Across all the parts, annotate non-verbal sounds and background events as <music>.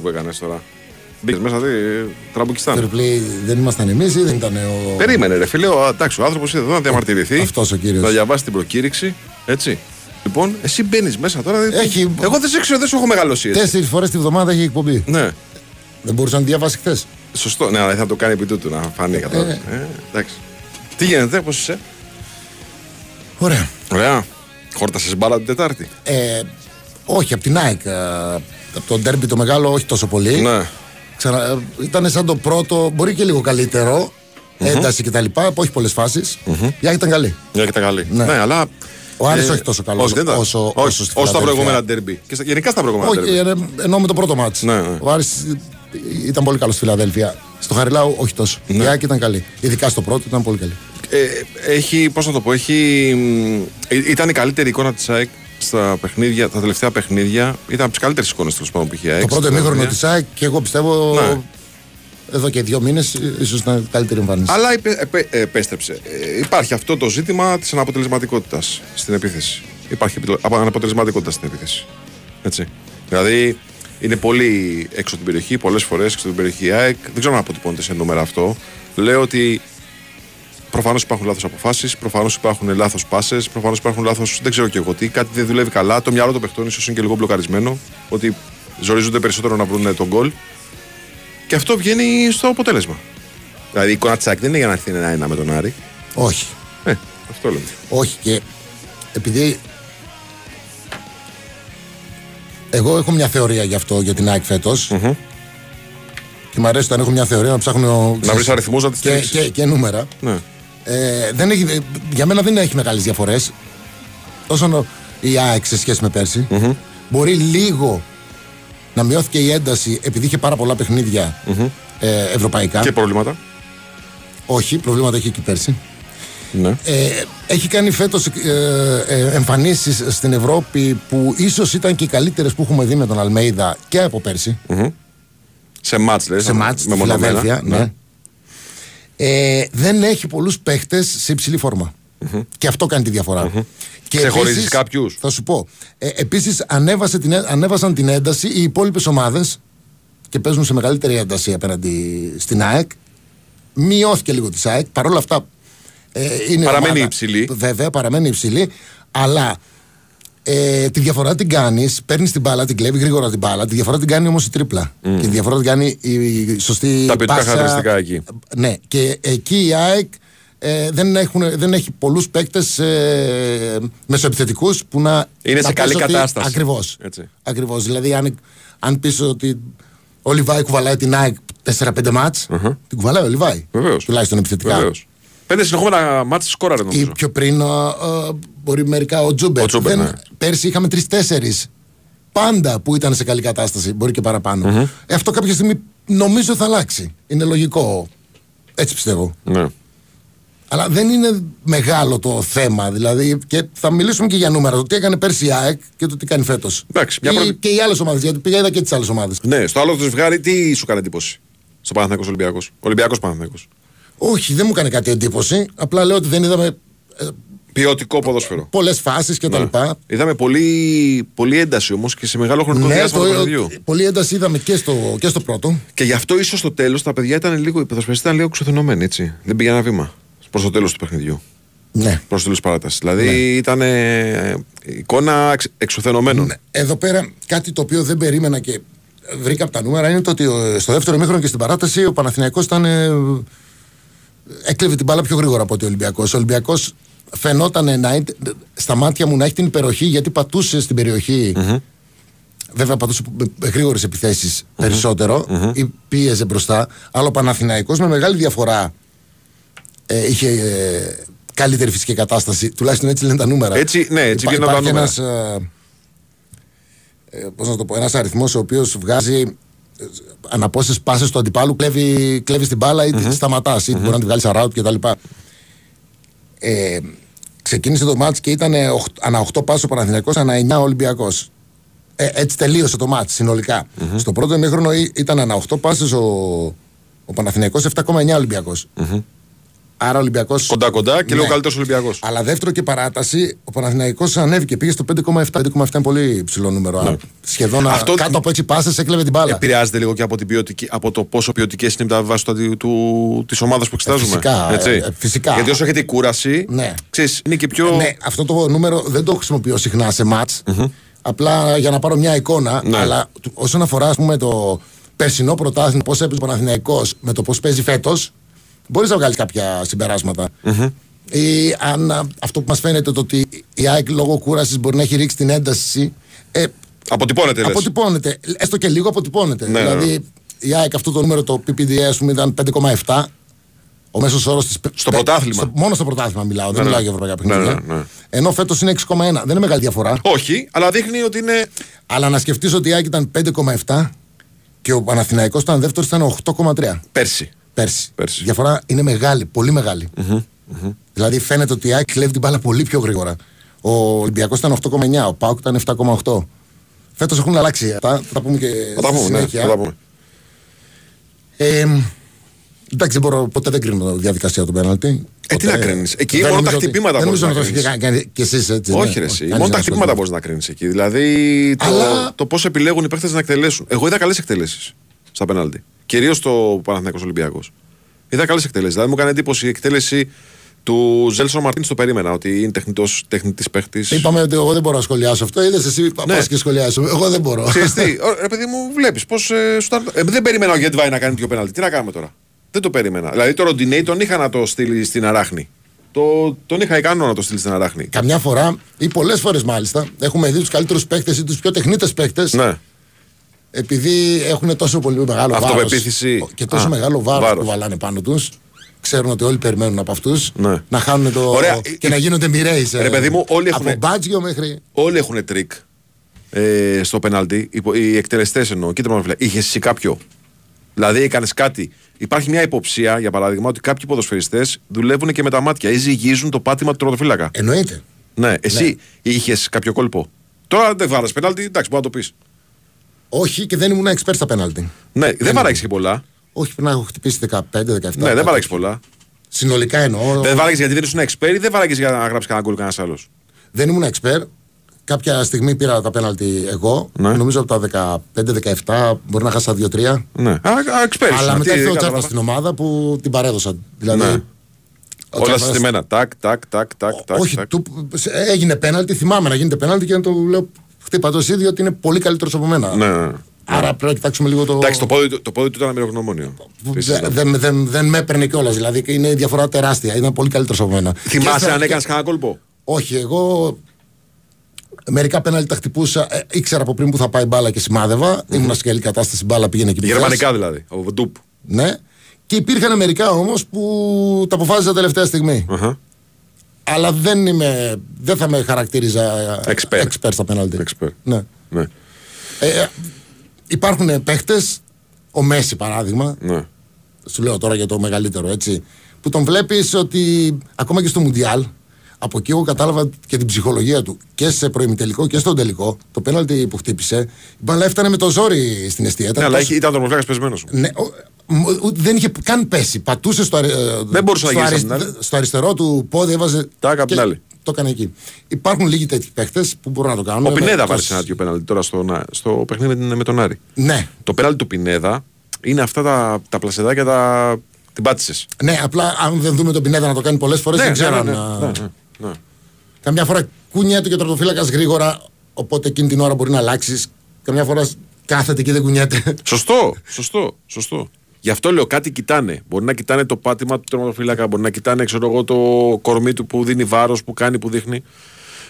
πολύ fair play αυτό που έκανες τώρα. Μπήκες μέσα, τι, τραμπουκιστά. Fair play δεν ήμασταν εμείς ή δεν ήταν ο. Περίμενε, ρε φίλε, ο, εντάξει, ο άνθρωπος είναι εδώ να διαμαρτυρηθεί. Αυτός ο κύριος. Να διαβάσει την προκήρυξη. Έτσι. Λοιπόν, εσύ μπαίνεις μέσα τώρα. δεν- Έχει- Εγώ δεν σε ξέρω, δεν σου έχω μεγαλώσει. έτσι. Τέσσερις φορές τη βδομάδα έχει εκπομπή. Ναι, Δεν μπορούσες να τη διαβάσεις χθες. σωστό. Ναι, αλλά θα το κάνει επί τούτου να φανεί κατά. Ε. Ε, εντάξει. Τι γίνεται, πώς είσαι; Ωραία. Ωραία. Χόρτασες μπάλα την Τετάρτη; Ε, όχι, από την ΑΕΚ. Ε, Από το ντέρμπι το μεγάλο, όχι τόσο πολύ. Ναι. Ξανα, ε, ήταν σαν το πρώτο, μπορεί και λίγο καλύτερο. Ένταση κτλ. Όχι πολλές φάσεις. Η ΑΕΚ ήταν καλή. Μια και τα καλή. Ναι. Ναι, αλλά. Ο Άρης όχι τόσο καλός όχι, δεν ήταν. όσο- όχι, όσο στη όσο στα Φιλαδέλφια. προηγούμενα ντέρμπι. Και στα- γενικά στα προηγούμενα Όχι, ντέρμπι. ε, ενώ με το πρώτο μάτς. Ναι, ναι. Ο Άρης ε, ήταν πολύ καλός στη Φιλαδέλφια. Στο Χαριλάου όχι τόσο. Ναι. Η ΑΕΚ ήταν καλή. Ειδικά στο πρώτο ήταν πολύ καλή. Ε, έχει, πώς να το πω, έχει, μ, ε, ήταν η καλύτερη εικόνα της ΑΕΚ στα παιχνίδια, τα τελευταία παιχνίδια. Ήταν από τις καλύτερες εικόνες τέλος πάντων που είχε η ΑΕΚ. Το πρώτο στα ημίχρονο παιχνίδια. της ΑΕΚ και εγώ πιστεύω Ναι. εδώ και δύο μήνες ίσως ήταν η καλύτερη εμφάνιση. Αλλά επέ- επέ- επέστρεψε. Ε, υπάρχει αυτό το ζήτημα της αναποτελεσματικότητας στην επίθεση. Υπάρχει επιτο- απο- αναποτελεσματικότητα στην επίθεση. Έτσι. Δηλαδή είναι πολύ έξω από την περιοχή, πολλές φορές έξω από την περιοχή η ΑΕΚ. Δεν ξέρω αν αποτυπώνεται σε νούμερα αυτό. Λέω ότι προφανώς υπάρχουν λάθος αποφάσεις, προφανώς υπάρχουν λάθος πάσες, προφανώς υπάρχουν λάθος. Δεν ξέρω και εγώ τι. Κάτι δεν δουλεύει καλά. Το μυαλό των παιχτών ίσως είναι και λίγο μπλοκαρισμένο. Ότι ζορίζονται περισσότερο να βρουν τον γκολ. Και αυτό βγαίνει στο αποτέλεσμα. Δηλαδή η εικόνα της ΑΕΚ δεν είναι για να έρθει ένα-ένα με τον Άρη. Όχι. Ε, αυτό λέμε. Όχι και επειδή εγώ έχω μια θεωρία γι' αυτό για την ΑΕΚ φέτος και μου αρέσει όταν έχω μια θεωρία να ψάχνω Να βρεις αριθμούς να τις και, και, και νούμερα. Ναι. Ε, δεν έχει, ε, για μένα δεν έχει μεγάλες διαφορές Όσο η ΑΕΚ σε σχέση με περσι Μπορεί λίγο να μειώθηκε η ένταση επειδή είχε πάρα πολλά παιχνίδια, ε, ευρωπαϊκά. Και προβλήματα. Όχι, προβλήματα έχει και πέρσι. Ναι. Ε, έχει κάνει φέτος ε, ε, εμφανίσεις στην Ευρώπη που ίσως ήταν και οι καλύτερες που έχουμε δει με τον Αλμέιδα και από πέρσι. Σε μάτς λες. σε μάτς στη μεμονωμένα. Φιλαδέλφια. Ναι. Ε, δεν έχει πολλούς παίχτες σε υψηλή φόρμα. Και αυτό κάνει τη διαφορά. Και Ξεχωρίζεις επίσης, κάποιους; Θα σου πω. Ε, επίσης ανέβασε την, έ- ανέβασαν την ένταση οι υπόλοιπες ομάδες και παίζουν σε μεγαλύτερη ένταση απέναντι στην ΑΕΚ. Μειώθηκε λίγο της ΑΕΚ. Παρ' όλα αυτά. Ε, είναι Παραμένει ομάδα- υψηλή. Βέβαια, παραμένει υψηλή. Αλλά ε, τη διαφορά την κάνεις, παίρνεις την μπάλα, την κλέβει γρήγορα την μπάλα. Τη διαφορά την κάνει όμως η τρίπλα. Και τη διαφορά την κάνει η, η σωστή. Τα ποιοτικά πάσα. χαρακτηριστικά εκεί. Ναι, και εκεί η ΑΕΚ ε, δεν, έχουν, δεν έχει πολλούς παίκτες ε, μεσοεπιθετικούς που να. Είναι να σε καλή πεις ότι- κατάσταση. Ακριβώς. Έτσι. Ακριβώς. Δηλαδή, αν, αν πεις ότι ο Λιβάι κουβαλάει την ΑΕΚ 4-5 ματς, την κουβαλάει ο Λιβάι. Βεβαίως. Τουλάχιστον επιθετικά. Βεβαίως. Πέντε συνεχόμενα ματς σκόραρε Ή νομίζω. πιο πριν, α, α, μπορεί μερικά ο Τζούμπερ. Ο Τζούμπερ, ναι. Πέρσι είχαμε τρεις-τέσσερις πάντα που ήταν σε καλή κατάσταση. Μπορεί και παραπάνω. Ε, αυτό κάποια στιγμή νομίζω θα αλλάξει. Είναι λογικό. Έτσι πιστεύω. Ναι. Αλλά δεν είναι μεγάλο το θέμα. Δηλαδή, και θα μιλήσουμε και για νούμερα. Το τι έκανε πέρσι η ΑΕΚ και το τι κάνει φέτος. Εντάξει, μια πρώτη- Και οι άλλες ομάδες. Γιατί πήγα είδα και τις άλλες ομάδες. ναι, στο άλλο το ζευγάρι τι σου έκανε εντύπωση; Στο Παναθηναϊκός Ολυμπιακός. Ολυμπιακός Παναθηναϊκός. Όχι, δεν μου έκανε κάτι εντύπωση. Απλά λέω ότι δεν είδαμε Ποιοτικό ποδόσφαιρο. πολλές φάσεις κτλ. Ναι. Είδαμε πολύ, πολύ ένταση όμως και σε μεγάλο χρονικό Ναι, διάστημα του παιχνιδιού. το, πολλή ένταση είδαμε και στο, και στο πρώτο. Και γι' αυτό ίσως στο τέλος τα παιδιά ήταν λίγο, οι ποδοσφαιριστές ήταν λίγο ξεθενωμένοι, έτσι. Δεν πήγε ένα βήμα προς το τέλος του παιχνιδιού. Ναι. Προς το τέλος της παράτασης. Δηλαδή ήταν ε, εικόνα εξ, εξουθενωμένων. Ναι. Εδώ πέρα κάτι το οποίο δεν περίμενα και βρήκα από τα νούμερα είναι το ότι ε, στο δεύτερο μήχρονο και στην παράταση ο Παναθηναϊκός ήταν. Ε, έκλεβε την μπάλα πιο γρήγορα από ότι ο Ολυμπιακός. Ο Ολυμπιακός φαινόταν να είναι, στα μάτια μου να έχει την υπεροχή γιατί πατούσε στην περιοχη Βέβαια πατούσε με γρήγορες περισσότερο ή πίεζε μπροστά. Αλλά ο Παναθηναϊκός με μεγάλη διαφορά ε, είχε ε, καλύτερη φυσική κατάσταση. Τουλάχιστον έτσι λένε τα νούμερα. Έτσι, ναι, έτσι Υπά- βγαίνουν τα υπάρχει νούμερα. Ένας, ε, ε, πώς να το πω, ένας αριθμός ο οποίος βγάζει ε, αναπόσες πάσες του αντιπάλου κλέβει, κλέβεις την μπάλα ή τη σταματάς ή μπορεί να τη βγάλεις αράουτ κτλ. Ε, ξεκίνησε το μάτς και ήταν ε, οχ- ανά 8 πάσες ο Παναθηναϊκός, ανά 9 ο Ολυμπιακός. Ε, έτσι τελείωσε το μάτς συνολικα Στο πρώτο ημίχρονο ή- ήταν ανά 8 πάσες ο, ο Παναθηναϊκός, 7,9 Ολυμπιακός. Άρα ο Ολυμπιακό. Κοντά-κοντά και Ναι. λίγο καλύτερος Ολυμπιακός. Αλλά δεύτερο και παράταση, ο Παναθηναϊκός ανέβηκε. Πήγε στο 5,7. 5,7 είναι πολύ ψηλό νούμερο. άρα Σχεδόν Ναι. Αυτό- κάτω από 6 πάσες έκλεβε την μπάλα. Επηρεάζεται λίγο και από, την ποιοτική, από το πόσο ποιοτικές είναι οι μεταβάσει του, του, της ομάδας που εξετάζουμε. φυσικά, Έτσι. ε, ε, φυσικά. Γιατί όσο έχετε η κούραση, Ναι. ξέρεις, είναι και πιο. Ναι, αυτό το νούμερο δεν το χρησιμοποιώ συχνά σε ματς Απλά για να πάρω μια εικόνα. Ναι. Αλλά του- όσον αφορά ας πούμε, το περσινό πρωτάθλημα, πώς έπαιζε ο Παναθηναϊκός με το πώς παίζει φέτος, μπορείς να βγάλεις κάποια συμπεράσματα. Ή αν α, αυτό που μας φαίνεται το ότι η ΑΕΚ λόγω κούρασης μπορεί να έχει ρίξει την ένταση. Ε, Αποτυπώνεται, λες. αποτυπώνεται. Έστω και λίγο αποτυπώνεται. Ναι, δηλαδή η ΑΕΚ αυτό το νούμερο, το PPD, ας πούμε, ήταν 5,7. Ο μέσος όρος της. Στο πρωτάθλημα. μόνο στο πρωτάθλημα μιλάω, δεν ναι. μιλάω για ευρωπαϊκά Ναι, παιχνίδια. ναι, ναι. Ενώ φέτος είναι 6,1. Δεν είναι μεγάλη διαφορά. Όχι, αλλά δείχνει ότι είναι. Αλλά να σκεφτείς ότι η ΑΕΚ ήταν 5,7 και ο Παναθηναϊκός ήταν δεύτερος, ήταν 8,3 Πέρσι. Πέρσι. Πέρσι. Η διαφορά είναι μεγάλη, πολύ μεγάλη. Δηλαδή φαίνεται ότι η ΑΕΚ κλέβει την μπάλα πολύ πιο γρήγορα. Ο Ολυμπιακός ήταν 8,9, ο Πάουκ ήταν 7,8. Φέτος έχουν αλλάξει αυτά. Θα τα πούμε και Θα τα στη πούμε, ναι, συνέχεια. θα τα πούμε. Ε, εντάξει, δεν μπορώ, ποτέ δεν κρίνω τη διαδικασία του πέναλτη. Ε, τι Ποτέ. να κρίνεις. Εκεί Δεν μόνο τα νομίζω ότι- χτυπήματα Δεν μπορείς νομίζω να να το έχετε κρίνεις. κάνει κι εσείς έτσι. Όχι, ναι. ρε, εσύ. Κανείς Μόνο δεν τα ασχολείται. χτυπήματα μπορείς να κρίνεις εκεί. Δηλαδή το, Αλλά- το πώς επιλέγουν οι παίχτε να εκτελέσουν. Εγώ είδα καλές εκτελέσεις στα πέναλτι. Κυρίως το Παναθηναϊκός Ολυμπιακός. Είδα καλές εκτελέσει. Δηλαδή μου έκανε εντύπωση η εκτέλεση του Ζέλσον Μαρτίν το περίμενα ότι είναι τεχνητός, τεχνητής παίχτης. Είπαμε ότι εγώ δεν μπορώ να σχολιάσω αυτό. Είδες εσύ Ναι. πας και σχολιάσω. Εγώ δεν μπορώ. Ξέρεις τι, <laughs> Ω, ρε παιδί μου, βλέπεις πώς. Ε, σου τα- ε, δεν περίμενα ο Γετβάη να κάνει δύο πέναλτι. Τι να κάνουμε τώρα; Δεν το περίμενα. Δηλαδή το Ροντινέι τον είχα να το στείλει στην Αράχνη. Το, τον είχα ικανό να το στείλει στην Αράχνη. Καμιά φορά ή πολλές φορές μάλιστα έχουμε δει τους καλύτερους παίκτες ή τους πιο τεχνίτες παίκτες Ναι. Επειδή έχουν τόσο πολύ μεγάλο βάρος. Αυτοπεποίθηση. Και τόσο Α, μεγάλο βάρος βάρος. που βαλάνε πάνω τους. Ξέρουν ότι όλοι περιμένουν από αυτούς Ναι. να χάνουν το. Ωραία. και να γίνονται μοιραίοι. Ρε παιδί μου, όλοι Από έχουνε- μπάτζιο μέχρι. Όλοι έχουν τρικ ε, στο πενάλτι. Οι, οι εκτελεστές εννοώ. Κοίτα μόνο, φίλε. Είχες εσύ κάποιο. Δηλαδή έκανες κάτι. Υπάρχει μια υποψία, για παράδειγμα, ότι κάποιοι ποδοσφαιριστές δουλεύουν και με τα μάτια ή ζυγίζουν το πάτημα του τερματοφύλακα. Εννοείται. Ναι, εσύ είχες κάποιο κόλπο. Τώρα δεν βάρασε πενάλτι, εντάξει, μπορεί να το πεις. Όχι και δεν ήμουν expert στα πέναλτι. Ναι, δεν βάραγε και πολλά. Όχι, πρέπει να έχω χτυπήσει 15-17. Ναι, δεν βάραγε πολλά. Συνολικά εννοώ. Δεν βάραγε γιατί δεν ήσουν expert ή δεν βάραγε για να γράψει κανένα γκολ κανένας άλλος; Δεν ήμουν expert. Κάποια στιγμή πήρα τα πέναλτι εγώ. Ναι. Νομίζω από τα 15-17 μπορεί να χάσα 2-3. Ναι, α, α, expert. Αλλά ήσουν, μετά τι, ήρθε ο κατάλαβα. Τσάρπα στην ομάδα που την παρέδωσα. Δηλαδή. Ναι. ο Όλα Τσάρπας- συστημένα. Τάκ, τάκ, τάκ, τάκ. τάκ, Όχι, τάκ. του, έγινε πέναλτι. Θυμάμαι να γίνεται πέναλτι και να το λέω χτύπα το εσύ διότι είναι πολύ καλύτερος από μένα. Ναι, ναι. Άρα πρέπει να κοιτάξουμε λίγο το. Εντάξει, το πόδι, του- το πόδι του ήταν αμυρογνωμόνιο. Δε- Δεν, δεν, δεν με έπαιρνε κιόλας. Δηλαδή είναι η διαφορά τεράστια. Ήταν πολύ καλύτερος από μένα. Θυμάσαι Και- αν έκανες κανένα κόλπο; Όχι, εγώ μερικά πέναλτι τα χτυπούσα. Ε, ήξερα από πριν που θα πάει μπάλα και σημάδευα. Ήμουν σε καλή κατάσταση, η μπάλα πήγαινε εκεί πέρα. Γερμανικά δηλαδή. Ο Ντουπ. Ναι. Και υπήρχαν μερικά όμως που τα αποφάσισα τελευταία στιγμή. Αχα. Αλλά δεν, είμαι, δεν θα με χαρακτήριζα ε, Expert. expert στα πέναλτι. Expert. Ναι. Ναι. Ε, ε, υπάρχουν παίχτες, ο Μέση παράδειγμα, ναι. σου λέω τώρα για το μεγαλύτερο έτσι, που τον βλέπεις ότι ακόμα και στο Μουντιάλ, από εκεί εγώ κατάλαβα και την ψυχολογία του και σε προημιτελικό και στον τελικό. Το πέναλτι που χτύπησε, η μπαλά έφτανε με το ζόρι στην αιστεία. Ήταν Ναι, αλλά τόσο- είχε- ήταν τρομοφλάκα πεσμένος. ναι, ο- μ- ούτε δεν είχε καν πέσει. Πατούσε στο, αρι- ε, Δεν μπορούσε να στο, γυρίσει αρισ- απ' την άλλη. στο αριστερό του πόδι, έβαζε. Τάκα απ' και την άλλη. Το έκανε εκεί. Υπάρχουν λίγοι τέτοιοι παίχτε που μπορούν να το κάνουν. Ο Με- Πινέδα με- βάλει ένα τέτοιο πέναλτι τώρα στο, να- στο παιχνίδι με, την- με τον Άρη. Ναι, Το πέναλτι του Πινέδα είναι αυτά τα, τα πλασεδάκια τα. την πάτησες. ναι, απλά αν δεν δούμε τον Πινέδα να το κάνει πολλές φορές, δεν ξέρω ναι, αν. ναι, α, ναι, ναι. Καμιά φορά κουνιέται και ο τερματοφύλακα γρήγορα, οπότε εκείνη την ώρα μπορεί να αλλάξεις. Καμιά φορά κάθεται και δεν κουνιέται. Σωστό, σωστό, σωστό. Γι' αυτό λέω κάτι κοιτάνε. Μπορεί να κοιτάνε το πάτημα του τερματοφύλακα, μπορεί να κοιτάνε ξέρω εγώ, το κορμί του που δίνει βάρος, που κάνει, που δείχνει.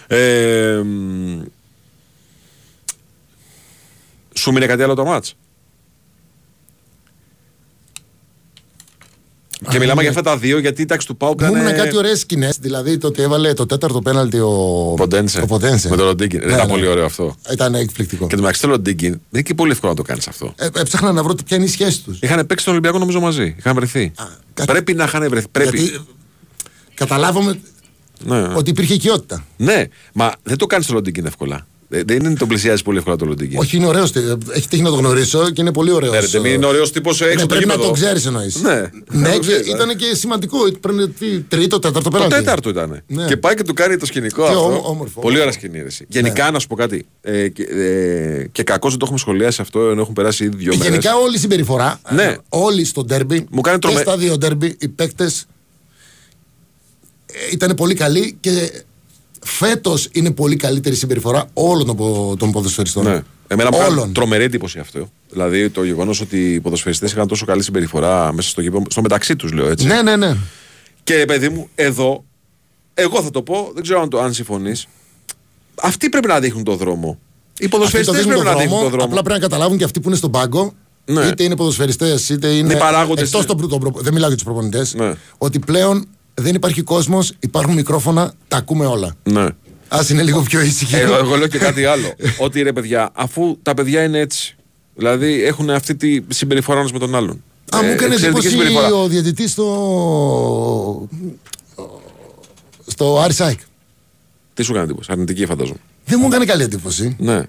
Ε, μ, σου μείνε κάτι άλλο το μάτς; Και Α, μιλάμε ναι. για αυτά τα δύο γιατί η τάξη του Πάου Μου έκανε. ήμουν κάτι ωραίες σκηνές. Δηλαδή το ότι έβαλε το τέταρτο πέναλτι ο Ποντένσε. ο Ποντένσε. Με τον Ροντίγκιν. Ναι, ήταν ναι. πολύ ωραίο αυτό. Ήταν εκπληκτικό. Και το μεταξύ του Ροντίγκιν δεν είναι και πολύ εύκολο να το κάνεις αυτό. Ε, έψαχνα να βρω ποια είναι η σχέση τους. Είχαν παίξει τον Ολυμπιακό νομίζω μαζί. Είχαν βρεθεί. κάτι- Πρέπει να είχαν βρεθεί. Πρέπει. Γιατί καταλάβαμε Ναι. ότι υπήρχε οικειότητα. ναι, μα δεν το κάνεις το Ροντίγκιν εύκολα. Ε, Δεν είναι τον πλησιάζει πολύ εύκολα το Λοντίνγκι. Όχι, είναι ωραίος. Έχει τύχει να το γνωρίσω και είναι πολύ ωραίος. Ναι, ρε, είναι ωραίος τύπος έξω Ναι, από το πρέπει να γήπεδο. το ξέρεις εννοείς. Ναι, να ναι το και ξέρεις, ναι. ήταν και σημαντικό. Πρέπει τι, τρίτο, τέταρτο Το πέναλτι. τέταρτο ήταν. Ναι. Και πάει και του κάνει το σκηνικό Και αυτό. όμο- όμορφο. Πολύ ωραία σκηνή. ρε, εσύ. Γενικά, να σου πω κάτι. Ε, και, ε, και κακώς δεν το έχουμε σχολιάσει αυτό, ενώ έχουν περάσει ήδη δύο μέρες. Γενικά όλη η συμπεριφορά, Ναι. ε, όλοι στο ντέρμπι Μου κάνει και τρομε- στα δύο ντέρμπι οι παίκτες ήταν πολύ καλοί και φέτος είναι πολύ καλύτερη η συμπεριφορά όλων των, πο- των ποδοσφαιριστών. Ναι. Εμένα μου κάνει όλων. τρομερή εντύπωση αυτό. Δηλαδή το γεγονός ότι οι ποδοσφαιριστές είχαν τόσο καλή συμπεριφορά μέσα στο γήπεδο, στο μεταξύ τους, λέω έτσι. Ναι, ναι, ναι. Και παιδί μου, εδώ, εγώ θα το πω, δεν ξέρω αν, το, αν συμφωνείς. Αυτοί πρέπει να δείχνουν τον δρόμο. Οι Αυτοί το ποδοσφαιριστές δείχνουν πρέπει τον να δείχνουν δρόμο, τον δρόμο. Απλά πρέπει να καταλάβουν και αυτοί που είναι στον πάγκο, Ναι. είτε είναι ποδοσφαιριστές, είτε είναι. Οι παράγοντες εκτός είναι. των, προ- των προ- δεν μιλάω για τους προπονητές. Ναι. Ότι πλέον δεν υπάρχει κόσμος, υπάρχουν μικρόφωνα, τα ακούμε όλα. Ναι. Α είναι λίγο πιο ήσυχοι. Εγώ, εγώ λέω και κάτι άλλο. <laughs> ότι ρε παιδιά, αφού τα παιδιά είναι έτσι. Δηλαδή έχουν αυτή τη συμπεριφορά ένας με τον άλλον. Α, μου Ε, έκανε εξαιρετική εντύπωση συμπεριφορά. ο διαιτητής στο. στο Άρη Σάικ. Τι σου κάνει εντύπωση, αρνητική φαντάζομαι. Δεν μου έκανε καλή εντύπωση. Ναι.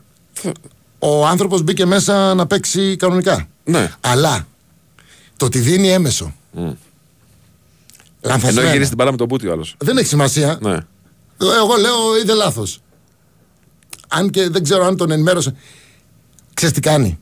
Ο άνθρωπος μπήκε μέσα να παίξει κανονικά. Ναι. Αλλά το ότι δίνει έμεσο. Ενώ Λανθασμένο. γυρίσει την μπάλα με τον Μπούτι ο άλλος. Δεν έχει σημασία. Ναι. Εγώ λέω είδε λάθος. Αν και δεν ξέρω αν τον ενημέρωσε. Ξέρεις τι κάνει.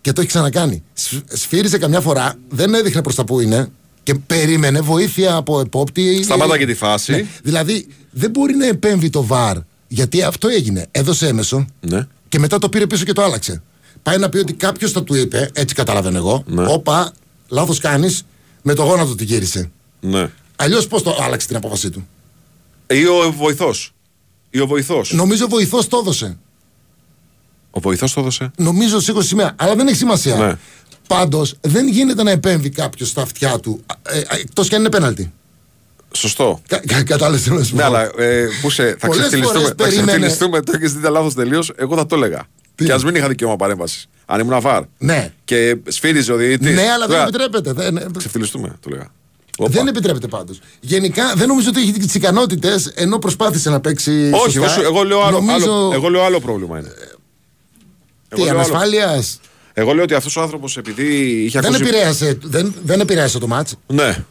Και το έχει ξανακάνει. Σφ- Σφύριζε καμιά φορά, δεν έδειχνε προς τα που είναι και περίμενε βοήθεια από επόπτη. Σταμάτα και τη φάση. Ναι. Δηλαδή δεν μπορεί να επέμβει το βαρ. Γιατί αυτό έγινε. Έδωσε έμεσο Ναι. και μετά το πήρε πίσω και το άλλαξε. Πάει να πει ότι κάποιος θα του είπε, έτσι καταλαβαίνω εγώ, Ναι. Όπα, λάθος κάνεις, με το γόνατο την γύρισε. ναι. Αλλιώς πώς το άλλαξε την απόφασή του; Ή ο βοηθός. Ή ο βοηθός. Νομίζω ο βοηθός το έδωσε. Ο βοηθός το έδωσε. Νομίζω σήκωσε σημαία. Αλλά δεν έχει σημασία. Ναι. Πάντως δεν γίνεται να επέμβει κάποιος στα αυτιά του. Ε, Εκτός κι αν είναι πέναλτι. Σωστό. Κα, κα, Κατάλαβες τι θέλω να σου πω. Ναι, αλλά ε, που σε, θα Πολλές ξεφτυλιστούμε. φορές Θα περίμενε. ξεφτυλιστούμε. Το έχεις δει λάθος τελείως. Εγώ θα το έλεγα. Τι; Και ας μην είχα δικαίωμα παρέμβασης. Αν ήμουν βαρ. Ναι. Και σφύριζε ο διαιτητή. Ναι, αλλά δεν επιτρέπεται. Δεν, Ξεφτυλιστούμε, το λέγα. Όπα. δεν επιτρέπεται πάντως. Γενικά δεν νομίζω ότι έχει τις ικανότητες ενώ προσπάθησε να παίξει. Όχι, σωστά. εγώ, σου- εγώ, λέω άλλο, Νομίζω... άλλο, εγώ λέω άλλο πρόβλημα είναι. Τι, Εγώ λέω, άλλο. ανασφάλειας; εγώ λέω ότι αυτός ο άνθρωπος επειδή είχε Δεν, ακούσει. επηρέασε, δεν, δεν επηρέασε το μάτς Ναι.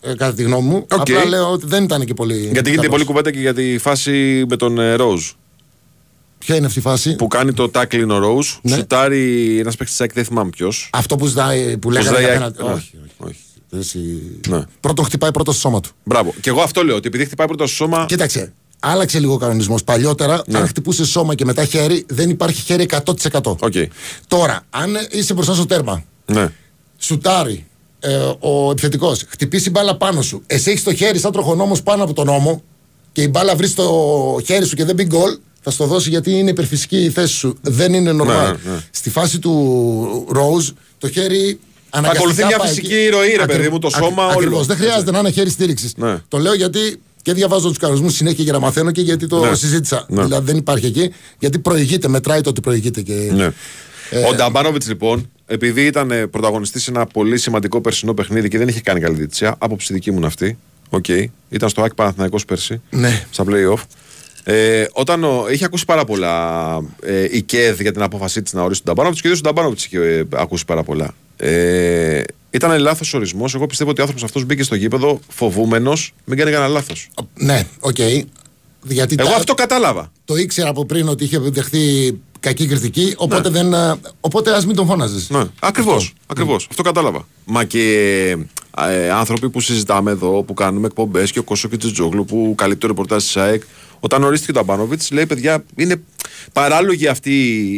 ε, κατά τη γνώμη μου. Οκ. Απλά λέω ότι δεν ήταν και πολύ. Γιατί γίνεται καλός. πολλή κουβέντα και για τη φάση με τον ε, Ρόουζ. Ποια είναι αυτή η φάση; Που κάνει το tackling ο Ρόουζ. Ναι. Σουτάρει ένας παίκτης της δεν θυμάμαι ποιος. Αυτό που, ζητάει, που λέγανε ζητάει- για πέναλτι. ναι. Όχι, όχι. Όχι. Εσύ- Ναι. Πρώτον χτυπάει πρώτος στο σώμα του. Μπράβο. Και εγώ αυτό λέω. Ότι επειδή χτυπάει πρώτα στο σώμα. Κοίταξε, άλλαξε λίγο ο κανονισμός. Παλιότερα, Ναι. αν χτυπούσε σώμα και μετά χέρι, δεν υπάρχει χέρι 100%. Οκ. Τώρα, αν είσαι μπροστά στο τέρμα, Ναι. σουτάρει ε, ο επιθετικός, χτυπήσει μπάλα πάνω σου, εσύ έχεις το χέρι σαν τροχονόμος πάνω από τον νόμο και η μπάλα βρεις το χέρι σου και δεν μπει γκολ, θα στο δώσει γιατί είναι υπερφυσική η θέση σου. Δεν είναι normal. Ναι, ναι. Στη φάση του Rose, το χέρι. αναγκαστικά Ακολουθεί μια πάει φυσική εκεί. ροή, ρε Ακρι- παιδί μου, το ακρι- σώμα, όλο. ακριβώς. Δεν χρειάζεται να είναι χέρι στήριξης. Ναι. Το λέω γιατί και διαβάζω τους κανονισμούς συνέχεια για να μαθαίνω και γιατί το Ναι. συζήτησα. Ναι. Δηλαδή δεν υπάρχει εκεί. Γιατί προηγείται, μετράει το ότι προηγείται. Και... Ναι. Ε, ο Νταμπάνοβιτς λοιπόν, επειδή ήταν πρωταγωνιστής σε ένα πολύ σημαντικό περσινό παιχνίδι και δεν είχε κάνει καλή διετησία, άποψη δική μου είναι αυτή. Οκ. Ήταν στο ΑΕΚ Παναθηναϊκός πέρσι. Ναι. Στα playoff. Ε, όταν ο, είχε ακούσει πάρα πολλά ε, η ΚΕΔ για την απόφασή της να ορίσει τον Νταμπάνοβιτς και ο ίδιος ο Νταμπάνοβιτς είχε ε, ακούσει πάρα πολλά. Ε, ήταν λάθος ορισμός. Εγώ πιστεύω ότι ο άνθρωπος αυτός μπήκε στο γήπεδο φοβούμενος, μην κάνει κανένα λάθος. Ναι, οκ. Γιατί Εγώ τα- αυτό κατάλαβα. το ήξερα από πριν ότι είχε δεχθεί κακή κριτική, οπότε, Ναι. δεν, α, οπότε ας μην τον φώναζες. Ναι, ακριβώς. Ακριβώς. Αυτό κατάλαβα. Μα και ε, άνθρωποι που συζητάμε εδώ, που κάνουμε εκπομπές και ο Κώσος και ο Τζόγλου που καλύπτει το ρεπορτάζ της ΑΕΚ, όταν ορίστηκε ο Νταμπάνοβιτς, λέει παιδιά, είναι παράλογη αυτή,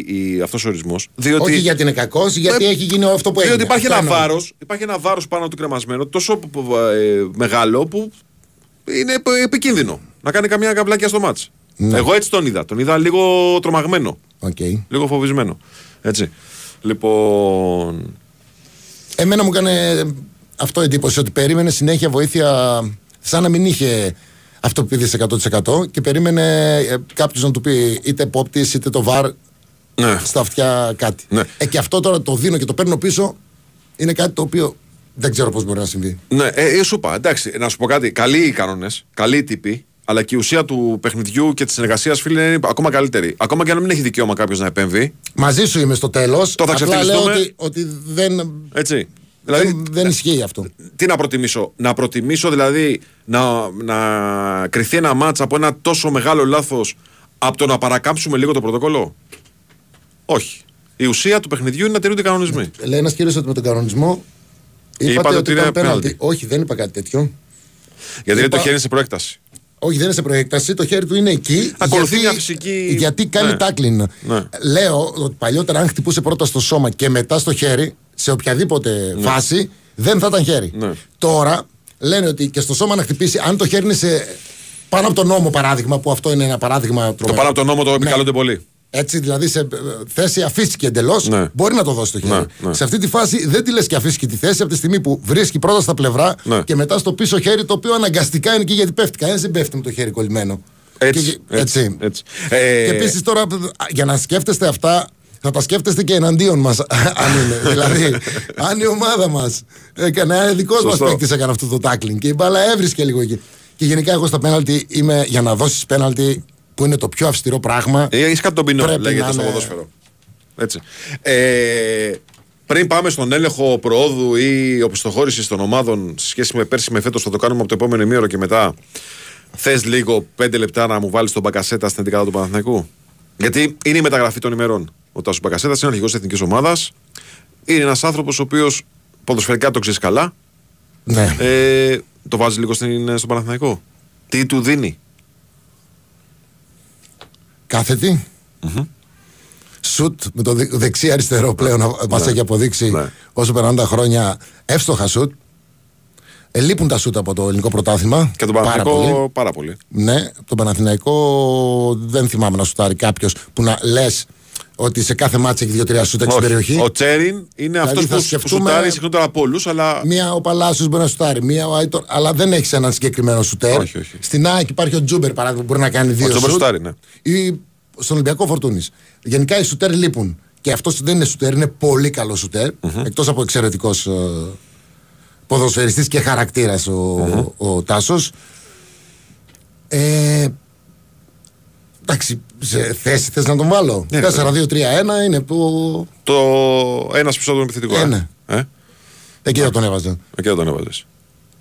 η, αυτός ο ορισμός. Διότι, Όχι γιατί είναι κακός, γιατί Ε, έχει γίνει αυτό που έγινε. διότι υπάρχει Αυτό ένα, εννοώ. βάρος, υπάρχει ένα βάρος πάνω του κρεμασμένο τόσο ε, μεγάλο που είναι επ- επικίνδυνο να κάνει καμιά καβλάκια στο μάτς. Ναι. Εγώ έτσι τον είδα. Τον είδα λίγο τρομαγμένο. Οκ. Λίγο φοβισμένο. Έτσι. Λοιπόν. Εμένα μου έκανε αυτό εντύπωση ότι περίμενε συνέχεια βοήθεια σαν να μην είχε αυτό που πήγε 100% και περίμενε κάποιος να του πει είτε επόπτης είτε το βαρ Ναι. στα αυτιά κάτι. Ναι. Ε, και αυτό τώρα το δίνω και το παίρνω πίσω είναι κάτι το οποίο δεν ξέρω πώς μπορεί να συμβεί. Ναι, ε, ε, σου είπα, εντάξει, να σου πω κάτι. Καλοί οι κανόνες, καλοί οι τύποι, αλλά και η ουσία του παιχνιδιού και της συνεργασίας, φίλε, είναι ακόμα καλύτερη. Ακόμα και αν μην έχει δικαίωμα κάποιος να επέμβει. Μαζί σου είμαι στο τέλος. Το θα Απλά λέω ξεφτυλιστούμε. ότι, ότι δεν, Έτσι. Δηλαδή, δεν, δεν ισχύει αυτό. τι να προτιμήσω; Να προτιμήσω δηλαδή να, να κρυθεί ένα μάτς από ένα τόσο μεγάλο λάθος από το να παρακάμψουμε λίγο το πρωτοκόλλο; Όχι. Η ουσία του παιχνιδιού είναι να τηρούνται οι κανονισμοί. Λέει ένας κύριος ότι με τον κανονισμό. Είπατε, Είπατε ότι ότι είναι ήταν πέναλτι. πέναλτι. Όχι, δεν είπα κάτι τέτοιο. Γιατί είναι το Είπα- χέρι σε προέκταση. Όχι, δεν είναι σε προέκταση. Το χέρι του είναι εκεί. Ακολουθεί γιατί, μια φυσική- Γιατί κάνει Ναι. τάκλιν. Ναι. Λέω ότι παλιότερα, αν χτυπούσε πρώτα στο σώμα και μετά στο χέρι, σε οποιαδήποτε φάση, δεν θα ήταν χέρι. Ναι. Τώρα λένε ότι και στο σώμα να χτυπήσει, αν το χέρι είναι σε. πάνω από τον νόμο παράδειγμα, που αυτό είναι ένα παράδειγμα Το τρομερό. πάνω από τον νόμο το επικαλούνται πολύ. Έτσι, δηλαδή σε ε, θέση αφήστηκε εντελώς, Ναι. μπορεί να το δώσει το χέρι. Ναι, ναι. Σε αυτή τη φάση δεν τη λες και αφήσει τη θέση από τη στιγμή που βρίσκει πρώτα στα πλευρά Ναι. και μετά στο πίσω χέρι, το οποίο αναγκαστικά είναι εκεί γιατί πέφτει. Κανένας δεν πέφτει με το χέρι κολλημένο. Έτσι. Και- έτσι, έτσι. Ε, Και επίσης τώρα, για να σκέφτεστε αυτά, θα τα σκέφτεστε και εναντίον μας, <laughs> αν είναι. δηλαδή, αν η ομάδα μας έκανε, ένα δικός μας Σωστό. παίκτης έκανε αυτό το tackling και η μπάλα έβρισκε λίγο εκεί. Και γενικά, εγώ στα πέναλτι είμαι για να δώσεις πέναλτι που είναι το πιο αυστηρό πράγμα. Έχεις κάτι τον ποινό, Πρέπει λέγεται να στο είναι- ποδόσφαιρο. Έτσι. Ε, πριν πάμε στον έλεγχο προόδου ή οπισθοχώρησης των ομάδων σε σχέση με πέρσι με φέτος, θα το κάνουμε από το επόμενο ημίωρο και μετά. Θες λίγο πέντε λεπτά να μου βάλεις τον Μπακασέτα στην 11 του Παναθηναϊκού; Γιατί είναι η μεταγραφή των ημερών. Ο Τάσος Μπακασέτα είναι αρχηγός της εθνικής ομάδας. Είναι ένας άνθρωπος ο οποίος ποδοσφαιρικά το ξέρεις καλά. Ναι. Ε, το βάζει λίγο στην, στον Παναθηναϊκό. Τι του δίνει. κάθετη. Σουτ με το δε- δεξί-αριστερό πλέον μας έχει αποδείξει Ναι. όσο περνάνε τα χρόνια εύστοχα σουτ. Ε, λείπουν τα σουτ από το ελληνικό πρωτάθλημα. Και τον Πάρα Παναθηναϊκό πολύ. πάρα πολύ. Ναι, τον Παναθηναϊκό δεν θυμάμαι να σουτάρει κάποιος που να λες ότι σε κάθε ματς έχει δύο-τρία σουτ έξω στην περιοχή. Ο Τσέριν είναι αυτός Δηλαδή θα που σκεφτούμε- σουτάρει συχνότερα από όλους, αλλά. Μία ο Παλάσιος μπορεί να σουτάρει, μία ο Άιτορ, αλλά δεν έχεις έναν συγκεκριμένο σουτέρ. Όχι, όχι. Στην ΑΕΚ υπάρχει ο Τζούμπερ παράδειγμα που μπορεί να κάνει δύο Τζούμπερ σουτ. σουτάρει, ναι. Ή στον Ολυμπιακό Φορτούνης. Γενικά οι σουτέρ λείπουν. Και αυτός δεν είναι σουτέρ, είναι πολύ καλό σουτέρ. Εκτός από εξαιρετικός ε, ποδοσφαιριστής και χαρακτήρας ο, ο, Τάσος. Ε, εντάξει, σε θέση θες να τον βάλω; Ναι, 4-2-3-1 είναι που. Το ένας πίσω από τον επιθετικό. Ε, ε. ναι. Ε, Εκεί θα τον έβαζα. εκεί δεν τον έβαζες.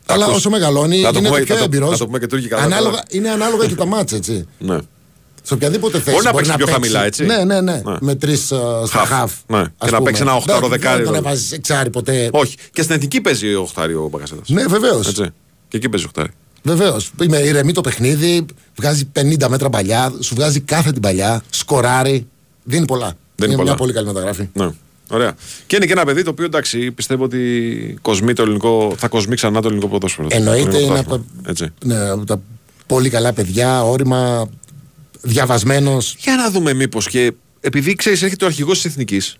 Αλλά Ακούς. όσο μεγαλώνει, Να το είναι πούμε- πιο να το- έμπειρο. να το πούμε και τουρκικά, Ανάλογα, τώρα. είναι ανάλογα και τα μάτσα, έτσι. Ναι. Σε οποιαδήποτε θέση. Μπορεί να παίξει πιο χαμηλά, έτσι. Ναι, ναι, ναι. Ναι. Με τρεις στα Χαφ. χαφ. Ναι. ας Και να πούμε. παίξει ένα οχτάρο Δεν- δεκάρι, Δεν τον δηλαδή. έβαζες εξάρι ποτέ. Όχι. Και στην εθνική παίζει ο Οχτάρι ο Μπακασέτας. Ναι, βεβαίως. Έτσι. Και εκεί παίζει ο Οχτάρι. Βεβαίως. Είμαι ηρεμή το παιχνίδι, βγάζει 50 μέτρα παλιά, σου βγάζει κάθε την παλιά, σκοράρει. Δίνει πολλά. Δίνει είναι πολλά. μια πολύ καλή μεταγραφή. Ναι. Ωραία. Και είναι και ένα παιδί το οποίο εντάξει πιστεύω ότι κοσμεί το ελληνικό, θα κοσμεί ξανά το ελληνικό ποδόσφαιρο. Εννοείται Το ελληνικό είναι πρωτάθλημα. από, Έτσι. ναι, από τα πολύ καλά παιδιά, όρημα, διαβασμένος. Για να δούμε μήπως και επειδή ξέρεις, έρχεται ο αρχηγός της Εθνικής.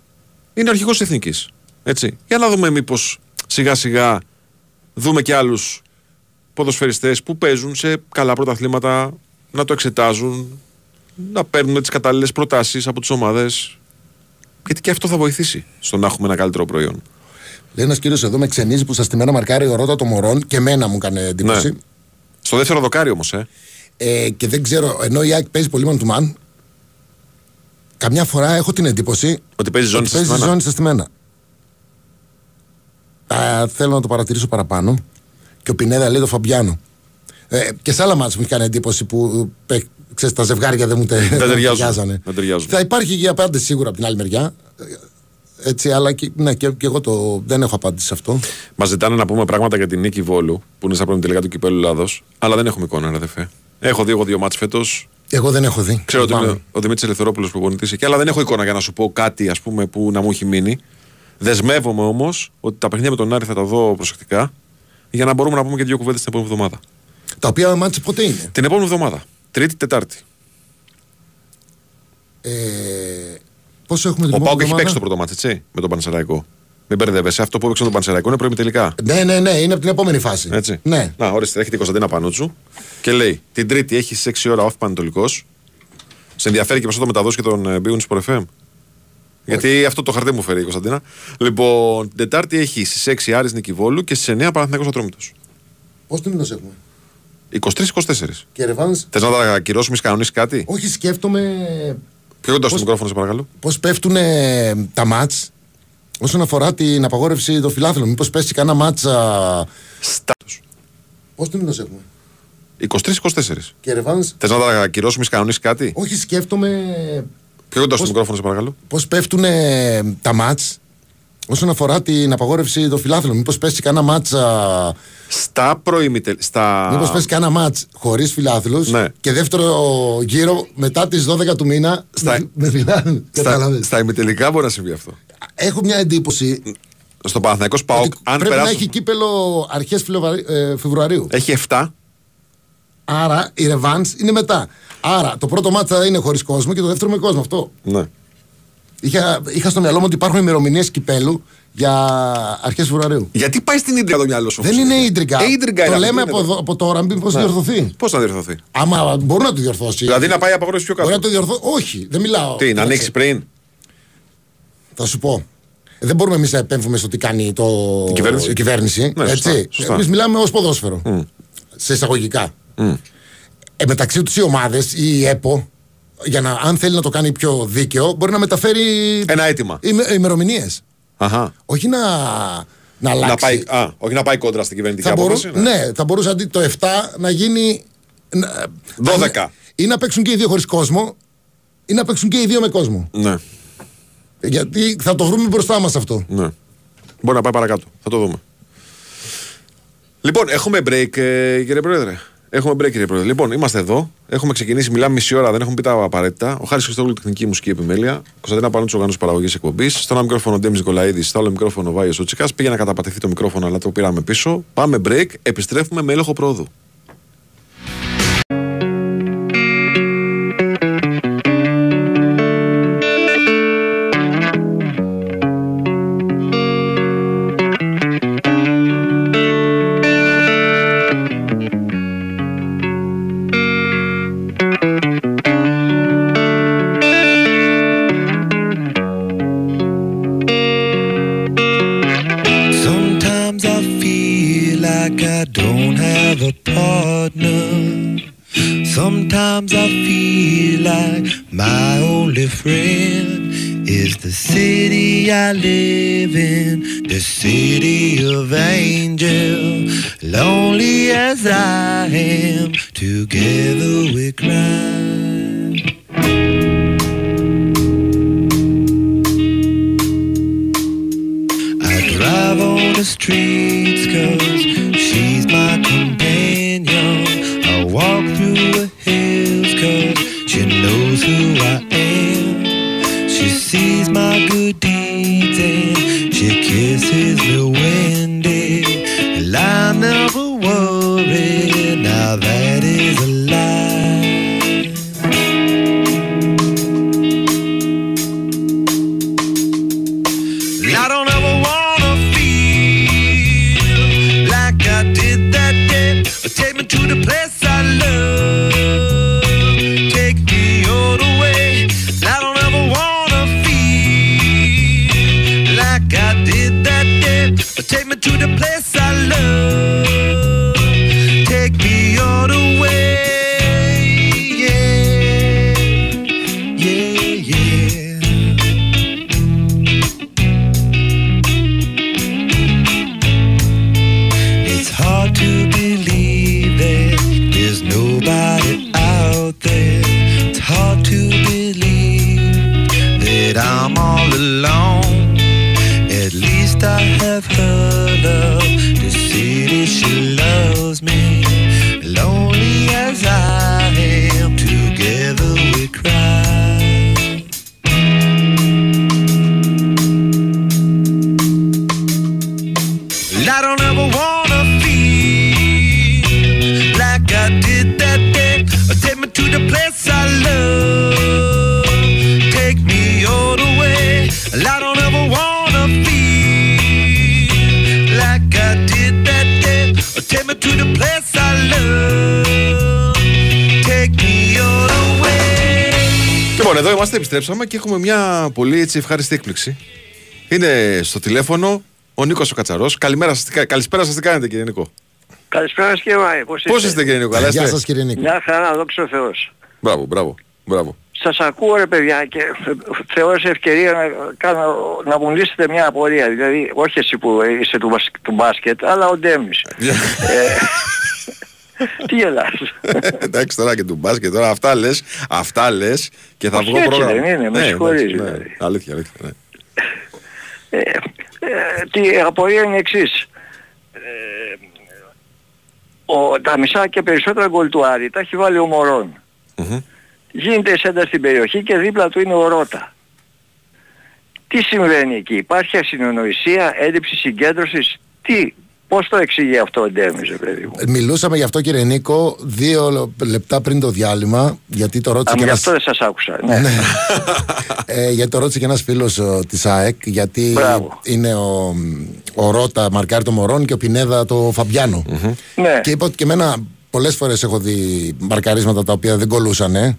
Είναι ο αρχηγός της Εθνικής. Έτσι. Για να δούμε μήπως σιγά σιγά δούμε και άλλους ποδοσφαιριστές που παίζουν σε καλά πρωταθλήματα να το εξετάζουν, να παίρνουν τις κατάλληλες προτάσεις από τις ομάδες. Γιατί και αυτό θα βοηθήσει στο να έχουμε ένα καλύτερο προϊόν. Λέει ένας κύριος εδώ με ξενίζει που στα στημένα μαρκάρει ο Ρότα των Μωρών και εμένα μου έκανε εντύπωση. Ναι. Στο δεύτερο δοκάρι όμως, ε. Ε, και δεν ξέρω, ενώ η ΑΕΚ παίζει πολύ man to man, καμιά φορά έχω την εντύπωση Ότι παίζει ζώνη ότι στα παίζει στημένα. ζώνη στα στημένα. Α, θέλω να το παρατηρήσω παραπάνω. Και ο Πινέδα λέει το Φαμπιάνο. Ε, και σε άλλα μάτια μου έχει κάνει εντύπωση που ε, ξέρεις, τα ζευγάρια δεν μου τε, δεν ταιριάζουν. ταιριάζανε. Δεν ταιριάζουν. Θα υπάρχει και η απάντηση σίγουρα από την άλλη μεριά. Ε, Έτσι, αλλά και, ναι, και, και εγώ το, δεν έχω απάντηση σε αυτό. Μας ζητάνε να πούμε πράγματα για την νίκη Βόλου που είναι στα πρώτη τελικά του κυπέλου Ελλάδος. Αλλά δεν έχουμε εικόνα, ρε αδερφέ. Έχω δει εγώ δύο μάτς φέτος. Εγώ δεν έχω δει. Ξέρω ότι Λυπάμαι. είναι ο Δημήτρης Ελευθερόπουλος προπονητή εκεί, αλλά δεν έχω εικόνα για να σου πω κάτι ας πούμε, που να μου έχει μείνει. Δεσμεύομαι όμως ότι τα παιχνίδια με τον Άρη θα τα δω προσεκτικά για να μπορούμε να πούμε και δύο κουβέντες την επόμενη εβδομάδα. Τα οποία μάτια πότε είναι; Την επόμενη εβδομάδα. Τρίτη, Τετάρτη. Ε, πόσο έχουμε την Ο επόμενη Πάουκ έχει εβδομάδα; παίξει το πρώτο μάτι, έτσι, με τον Πανσεραϊκό. Μην μπερδεύεσαι. Αυτό που έπαιξε με τον Πανσεραϊκό είναι πρώιμη τελικά. Ναι, ναι, ναι, είναι από την επόμενη φάση. Έτσι. Ναι. Να, ορίστε, έχει την Κωνσταντίνα Πανούτσου και λέει: Την Τρίτη έχει στι 6 ώρα off Πανετολικός. Σε ενδιαφέρει και πώ θα το μεταδώσει και τον ε, Μπίουν Sport FM. Γιατί αυτό το χαρτί μου φέρει η Κωνσταντίνα. Λοιπόν, την Τετάρτη έχει στις 6 Άρης Νικηβόλου και στις 9 Παναθηναϊκός Ατρόμητος. Πώς την έχουμε; 23-24. Και ρεβάνς; Θες να τα ακυρώσουμε, έχει κανονίσει κάτι; Όχι, σκέφτομαι Πιο κοντά στο μικρόφωνο, σε παρακαλώ. πώς πέφτουν ε, τα μάτς όσον αφορά την απαγόρευση των φιλάθλων. Μήπως πέσει κανένα μάτσα. Στάτο. Πόσο μήνο έχουμε; 23-24. Και ρεβάνς; Θες να τα ακυρώσουμε, έχει κανονίσεις κάτι; Όχι, σκέφτομαι Πιο κοντά στο Πώς- μικρόφωνο, σε παρακαλώ. πώς πέφτουν ε, τα μάτς όσον αφορά την απαγόρευση των φιλάθλων. Μήπως πέσει κανένα μάτσα. Στα προημιτελ... Στα... Μήπως πέσει κανένα μάτς χωρίς φιλάθλους Ναι. και δεύτερο γύρο μετά τις 12 του μήνα Στα- με, με φιλάθλους. στα, Κατάλαβες. στα ημιτελικά μπορεί να συμβεί αυτό. Έχω μια εντύπωση Στο Παναθηναϊκός ΠΑΟΚ, ότι αν πρέπει να περάσουν. έχει κύπελο αρχές Φεβρουαρίου. Έχει 7. Άρα η Revans είναι μετά. Άρα το πρώτο μάτσα θα είναι χωρίς κόσμο και το δεύτερο με κόσμο. Αυτό. Ναι. Είχα, είχα στο μυαλό μου ότι υπάρχουν ημερομηνίες κυπέλου για αρχές Φεβρουαρίου. Γιατί πάει στην ίντρικα το μυαλό σου. Δεν είναι ίντρικα. Ε, ίντρικα το είναι λέμε αυτή, από, είναι εδώ- από τώρα, μήπως διορθωθεί. Πώς να διορθωθεί; Άμα μπορεί να το διορθώσει. Δηλαδή να πάει η απαγόρευση πιο Μπορεί κάτω. να το διορθώσει. Όχι, δεν μιλάω. Τι, να Κοίταξε, ανοίξει πριν; Θα σου πω. Δεν μπορούμε εμείς να επέμβουμε στο τι κάνει το... Η κυβέρνηση. η κυβέρνηση Ναι, σωστά, έτσι. σωστά. Εμείς μιλάμε ως ποδόσφαιρο. Σε εισαγωγικά. Ε, μεταξύ τους οι ομάδες ή η ΕΠΟ, για να, αν θέλει να το κάνει πιο δίκαιο, μπορεί να μεταφέρει Ένα αίτημα. ημερομηνίες. Αχα. Όχι να, να αλλάξει. Να πάει, α, όχι να πάει κόντρα στην κυβερνητική θα μπορού, απόφαση. ναι. θα μπορούσε αντί το 7 να γίνει. να- 12. Ή να παίξουν και οι δύο χωρίς κόσμο, ή να παίξουν και οι δύο με κόσμο. ναι. Γιατί θα το βρούμε μπροστά μας αυτό. ναι. Μπορεί να πάει παρακάτω. Θα το δούμε. Λοιπόν, έχουμε break, ε, κύριε Πρόεδρε. Έχουμε break, κύριε Πρόεδρε. Λοιπόν, είμαστε εδώ. Έχουμε ξεκινήσει, μιλάμε μισή ώρα, δεν έχουμε πει τα απαραίτητα. Ο Χάρης Χριστόγλου, τεχνική μουσική επιμέλεια. Κωνσταντίνα Πανούτσο, οργάνωση παραγωγής εκπομπής. Στο ένα μικρόφωνο Ντέμις Νικολαίδης, στο άλλο μικρόφωνο Βάιος Σούτσικας. Πήγε να καταπατηθεί το μικρόφωνο, αλλά το πήραμε πίσω. Πάμε break, επιστρέφουμε με έλεγχο πρόοδου. I live in, the city of angels. Lonely as I am, together like I did that day. Take me to the place I love. Είμαστε, επιστρέψαμε και έχουμε μια πολύ έτσι ευχάριστη έκπληξη. Είναι στο τηλέφωνο ο Νίκος ο Κατσαρός. Καλημέρα σας, τι κα- καλησπέρα σας, τι κάνετε κύριε Νίκο; Καλησπέρα σας κύριε Μάη, πώς είστε. Πώς είστε κύριε Νίκο, καλά Γεια είστε; σας κύριε Νίκο. Μια χαρά, δόξα ο Θεός. Μπράβο, μπράβο, μπράβο. Σας ακούω ρε παιδιά και θεώρησα ευκαιρία να, κάνω, να μου λύσετε μια απορία. Δηλαδή, όχι εσύ που είσαι του, μπασ- του μπάσκετ, αλλά ο Ντέμις. <laughs> ε, τι γελάς. Εντάξει τώρα και του μπάσκετ τώρα αυτά λες, αυτά λες και θα Όχι βγω έτσι πρόγραμμα. δεν είναι, με Ναι, συγχωρείς, εντάξει, ναι. δηλαδή. Αλήθεια, αλήθεια. ναι. Ε, ε, τι απορία είναι η εξής. Ε, ο, τα μισά και περισσότερα γκολ του Άρη τα έχει βάλει ο Μωρόν. Μμμ. Γίνεται σέντα στην περιοχή και δίπλα του είναι ο Ρότα. Τι συμβαίνει εκεί, υπάρχει ασυνονοησία, έλλειψη συγκέντρωσης, τι, πώς το εξηγεί αυτό ο Ντέμις, ρε παιδί μου; Μιλούσαμε γι' αυτό κύριε Νίκο δύο λεπτά πριν το διάλειμμα γιατί το ρώτησε Α, και γι' ένας... αυτό δεν σας άκουσα. Ναι. <laughs> ε, γιατί το ρώτησε και ένας φίλος ε, της ΑΕΚ γιατί Μπράβο. είναι ο, ο Ρότα μαρκάρει το Μωρόν και ο Πινέδα το φαμπιανο ναι. Και είπα ότι και εμένα πολλές φορές έχω δει μαρκαρίσματα τα οποία δεν κολούσαν ε.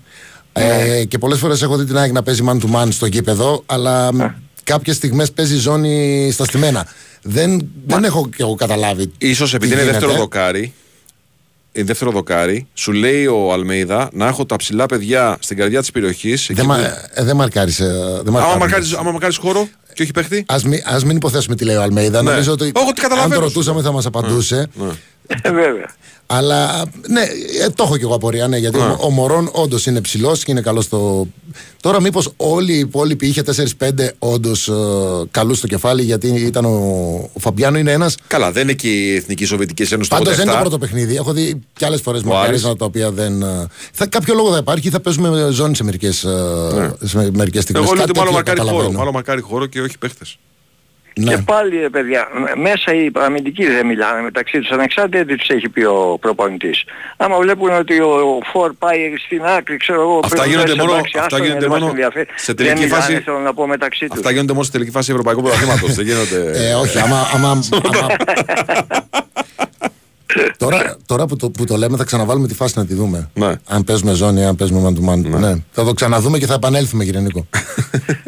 Ε, και πολλές φορές έχω δει την ΑΕΚ να παίζει man to man στο γήπεδο αλλά Ναι. Κάποιες στιγμές παίζει ζώνη στα στημένα. Δεν, δεν έχω και εγώ καταλάβει. Ίσως επειδή τι είναι δεύτερο γίνεται. δοκάρι, είναι δεύτερο δοκάρι, σου λέει ο Αλμέιδα να έχω τα ψηλά παιδιά στην καρδιά της περιοχής. εκεί Δεν, μα, που- ε, δεν μαρκάρισε. Δεν Άμα μαρκάρει. μαρκάρεις, άμα μαρκάρεις χώρο και όχι παίχτη; Ας μην, ας μην υποθέσουμε τι λέει ο Αλμέιδα. Ναι. Νομίζω ότι Όχι, τι καταλαβαίνω. αν το ρωτούσαμε θα μας απαντούσε. Ναι. Ε, βέβαια. Αλλά ναι, ε, το έχω και εγώ απορία. Ναι, γιατί ο, ο Μωρόν όντως είναι ψηλός και είναι καλός στο. Τώρα, μήπως όλοι οι υπόλοιποι είχε 4-5 όντως ε, καλούς στο κεφάλι, γιατί ήταν ο, ο Φαμπιάνο είναι ένας. Καλά, δεν είναι και η Εθνική Σοβιετική Ένωση το Πάντως δεν είναι το 87. πρώτο παιχνίδι. Έχω δει και άλλες φορές Άρης. μακαρίσματα τα οποία δεν. ε, Θα, κάποιο λόγο θα υπάρχει, θα παίζουμε ζώνη σε μερικές ναι. μερικές στιγμές. Εγώ λέω Κάτι ότι μάλλον τέτοιο μακάρι χώρο. καταλαβαίνω. Μάλλον μακάρι χώρο και όχι παίχτες. Ναι. Και πάλι ρε παιδιά, μ- μέσα οι αμυντικοί δεν μιλάνε μεταξύ τους, ανεξάρτητα τι τους έχει πει ο προπονητής. Άμα βλέπουν ότι ο, ο Φορ πάει στην άκρη, ξέρω εγώ, Αυτά πρέπει να γίνονται λες, μόνο- εντάξει, αυτά άστο, γίνονται δεν μας μόνο ενδιαφέρει. σε Δεν τελική μιλάνε, φάση. θέλω να πω μεταξύ τους. Αυτά γίνονται μόνο στη τελική φάση Ευρωπαϊκού Πρωταθλήματος. δεν γίνονται. Ε, όχι, άμα. άμα, <laughs> άμα... τώρα, τώρα που, το, που το λέμε, θα ξαναβάλουμε τη φάση να τη δούμε. Ναι. Αν παίζουμε ζώνη, αν παίζουμε man to man. Ναι. Θα το ξαναδούμε και θα επανέλθουμε, κύριε Νίκο. <laughs>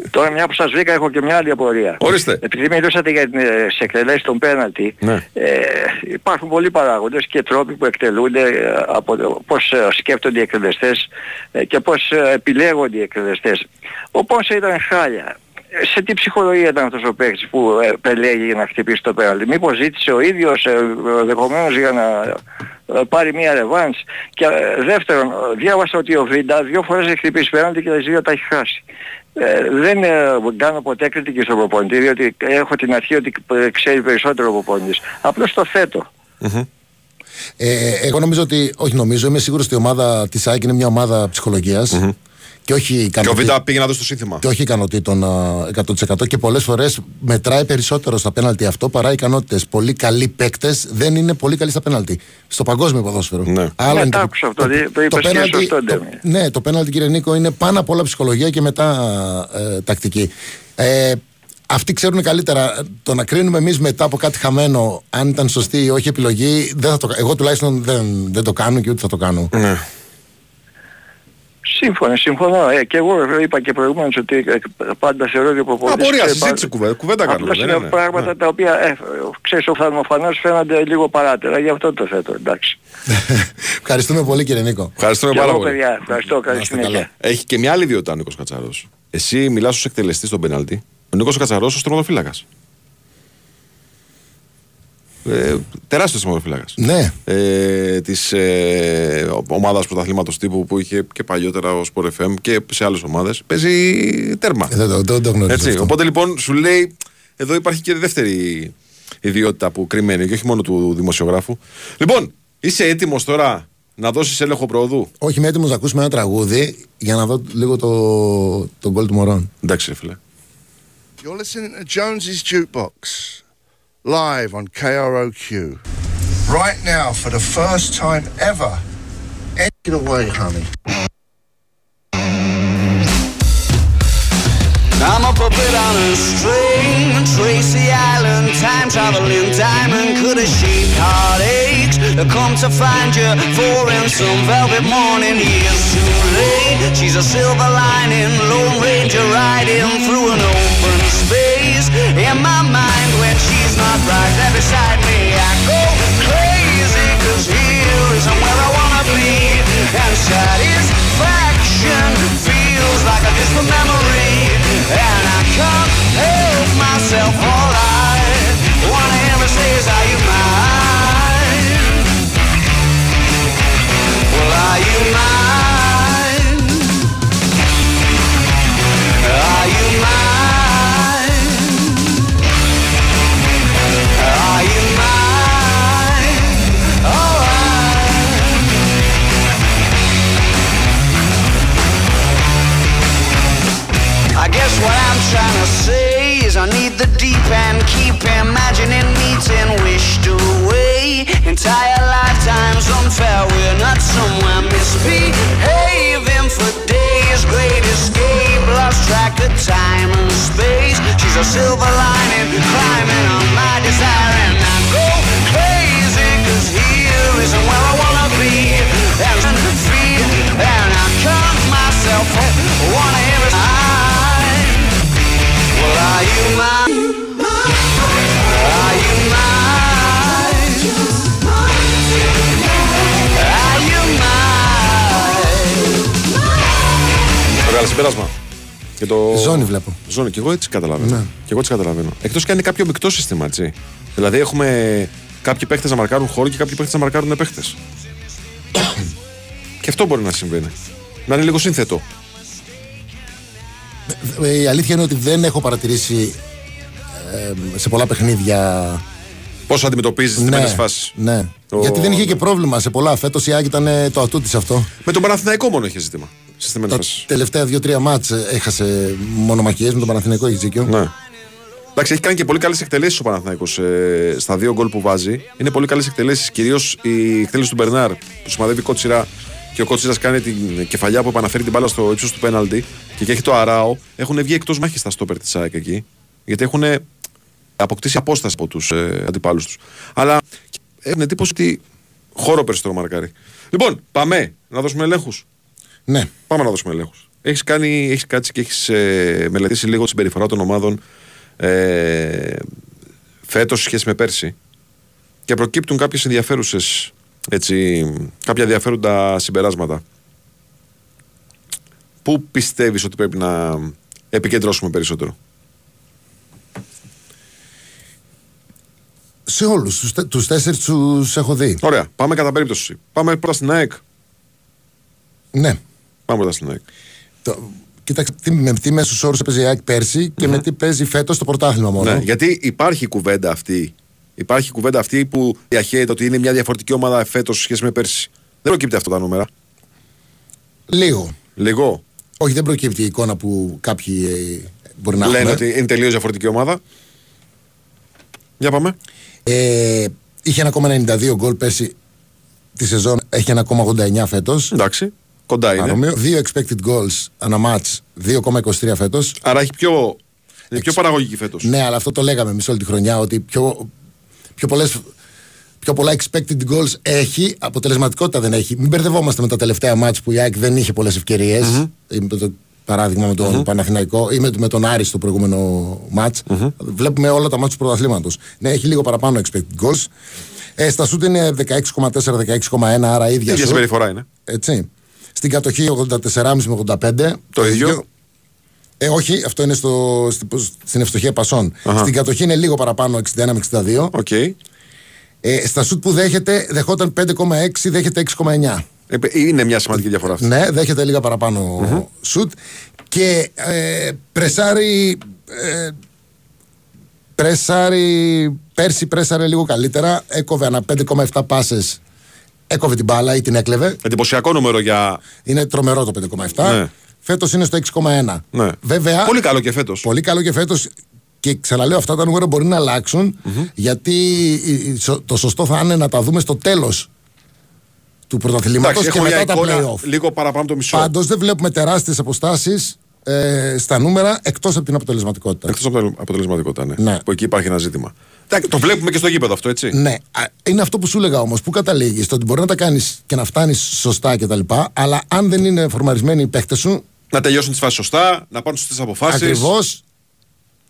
Τώρα μια που σας βρήκα έχω και μια άλλη απορία. Ορίστε. Επειδή μιλούσατε για τις εκτελέσεις των πέναλτι, Ναι. ε, υπάρχουν πολλοί παράγοντες και τρόποι που εκτελούνται ε, από το πώς ε, σκέφτονται οι εκτελεστές ε, και πώς ε, επιλέγονται οι εκτελεστές. Ο Πόνσε ήταν χάλια. Ε, Σε τι ψυχολογία ήταν αυτός ο παίκτης που ε, επελέγει για να χτυπήσει το πέναλτι; Μήπως ζήτησε ο ίδιος ε, δεχομένως για να ε, πάρει μια ρεβάνς. Και ε, δεύτερον, ε, διάβασα ότι ο Βίντα δύο φορές έχει χτυπήσει πέναλτι και τα δύο τα έχει χάσει. Ε, δεν ε, κάνω ποτέ κριτική στον προπονητή, διότι έχω την αρχή ότι ε, ξέρει περισσότερο ο προπονητής. Απλώς το θέτω. Ε, εγώ νομίζω ότι, όχι νομίζω, είμαι σίγουρος ότι η ομάδα της ΑΕΚ είναι μια ομάδα ψυχολογίας και όχι Και ο ικανοτήτων. Βίντα πήγε να δώσει το σύνθημα. Και όχι ικανοτήτων α, 100% και πολλές φορές μετράει περισσότερο στα πέναλτι αυτό παρά ικανότητες. Πολύ καλοί παίκτες δεν είναι πολύ καλοί στα πέναλτι. Στο παγκόσμιο ποδόσφαιρο. Ναι. Άλλο Ναι, είναι το άκουσα αυτό, το είπες και πέναλτι- σωστό, το- Ντέμι. Ναι, το πέναλτι κύριε Νίκο είναι πάνω απ' όλα ψυχολογία και μετά ε, τακτική. Ε, αυτοί ξέρουν καλύτερα. Το να κρίνουμε εμείς μετά από κάτι χαμένο, αν ήταν σωστή ή όχι επιλογή, δεν θα το, κα- εγώ τουλάχιστον δεν, δεν το κάνω και ούτε θα το κάνω. Ναι. Σύμφωνα, συμφωνώ. Ε, και εγώ είπα και προηγουμένως ότι ε, πάντα θεωρώ ότι ο προπονητής... Απορία, ξέρει συζήτηση, πάντα- κουβέντα- κουβέντα κάνουμε, Απλώς δεν είναι είναι. πράγματα Ναι. τα οποία, ε, ξέρεις, οφθαλμοφανώς φαίνονται λίγο παράτερα. Γι' αυτό το θέτω, εντάξει. <laughs> Ευχαριστούμε πολύ κύριε Νίκο. Ευχαριστούμε Και πάρα εγώ, πολύ. παιδιά, ευχαριστώ. Καλή Να είστε συνέχεια. καλά. Έχει και μια άλλη ιδιότητα ο Νίκος Κατσαρός. Εσύ μιλάς ως εκτελεστής στον πενάλτη. Ο Νίκος Κατσαρός ω τροματοφύλακα. Ε, Τεράστιος τροματοφύλακα. Ναι. Ε, Της ε, ομάδας πρωταθλήματος τύπου που είχε και παλιότερα ως Sport FM και σε άλλες ομάδες. Παίζει τέρμα. Ε, Δεν το, δεν το γνωρίζω. Έτσι. αυτό. Οπότε λοιπόν σου λέει, εδώ υπάρχει και δεύτερη ιδιότητα που κρυμμένη και όχι μόνο του δημοσιογράφου. Λοιπόν, είσαι έτοιμος τώρα να δώσεις έλεγχο προοδού. Όχι, είμαι έτοιμος να ακούσουμε ένα τραγούδι για να δω λίγο το, το γκολ του Μωρών. Εντάξει, ρε φίλε. You're listening to Jones's Jukebox, live on KROQ. Right now, for the first time ever. It away, honey. I'm a puppet on a string, Tracy Island, time traveling diamond. Could a sheep heartaches come to find you for in some velvet morning? Years too late. She's a silver lining, Lone Ranger riding through an open space. In my mind, when she's not right there beside me, I go crazy, cause here isn't where I wanna be. And satisfaction feels like a distant memory. And I can't help myself all I wanna me say is, are you mine? Well, are you mine? To say is I need the deep end, keep imagining meeting wished away. Entire lifetimes unfair, we're not somewhere misbehaving for days. Great escape, lost track of time and space. She's a silver lining, climbing on my desire, and I go crazy, cause here isn't where I wanna be. And feel, and I count myself, wanna Μεγάλο συμπέρασμα. Και το... Ζώνη βλέπω. Ζώνη, και εγώ έτσι καταλαβαίνω. Ναι. Και εγώ έτσι καταλαβαίνω. Εκτός και αν είναι κάποιο μεικτό σύστημα, έτσι. Δηλαδή έχουμε κάποιοι παίχτε να μαρκάρουν χώρο και κάποιοι παίχτε να μαρκάρουν παίχτε. και αυτό μπορεί να συμβαίνει. Να είναι λίγο σύνθετο. Ε, Η αλήθεια είναι ότι δεν έχω παρατηρήσει ε, σε πολλά παιχνίδια. Πώς αντιμετωπίζεις τις Ναι, ναι. φάσεις. ναι. Το- Γιατί δεν είχε και πρόβλημα σε πολλά. Φέτος η Άκη ήταν ε, το ατού της αυτό. Με τον Παναθηναϊκό μόνο είχε ζήτημα. Συστημένε Τα φάσει. τελευταία δύο-τρία μάτς ε, έχασε μονομαχίες με τον Παναθηναϊκό, έχεις δίκιο. Ναι. Εντάξει, έχει κάνει και πολύ καλές εκτελέσεις ο Παναθηναϊκός ε, στα δύο γκολ που βάζει. Είναι πολύ καλές εκτελέσεις. Κυρίως η εκτέλεση του Μπερνάρ που σημαδεύει κότσιρα και ο κότσιρας κάνει την κεφαλιά που επαναφέρει την μπάλα στο ύψος του πέναλτι και, και έχει το αράο. Έχουν βγει εκτός μάχης στα στόπερ της ΑΕΚ εκεί. Γιατί έχουν αποκτήσει απόσταση από τους ε, αντιπάλους τους. Αλλά έχουν εντύπωση ότι χώρο περισσότερο μαρκάρει. Λοιπόν, πάμε να δώσουμε ελέγχους. Ναι. Πάμε να δώσουμε ελέγχους. Έχεις κάνει, έχεις κάτσει και έχεις ε, μελετήσει λίγο τη συμπεριφορά των ομάδων ε, φέτος σε σχέση με πέρσι και προκύπτουν κάποιες ενδιαφέρουσες έτσι, κάποια ενδιαφέροντα συμπεράσματα. Πού πιστεύεις ότι πρέπει να επικεντρώσουμε περισσότερο; Σε όλους τους τέσσερις τους έχω δει. Ωραία, πάμε κατά περίπτωση. Πάμε πρώτα στην ΑΕΚ. Ναι. Πάμε πρώτα στην ΑΕΚ. Το, κοίταξε τι, με τι μέσους όρους έπαιζε η ΑΕΚ πέρσι και με τι παίζει φέτος το πρωτάθλημα μόνο. Ναι, γιατί υπάρχει η κουβέντα αυτή. Υπάρχει η κουβέντα αυτή που διαχέεται ότι είναι μια διαφορετική ομάδα φέτος σε σχέση με πέρσι. Δεν προκύπτει αυτά τα νούμερα. Λίγο. Λίγο. Όχι, δεν προκύπτει η εικόνα που κάποιοι ε, μπορεί να Λένε έχουν. ότι είναι τελείως διαφορετική ομάδα. Για πάμε. Ε, είχε 1,92 γκολ πέρσι τη σεζόν, έχει 1,89 φέτος. Εντάξει. Κοντά είναι. Παρόμοιο. Δύο expected goals ανά match, 2,23 φέτος. Άρα έχει πιο, είναι πιο παραγωγική φέτος. Ναι, αλλά αυτό το λέγαμε εμείς όλη τη χρονιά ότι πιο, πιο, πολλές, πιο πολλά expected goals έχει, αποτελεσματικότητα δεν έχει. Μην μπερδευόμαστε με τα τελευταία μάτς που η ΑΕΚ δεν είχε πολλές ευκαιρίες. Το παράδειγμα με τον Παναθηναϊκό ή με, με τον Άρη στο προηγούμενο μάτς. Βλέπουμε όλα τα μάτς του πρωταθλήματος. Ναι, έχει λίγο παραπάνω expected goals. Ε, στα σούτ είναι 16,4-16,1, άρα ίδια ίδια σούτ. συμπεριφορά είναι. Έτσι. Στην κατοχή 84,5 με 85. Το ίδιο. Ε, όχι, αυτό είναι στο, στη- στην ευστοχία πασών. Αχα. Στην κατοχή είναι λίγο παραπάνω, 61 με 62. Οκ. Ε, στα σουτ που δέχεται, δεχόταν 5,6, δέχεται 6,9. Ε, Είναι μια σημαντική διαφορά αυτή. Ναι, δέχεται λίγα παραπάνω σουτ. Και ε, πρεσάρει. Ε, πρεσάρει. Πέρσι πρέσαρε λίγο καλύτερα. Έκοβε ανά 5,7 πάσες. Έκοβε την μπάλα ή την έκλεβε. Εντυπωσιακό νούμερο για. Είναι τρομερό το 5,7. Ναι. Φέτος είναι στο 6,1. Ναι. Βέβαια, Πολύ καλό και φέτος. Πολύ καλό και φέτος. Και ξαναλέω, αυτά τα νούμερα μπορεί να αλλαξουν γιατί η- η- σο- το σωστό θα είναι να τα δούμε στο τέλος του πρωταθλήματος Εντάξει, και έχω μια μετά τα εικόνα playoff. λίγο παραπάνω από το μισό. Πάντως δεν βλέπουμε τεράστιες αποστάσεις ε, στα νούμερα εκτός από την αποτελεσματικότητα. Εκτός από την αποτελεσματικότητα, ναι. Ναι. Που εκεί υπάρχει ένα ζήτημα. Εντάξει, Το βλέπουμε και στο γήπεδο αυτό, έτσι. Ναι, α, είναι αυτό που σου έλεγα όμως. Πού καταλήγεις, το ότι μπορεί να τα κάνεις και να φτάνεις σωστά κτλ. Αλλά αν δεν είναι φορμαρισμένοι οι παίχτε σου, Να τελειώσουν τις φάσεις σωστά, να πάρουν σωστέ αποφάσεις. ακριβώς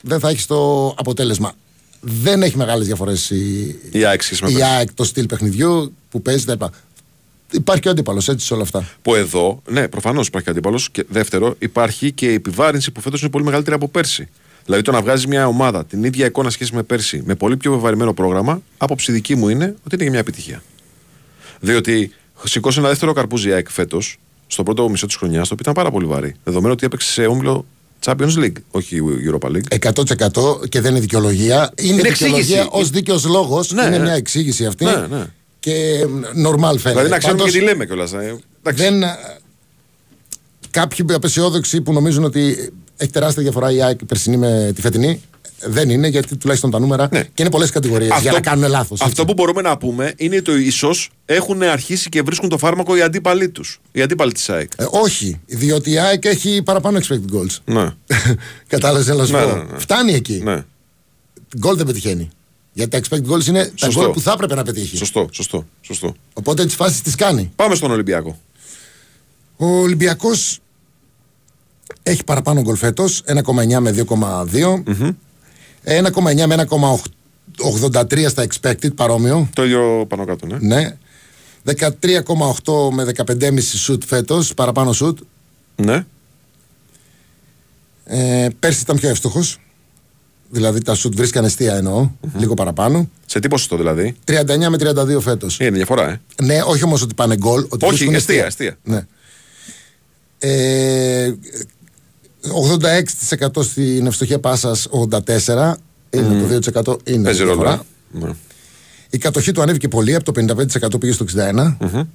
δεν θα έχεις το αποτέλεσμα. δεν έχει μεγάλες διαφορές η, Η ΑΕΚ σχέση με η πέρσι. ΑΕΚ το στυλ παιχνιδιού που παίζει. τα λοιπά. Υπάρχει και ο αντίπαλος έτσι σε όλα αυτά. Που εδώ, ναι, προφανώς υπάρχει αντίπαλος. Και δεύτερο, υπάρχει και η επιβάρυνση που φέτος είναι πολύ μεγαλύτερη από πέρσι. Δηλαδή το να βγάζει μια ομάδα την ίδια εικόνα σχέση με πέρσι με πολύ πιο βεβαρημένο πρόγραμμα, άποψη δική μου είναι ότι είναι και μια επιτυχία. Διότι σηκώσε ένα δεύτερο καρπούζι η ΑΕΚ φέτος, στο πρώτο μισό της χρονιάς, το οποίο ήταν πάρα πολύ βαρύ. Δεδομένου ότι έπαιξε σε όμιλο Champions League, όχι Europa League. 100% και δεν είναι δικαιολογία. Είναι, Είναι δικαιολογία εξήγηση. ως δίκαιος λόγος. Ναι, είναι ναι. μια εξήγηση αυτή. Ναι, ναι. Και νορμάλ φαίνεται. Δηλαδή να ξέρουμε Πάντως, και τι λέμε κιόλας. δεν, α, κάποιοι απεσιόδοξοι που νομίζουν ότι έχει τεράστια διαφορά η ΑΕΚ περσινή με τη φετινή, δεν είναι γιατί τουλάχιστον τα νούμερα Ναι. και είναι πολλές κατηγορίες για να κάνουν λάθος. Αυτό που μπορούμε να πούμε είναι ότι ίσως έχουν αρχίσει και βρίσκουν το φάρμακο οι αντίπαλοι τους. Οι αντίπαλοι της ΑΕΚ. Ε, όχι, διότι η ΑΕΚ έχει παραπάνω expected goals. Ναι. <laughs> Κατάλαβες να σου Ναι, πω. ναι, ναι. Φτάνει εκεί. ναι. Γκολ δεν πετυχαίνει. Γιατί τα expected goals είναι τα Σωστό. γκολ που θα έπρεπε να πετύχει. Σωστό, σωστό, σωστό. Οπότε τις φάσεις τις κάνει. Πάμε στον Ολυμπιακό. Ο Ολυμπιακός έχει παραπάνω γκολ φέτος, 1,9 με 2,2. 1,9 με 1,83 στα expected, παρόμοιο. Το ίδιο πάνω κάτω, ναι. Ναι. 13,8 με 15,5 σουτ φέτος, παραπάνω σουτ. Ναι. Ε, πέρσι ήταν πιο εύστοχος. Δηλαδή τα σουτ βρίσκαν αιστεία εννοώ, λίγο παραπάνω. Σε τι ποσοστό δηλαδή; 39 με 32 φέτος. Είναι διαφορά, ε. Ναι, όχι όμως ότι πάνε γκολ. Ότι Όχι, βρίσκουν αιστεία, αιστεία. Ναι. Ε, 86% στην ευστοχία πάσας, 84%. Είναι το 2% είναι Παίζει η ρόλο. διαφορά. ε. Ναι. Η κατοχή του ανέβηκε πολύ, από το 55% πήγε στο 61%.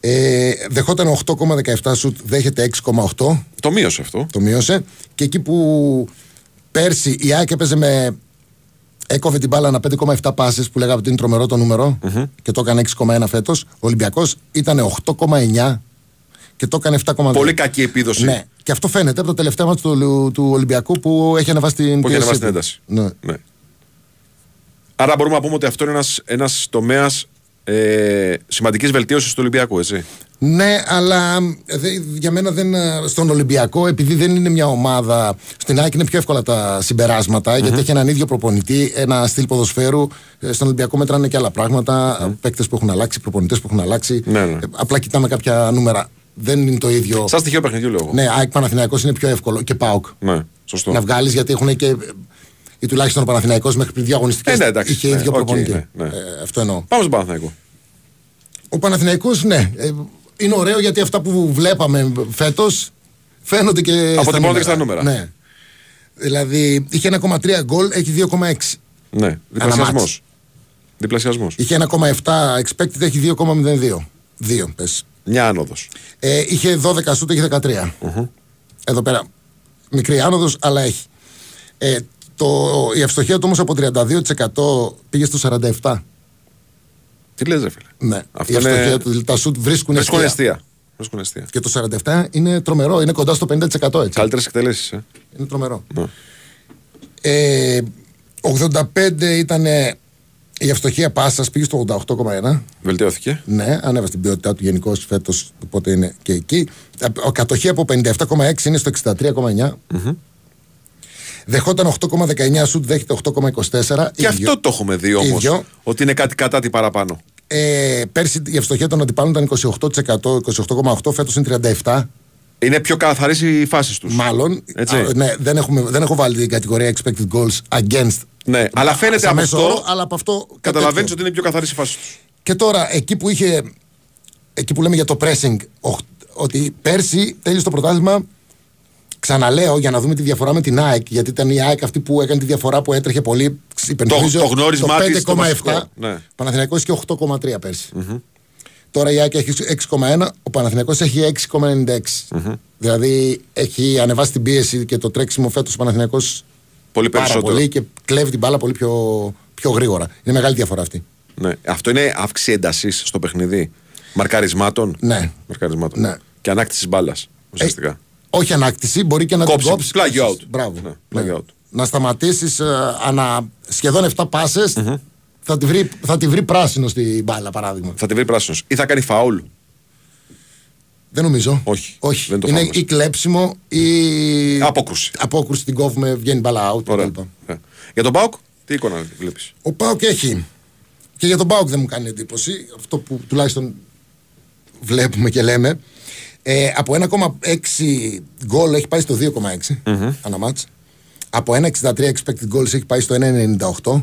Ε, δεχόταν 8,17 σουτ, δέχεται 6,8. Το μείωσε αυτό. Το μείωσε. Και εκεί που πέρσι η ΑΕΚ έπαιζε με. Έκοβε την μπάλα ένα 5,7 πάσες που λέγαμε ότι είναι τρομερό το νούμερο και το έκανε 6,1 φέτος. Ο Ολυμπιακός ήταν 8,9 και το έκανε 7,2. Πολύ κακή επίδοση. Ναι. Και αυτό φαίνεται από το τελευταίο μάτι του, του Ολυμπιακού που έχει ανεβάσει την Που έχει πίεση ανεβάσει την του. ένταση. Ναι. Ναι. Άρα μπορούμε να πούμε ότι αυτό είναι ένας, ένας τομέας ε, σημαντικής βελτίωσης του Ολυμπιακού, έτσι. Ναι, αλλά δε, για μένα δεν, ε, στον Ολυμπιακό, επειδή δεν είναι μια ομάδα. Στην ΑΕΚ είναι πιο εύκολα τα συμπεράσματα, γιατί έχει έναν ίδιο προπονητή, ένα στυλ ποδοσφαίρου. Ε, Στον Ολυμπιακό μετράνε και άλλα πράγματα. Mm. Παίκτες που έχουν αλλάξει, προπονητές που έχουν αλλάξει. Ναι, ναι. Ε, απλά κοιτάμε κάποια νούμερα. Δεν είναι το ίδιο. Σαν στοιχείο παιχνιδιού λέω εγώ. Ναι, ΑΕΚ Παναθηναϊκός είναι πιο εύκολο και ΠΑΟΚ. Ναι, σωστό. Να βγάλεις γιατί έχουν και. Ή τουλάχιστον ο Παναθηναϊκός μέχρι πριν δύο αγωνιστικές Ε, ναι, εντάξει. είχε Ναι, ίδιο οκ, προπονητή. ναι, ναι. Ε, αυτό εννοώ. Πάμε στον Παναθηναϊκό. Ο Παναθηναϊκός, ναι. ε, είναι ωραίο γιατί αυτά που βλέπαμε φέτος φαίνονται και. στα Αποτυπώνονται και στα νούμερα. Ναι. Δηλαδή είχε 1,3 γκολ, έχει 2,6. Ναι, διπλασιασμός. μάτς. Διπλασιασμός. Είχε 1,7 expected, έχει 2,02. 2 πες. Μια άνοδος. Ε, είχε 12 σούτ, έχει 13. Εδώ πέρα. Μικρή άνοδος, αλλά έχει. Ε, το, η ευστοχία του όμως από 32% πήγε στο 47%. Τι λες ρε φίλε; Ναι. Αυτό η ευστοχία είναι... του, τα σούτ βρίσκουν Βρίσκουν αιστεία. αιστεία. Βρίσκουν αιστεία. Και το 47 είναι τρομερό, είναι κοντά στο 50% έτσι. Καλύτερες εκτελέσεις, ε. Είναι τρομερό. Ναι. Ε, 85 ήταν η ευστοχία πάσας, πήγε στο 88,1. Βελτιώθηκε. Ναι, ανέβασε την ποιότητά του γενικώ φέτος, οπότε είναι και εκεί. Ο κατοχή από 57,6 είναι στο 63,9. Δεχόταν 8,19 σουτ, δέχεται 8,24. Και αυτό το έχουμε δει όμως. Ίδιο. Ότι είναι κάτι κατά τι παραπάνω. Ε, πέρσι η ευστοχία των αντιπάλων ήταν 28%, 28,8, φέτος είναι 37%. Είναι πιο καθαρές οι φάσεις τους. Μάλλον. Έτσι. Α, ναι, δεν, έχουμε, δεν έχω βάλει την κατηγορία expected goals against. Ναι, αλλά φαίνεται σε από μέσο αυτό, όρο, αλλά από αυτό. κάτι καταλαβαίνεις τέτοιο. ότι είναι πιο καθαρές οι φάσεις τους. Και τώρα, εκεί που είχε. Εκεί που λέμε για το pressing, οχ- ότι πέρσι τέλειωσε το πρωτάθλημα. Ξαναλέω για να δούμε τη διαφορά με την ΑΕΚ, γιατί ήταν η ΑΕΚ αυτή που έκανε τη διαφορά που έτρεχε πολύ. Υπενθυμίζω το γνώρισμά της, το 5,7. βασικό, ναι. Παναθηναϊκός είχε 8,3 περσι Τώρα η ΑΕΚ έχει 6,1, ο Παναθηναϊκός έχει 6,96. Δηλαδή έχει ανεβάσει την πίεση και το τρέξιμο φέτος ο Παναθηναϊκός Πολύ πάρα περισσότερο. πολύ και κλέβει την μπάλα πολύ πιο, πιο γρήγορα. Είναι μεγάλη διαφορά αυτή. Ναι. Αυτό είναι αύξηση έντασης στο παιχνίδι. Μαρκαρισμάτων. Ναι. Μαρκαρισμάτων. Ναι. Και ανάκτησης μπάλας. Ουσιαστικά. Ε, όχι ανάκτηση, μπορεί και να Κόψει, την κόψεις. plug you out. Μπράβο. Ναι, plug out. Να σταματήσεις ανα σχεδόν 7 πασες θα, τη βρει, θα τη βρει πράσινος στην μπάλα, παράδειγμα. Θα τη βρει πράσινος. Ή θα κάνει φαούλ. Δεν νομίζω. Όχι. Όχι. Δεν το είναι φάμε μέσα. ή κλέψιμο ή. Απόκρουση. Απόκρουση την κόβουμε, βγαίνει μπαλά out. Ωραία. κτλ. Ε. Για τον Πάουκ, τι εικόνα βλέπεις; Ο Πάουκ έχει. Και για τον Πάουκ δεν μου κάνει εντύπωση. Αυτό που τουλάχιστον βλέπουμε και λέμε. Ε, από 1,6 γκολ έχει πάει στο 2,6 ανά μάτς. Από 1,63 expected goals έχει πάει στο 1,98.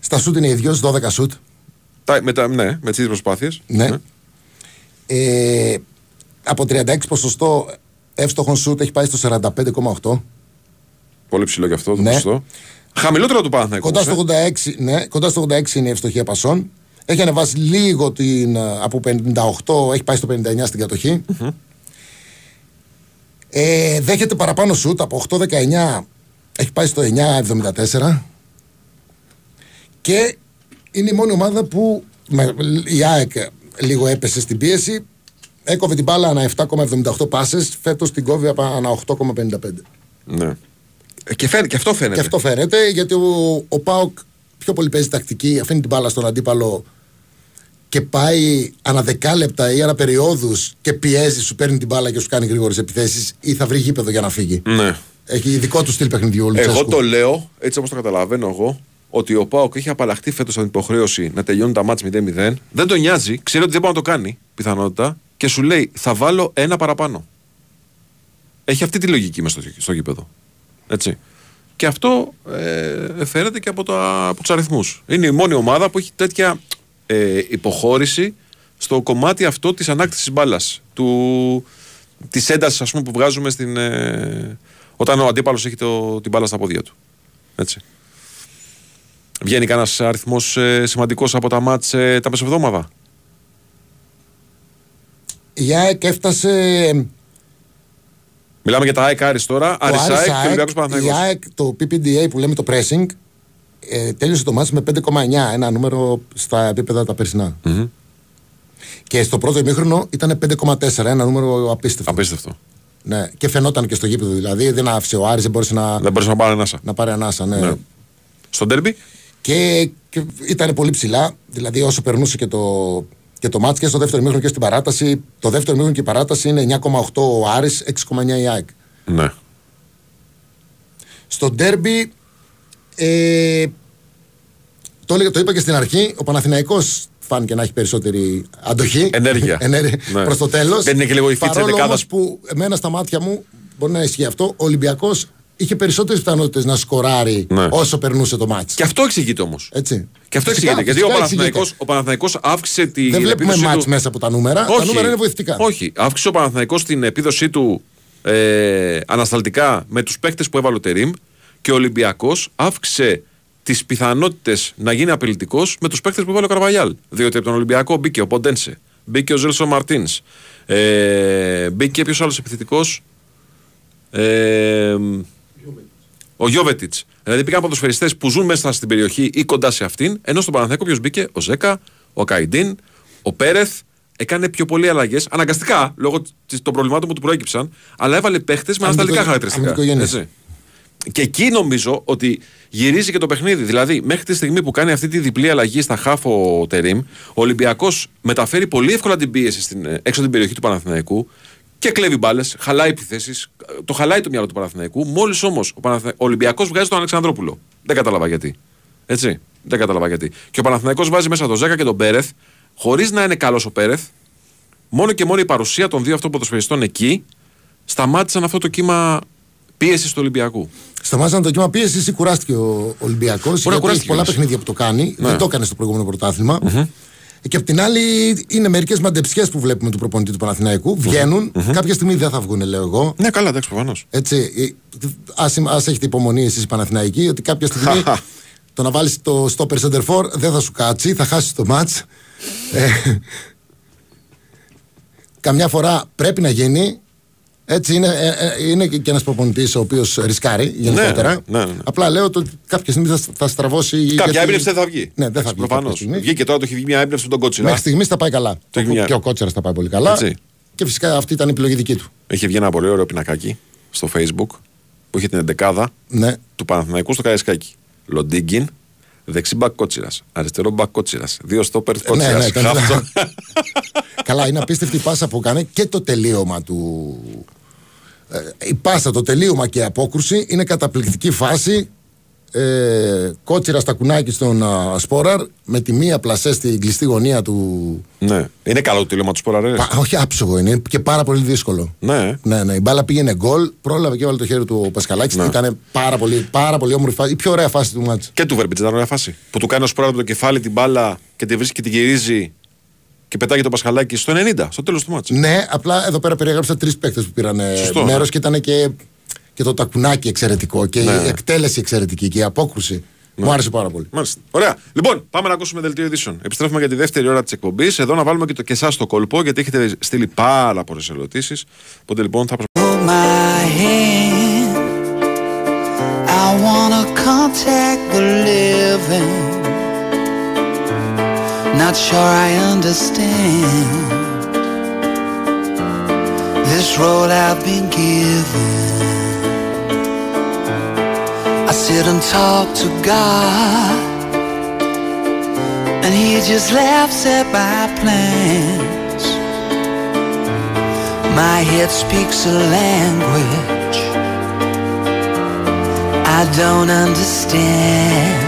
Στα σουτ είναι ίδιος, 12 σουτ. Με, τα- ναι, με τις ίδιες προσπάθειες. Ναι. Ε, από 36 ποσοστό εύστοχων σουτ έχει πάει στο 45,8. Πολύ ψηλό και αυτό το Ναι. ποσοστό. Χαμηλότερο του Παναθηναϊκού. Κοντά όμως, στο, 86, ναι, κοντά στο 86 είναι η ευστοχία πασών. Έχει ανεβάσει λίγο την, ε, από 58, έχει πάει στο 59 στην κατοχη Ε, δέχεται παραπάνω σουτ από 8-19 έχει πάει στο 9-74 και είναι η μόνη ομάδα που με, η ΑΕΚ λίγο έπεσε στην πίεση. Έκοβε την μπάλα ανά 7,78 πάσες φέτος την κόβει από ανά 8,55 Ναι. Ε, Και, φαίνεται, και αυτό φαίνεται. και αυτό φαίνεται γιατί ο, ο Πάοκ πιο πολύ παίζει τακτική, αφήνει την μπάλα στον αντίπαλο και πάει ανά δεκάλεπτα ή ανά περιόδους και πιέζει, σου παίρνει την μπάλα και σου κάνει γρήγορες επιθέσεις ή θα βρει γήπεδο για να φύγει. Ναι. Έχει δικό του στυλ παιχνιδιού ο Εγώ Λουτσέσκου. το λέω, έτσι όπω το καταλαβαίνω εγώ, ότι ο Πάοκ έχει απαλλαχτεί φέτος από την υποχρέωση να τελειώνει τα μάτς 0-0. Δεν τον νοιάζει, ξέρει ότι δεν μπορεί να το κάνει, πιθανότητα, και σου λέει θα βάλω ένα παραπάνω. Έχει αυτή τη λογική μέσα στο, στο γήπεδο. Έτσι. Και αυτό ε, φαίνεται και από, τα, από τους αριθμούς. Είναι η μόνη ομάδα που έχει τέτοια ε, υποχώρηση στο κομμάτι αυτό της ανάκτησης μπάλας. Της έντασης, ας πούμε, που βγάζουμε στην, ε, όταν ο αντίπαλος έχει το, την μπάλα στα πόδια του. Έτσι. Βγαίνει κανένας αριθμός ε, σημαντικός από τα μάτς ε, τα μεσοβδόμαδα; Η ΑΕΚ έφτασε. Μιλάμε για τα ΑΕΚ Άρης τώρα, το Άρης Άρης ΑΕΚ και ΑΕΚ, Ολυμπιακός η Παναθηναϊκός. ΑΕΚ, το PPDA που λέμε το pressing, ε, τέλειωσε το μάτς με 5,9, ένα νούμερο στα επίπεδα τα περσινα Και στο πρώτο ημίχρονο ήταν 5,4, ένα νούμερο απίστευτο. Απίστευτο. Ναι, και φαινόταν και στο γήπεδο δηλαδή. Δεν άφησε ο Άρης, δεν μπορούσε να, Δεν μπορούσε να πάρει ανάσα. να πάρει ανάσα. Ναι. Ναι. Στο ντέρμπι, Και, και ήταν πολύ ψηλά. Δηλαδή, όσο περνούσε και το, και το μάτς και στο δεύτερο ημίχρονο και στην παράταση, το δεύτερο ημίχρονο και η παράταση είναι 9,8 ο Άρης, 6,9 η ΑΕΚ. ναι. Στο ντέρμπι, ε, το, έλεγα- το είπα και στην αρχή, ο Παναθηναϊκός φάνηκε να έχει περισσότερη αντοχή. Ενέργεια. <laughs> Ενέργεια Ναι. Προς το τέλος. Δεν είναι και λίγο η φίτσα Παρόλο δεκάδας. όμως που εμένα στα μάτια μου, μπορεί να ισχύει αυτό, ο Ολυμπιακός είχε περισσότερες πιθανότητες να σκοράρει Ναι. όσο περνούσε το μάτς. Και αυτό εξηγείται όμως. Έτσι. Και αυτό Φυσικά, εξηγείται. Γιατί ο φυσικά Παναθηναϊκός, εξηγείται. ο Παναθηναϊκός αύξησε τη Δεν βλέπουμε επίδοσή μάτς του. μέσα από τα νούμερα. Τα νούμερα είναι βοηθητικά. Όχι. Αύξησε ο Παναθηναϊκός την επίδοσή του ε, ανασταλτικά με τους παίκτες που έβαλε ο Τερήμ και ο Ολυμπιακός αύξησε τις πιθανότητες να γίνει απειλητικός με τους παίκτες που έβαλε ο Καρβαγιάλ. Διότι από τον Ολυμπιακό μπήκε ο Ποντένσε, μπήκε ο Ζέλσο Μαρτίνς, ε, μπήκε ποιος άλλος επιθετικός. Ε, ο Γιώβετιτς. Δηλαδή πήγαν ποδοσφαιριστές που ζουν μέσα στην περιοχή ή κοντά σε αυτήν, ενώ στον Παναθηναϊκό ποιος μπήκε, ο Ζέκα, ο Καϊντίν, ο Πέρεθ. Έκανε πιο πολλέ αλλαγές, αναγκαστικά λόγω της- των προβλημάτων που του προέκυψαν, αλλά έβαλε παίχτε με ανασταλτικά Αμυντικο- χαρακτηριστικά. αμυντικογενείς. Έτσι. Και εκεί νομίζω ότι γυρίζει και το παιχνίδι. Δηλαδή, μέχρι τη στιγμή που κάνει αυτή τη διπλή αλλαγή στα χάφο Τερήμ, ο Ολυμπιακός μεταφέρει πολύ εύκολα την πίεση στην, ε, έξω από την περιοχή του Παναθηναϊκού και κλέβει μπάλες, χαλάει επιθέσεις. Το χαλάει το μυαλό του Παναθηναϊκού. Μόλις όμως ο, Παναθηνα... ο Ολυμπιακός βγάζει τον Αλεξανδρόπουλο. Δεν κατάλαβα γιατί. Έτσι. Δεν κατάλαβα γιατί. Και ο Παναθηναϊκός βάζει μέσα τον Ζέκα και τον Πέρεθ, χωρίς να είναι καλός ο Πέρεθ, μόνο και μόνο η παρουσία των δύο αυτών ποδοσφαιριστών εκεί σταμάτησαν αυτό το κύμα πίεση του Ολυμπιακού. Σταμάτησαν το κύμα πίεση ή κουράστηκε ο Ολυμπιακός. Γιατί έχει κουράστηκε πολλά όμως. παιχνίδια που το κάνει. Ναι. Δεν το έκανε στο προηγούμενο πρωτάθλημα. Και απ' την άλλη είναι μερικές μαντεψιές που βλέπουμε του προπονητή του Παναθηναϊκού. Βγαίνουν. Κάποια στιγμή δεν θα βγουν, λέω εγώ. Ναι, καλά, εντάξει, προφανώς. Έτσι, ας, ας έχετε υπομονή εσείς οι Παναθηναϊκοί ότι κάποια στιγμή <laughs> το να βάλεις το stopper center for δεν θα σου κάτσει, θα χάσεις το match. Ε, <laughs> καμιά φορά πρέπει να γίνει. Έτσι είναι, ε, ε, είναι και ένας προπονητής ο οποίος ρισκάρει γενικότερα. ναι, ναι, ναι. Απλά λέω ότι κάποια στιγμή θα, θα στραβώσει. Κάποια γιατί- έμπνευση δεν θα βγει. Ναι, δεν θα βγει. Προφανώς. κάποια στιγμή. Βγήκε τώρα, το έχει βγει μια έμπνευση με τον Κότσιρα. Μέχρι στιγμής θα πάει καλά. Το έχει μια- Και ο Κότσερα θα πάει πολύ καλά. Έτσι. Και φυσικά αυτή ήταν η επιλογή δική του. Έχει βγει ένα πολύ ωραίο πινακάκι στο Facebook που είχε την εντεκάδα Ναι. του Παναθηναϊκού στο Καραϊσκάκι. Λοντίγκιν, δεξί μπακ Κότσιρας. Αριστερό μπακ Κότσιρας. Δύο στόπερ Κότσιρας. ναι, ήταν- καλά, είναι απίστευτη η πάσα που έκανε και το τελείωμα του. Ε, η πάσα, το τελείωμα και η απόκρουση είναι καταπληκτική φάση. Ε, κότσιρα στα κουνάκι στον α, Σπόραρ με τη μία πλασέ στην κλειστή γωνία του. Ναι. Είναι καλό το τελείωμα του Σποραρέ. Πα- όχι άψογο είναι και πάρα πολύ δύσκολο. Ναι. Ναι, ναι, η μπάλα πήγαινε γκολ, πρόλαβε και έβαλε το χέρι του ο Πασχαλάκης Ναι. και ήταν πάρα πολύ, πάρα πολύ όμορφη φάση. Η πιο ωραία φάση του μάτσα. Και του Βέρμπιτ ήταν ωραία φάση. Που του κάνει ο Σποραρέ από το κεφάλι την μπάλα και τη βρίσκει και την γυρίζει και πετάγει το Πασχαλάκι στο 90, στο τέλος του μάτσα. Ναι, απλά εδώ πέρα περιέγραψα τρεις παίκτες που πήραν Σωστό, μέρος ναι. και ήταν και, και το τακουνάκι εξαιρετικό και Ναι. η εκτέλεση εξαιρετική και η απόκρουση. Μου άρεσε πάρα πολύ. Μάλιστα. Ωραία. Λοιπόν, πάμε να ακούσουμε δελτίο ειδήσεων. Επιστρέφουμε για τη δεύτερη ώρα της εκπομπής. Εδώ να βάλουμε και, το, και εσάς στο κόλπο, γιατί έχετε στείλει πάρα πολλές ερωτήσεις. Οπότε λοιπόν θα προσπαθήσουμε. Not sure I understand this road I've been given. I sit and talk to God, and He just laughs at my plans. My head speaks a language I don't understand.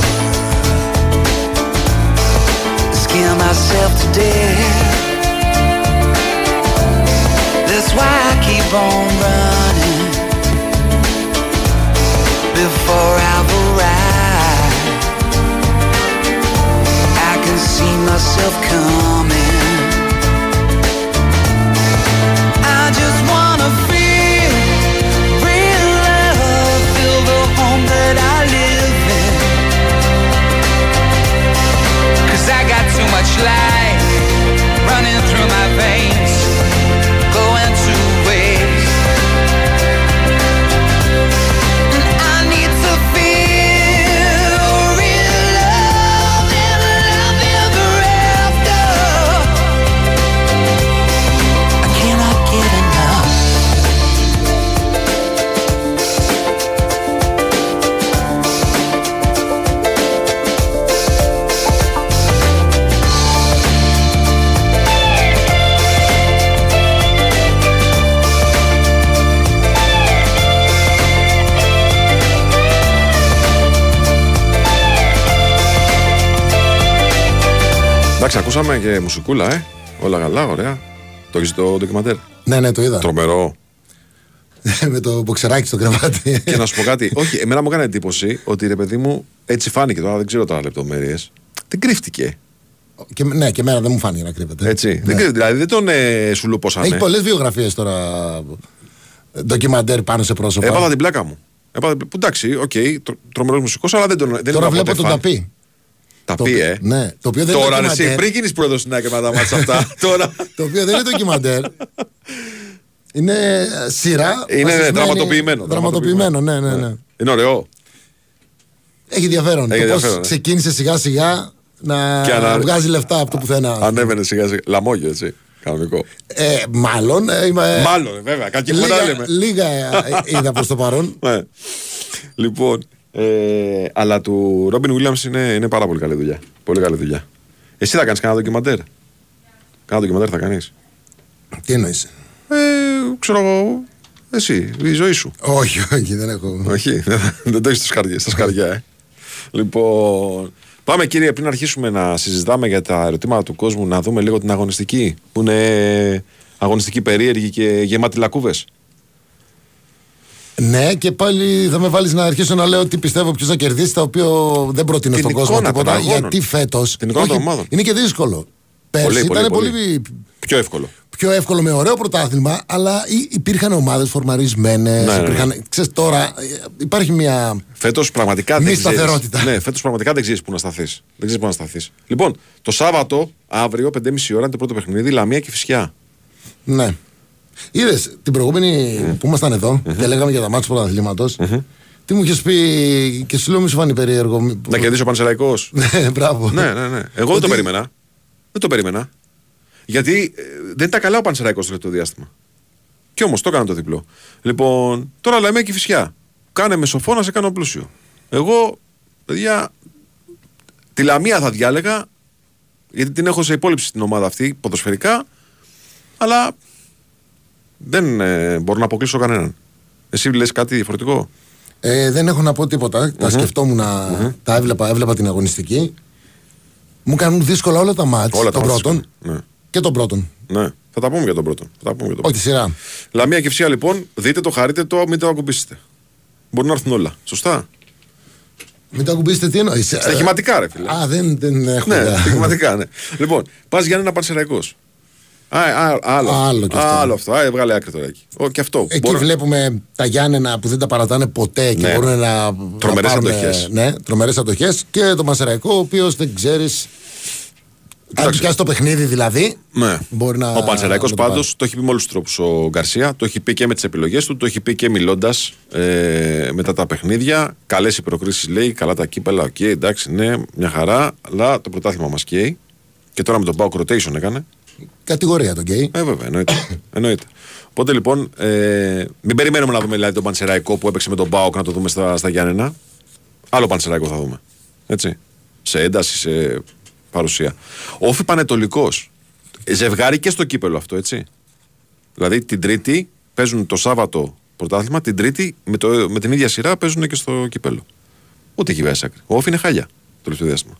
Scare myself to death. That's why I keep on running before I've arrived. I can see myself coming. Through my Εντάξει, ακούσαμε και μουσικούλα, ε. Όλα καλά, ωραία. Το έχεις το ντοκιμαντέρ; Ναι, ναι, το είδα. Τρομερό. <laughs> με το μποξεράκι στο κρεβάτι. και να σου πω κάτι. Όχι, εμένα μου έκανε εντύπωση ότι ρε παιδί μου έτσι φάνηκε τώρα, δεν ξέρω τώρα λεπτομέρειες. Δεν κρύφτηκε. και, ναι, και εμένα δεν μου φάνηκε να κρύβεται. Έτσι. Ναι. Δεν κρύφτηκε. Δηλαδή δεν τον ε, σουλουπώσανε. Έχει πολλές βιογραφίες τώρα. Ντοκιμαντέρ πάνω σε πρόσωπα. Έπαθα την πλάκα μου. Έπαθα, που εντάξει, OK, okay, τρομερός μουσικός, αλλά δεν τον. Δεν τώρα ήμουν βλέπω ποτέ τον φαν. ταπί. Τα Το πει, οποίο- ε. ναι, το οποίο δεν Τώρα είναι ρε, εσύ, ντοκιμαντέρ. πριν γίνεις πρόεδρος στην άκρη με τα μάτια αυτά. <laughs> τώρα. Το οποίο δεν είναι ντοκιμαντέρ. είναι ε, σειρά. Είναι βασισμένη- δραματοποιημένο. Δραματοποιημένο, ναι, ναι, ναι. Είναι ωραίο. Έχει ενδιαφέρον. Έχει το πώς ενδιαφέρον, ναι. ξεκίνησε σιγά σιγά να Και ανα- βγάζει λεφτά από το πουθενά. Ανέβαινε σιγά σιγά. Λαμόγιο, έτσι. Κανονικό. Ε, μάλλον. ε, είμαι- Μάλλον, βέβαια. Κακή φορά λίγα, λέμε. λίγα ε, είδα <laughs> προς το παρόν. Ναι. Λοιπόν, ε, αλλά του Ρόμπιν Williams είναι, είναι πάρα πολύ καλή δουλειά. Πολύ καλή δουλειά. Εσύ θα κάνεις κανένα ντοκιμαντέρ; Κάνα ντοκιμαντέρ θα κάνεις; Τι εννοεί. Ε, ξέρω εγώ. Εσύ, η ζωή σου. όχι, όχι, δεν έχω. Όχι, δεν, θα- δεν το έχεις στα σκαριά, στα σκαριά, ε. Λοιπόν, πάμε κύριε, πριν αρχίσουμε να συζητάμε για τα ερωτήματα του κόσμου, να δούμε λίγο την αγωνιστική, που είναι αγωνιστική περίεργη και γεμάτη λακκούβες. Ναι, και πάλι θα με βάλεις να αρχίσω να λέω τι πιστεύω ποιος θα κερδίσει, το οποίο δεν προτείνω Την στον κόσμο εικόνα των τίποτα. αγώνων. Γιατί φέτο. Την εικόνα των ομάδων. Είναι και δύσκολο. Πέρσι Πολύ, πολύ, ήταν πολύ. πολύ, Πιο εύκολο. πιο εύκολο με ωραίο πρωτάθλημα, αλλά υ- υπήρχαν ομάδες φορμαρισμένες. Ναι, ναι, υπήρχαν... Ξέρεις, τώρα ε, υπάρχει μια. Φέτος πραγματικά Μη δεν ξέρεις. σταθερότητα. Ναι, φέτος πραγματικά δεν ξέρεις πού να σταθείς. Δεν ξέρεις πού να σταθείς. Λοιπόν, το Σάββατο, αύριο, 5.30 ώρα είναι το πρώτο παιχνίδι, Λαμία και Φυσιά. Ναι. Είδες την προηγούμενη που ήμασταν εδώ και λέγαμε για τα μάτια του πρωταθλήματο. Τι μου είχες πει και σου λέω μη σου φάνει περίεργο. μη- Να κερδίσει ο Πανσεραϊκός. Ναι, μπράβο. ναι, ναι, ναι. Εγώ δεν το Ότι- περίμενα. Δεν το περίμενα. Γιατί ε, δεν ήταν καλά ο Πανσεραϊκός το τελευταίο διάστημα. Κι όμως το έκανα το διπλό. Λοιπόν, τώρα Λαμία και Φυσιά. Κάνε με σοφό να σε κάνω πλούσιο. Εγώ, παιδιά, τη Λαμία θα διάλεγα, γιατί την έχω σε υπόλοιψη στην ομάδα αυτή, ποδοσφαιρικά, αλλά δεν ε, μπορώ να αποκλείσω κανέναν. Εσύ λες κάτι διαφορετικό; Ε, δεν έχω να πω τίποτα. Τα σκεφτόμουν, τα έβλεπα, έβλεπα την αγωνιστική. Μου κάνουν δύσκολα όλα τα μάτια Όλα τα των μάτια πρώτων δύσκολα. Ναι. και των πρώτων. Ναι. Θα τα πούμε για τον πρώτο. Θα τα πούμε για τον Όχι τη πρώτο. σειρά. Λαμία και Φυσιά λοιπόν, δείτε το, χαρείτε το, μην το ακουμπήσετε. Μπορεί να έρθουν όλα. Σωστά; Μην το ακουμπήσετε τι εννοείς; Στοιχηματικά, ρε φίλε. Α, δεν, δεν έχουμε. ναι, ιδέα. στοιχηματικά, ναι. λοιπόν, πας για ένα πανσεραϊκός. Α, α, άλλο, Άλλο κι αυτό. άλλο αυτό. Α, έβγαλε άκρη τώρα εκεί. Ο, και αυτό. Εκεί Μπορώ- βλέπουμε τα Γιάννενα που δεν τα παρατάνε ποτέ και Ναι. μπορούν να. Τρομερές να πάρουν, αντοχές. Ναι, τρομερές αντοχές. Και το Μασεραϊκό, ο οποίος δεν ξέρεις. Αν του πιάσει το παιχνίδι δηλαδή. Ναι. Μπορεί να. ο Πανσεραϊκός να το πάντως πάρει. το έχει πει με όλους τους τρόπους ο Γκαρσία. Το έχει πει και με τις επιλογές του. Το έχει πει και μιλώντας ε, μετά τα παιχνίδια. Καλές οι προκρίσεις λέει. Καλά τα κύπελα. Οκ, εντάξει, ναι, μια χαρά. Αλλά το πρωτάθλημα μας καίει. Και τώρα με τον ΠΑΟΚ rotation έκανε. Κατηγορία τον καίει. Ε, βέβαια, εννοείται. <coughs> εννοείται. Οπότε λοιπόν, ε, μην περιμένουμε να δούμε δηλαδή, τον Πανσεραϊκό που έπαιξε με τον ΠΑΟΚ να το δούμε στα, στα Γιάννενα. Άλλο Πανσεραϊκό θα δούμε. Έτσι. Σε ένταση, σε παρουσία. Όφη Πανετολικός. Ζευγάρι και στο κύπελο αυτό, έτσι. Δηλαδή την Τρίτη παίζουν το Σάββατο πρωτάθλημα, την Τρίτη με, το, με την ίδια σειρά παίζουν και στο κύπελο. Ούτε εκεί βάζει άκρη. Ο Όφη είναι χάλια το τελευταίο διάστημα.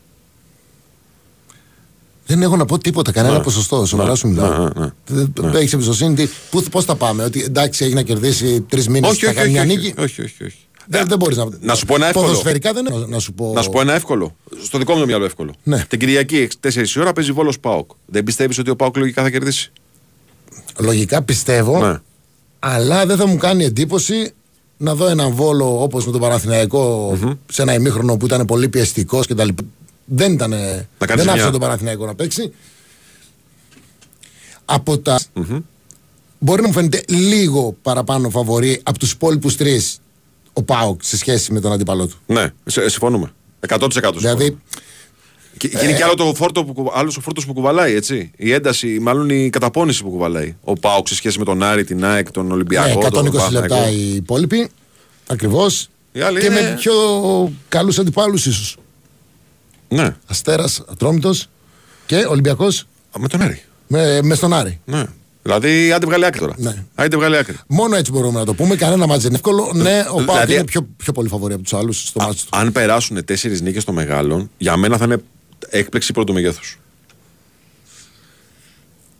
Δεν έχω να πω τίποτα, κανένα Ναι. ποσοστό. Σοβαρά Ναι, σου μιλάω. ναι, ναι, Δεν έχεις εμπιστοσύνη. τι- πού- Πώς θα πάμε, Ότι εντάξει, έχει να κερδίσει τρεις μήνες όχι, θα όχι, κάνει όχι, μια όχι, νίκη. όχι, όχι, όχι. Δεν, δεν μπορείς να. Να σου πω ένα εύκολο. Ποδοσφαιρικά δεν έχω να σου πω. Να σου πω ένα εύκολο. Στο δικό μου το μυαλό εύκολο. Ναι. Την Κυριακή 4 η ώρα παίζει βόλος Πάοκ. Δεν πιστεύεις ότι ο Πάοκ λογικά θα κερδίσει; Λογικά πιστεύω, Ναι. αλλά δεν θα μου κάνει εντύπωση να δω έναν βόλο όπως με τον παναθηναικο σε ένα ημίχρονο που ήταν πολύ πιεστικός κτλ. Δεν ήταν. κάνεις Δεν άφησε μια- τον Παναθηναϊκό να παίξει. Από τα. Μπορεί να μου φαίνεται λίγο παραπάνω φαβορή από τους υπόλοιπους τρεις ο Πάοκ σε σχέση με τον αντίπαλό του. Ναι, σε- συμφωνούμε. 100% συμφωνούμε. Δηλαδή, Και, και είναι και άλλο το φόρτο που, κουβα- άλλος ο φόρτος που κουβαλάει, έτσι. Η ένταση, μάλλον η καταπώνηση που κουβαλάει. Ο Πάοκ σε σχέση με τον Άρη, την ΑΕΚ, τον ναι, Ολυμπιακό. 120 τον λεπτά Παναθηναϊκό. οι υπόλοιποι. Ακριβώς. Οι άλλοι Και είναι- με πιο καλούς αντιπάλους ίσως. Ναι, Αστέρας, Ατρόμητος και Ολυμπιακός Α, με τον Άρη. με, με στον Άρη. Ναι. Δηλαδή, άντε βγάλει άκρη τώρα. Ναι. Άντε βγάλει άκρη. Μόνο έτσι μπορούμε να το πούμε. Κανένα μάτζ δεν είναι εύκολο. Ναι, ο Πάοκ Δηλαδή- είναι πιο, πιο πολύ φαβορή από τους άλλους στο Α, μάτζ του. αν περάσουν τέσσερις νίκες των μεγάλων, για μένα θα είναι έκπληξη πρώτου μεγέθους.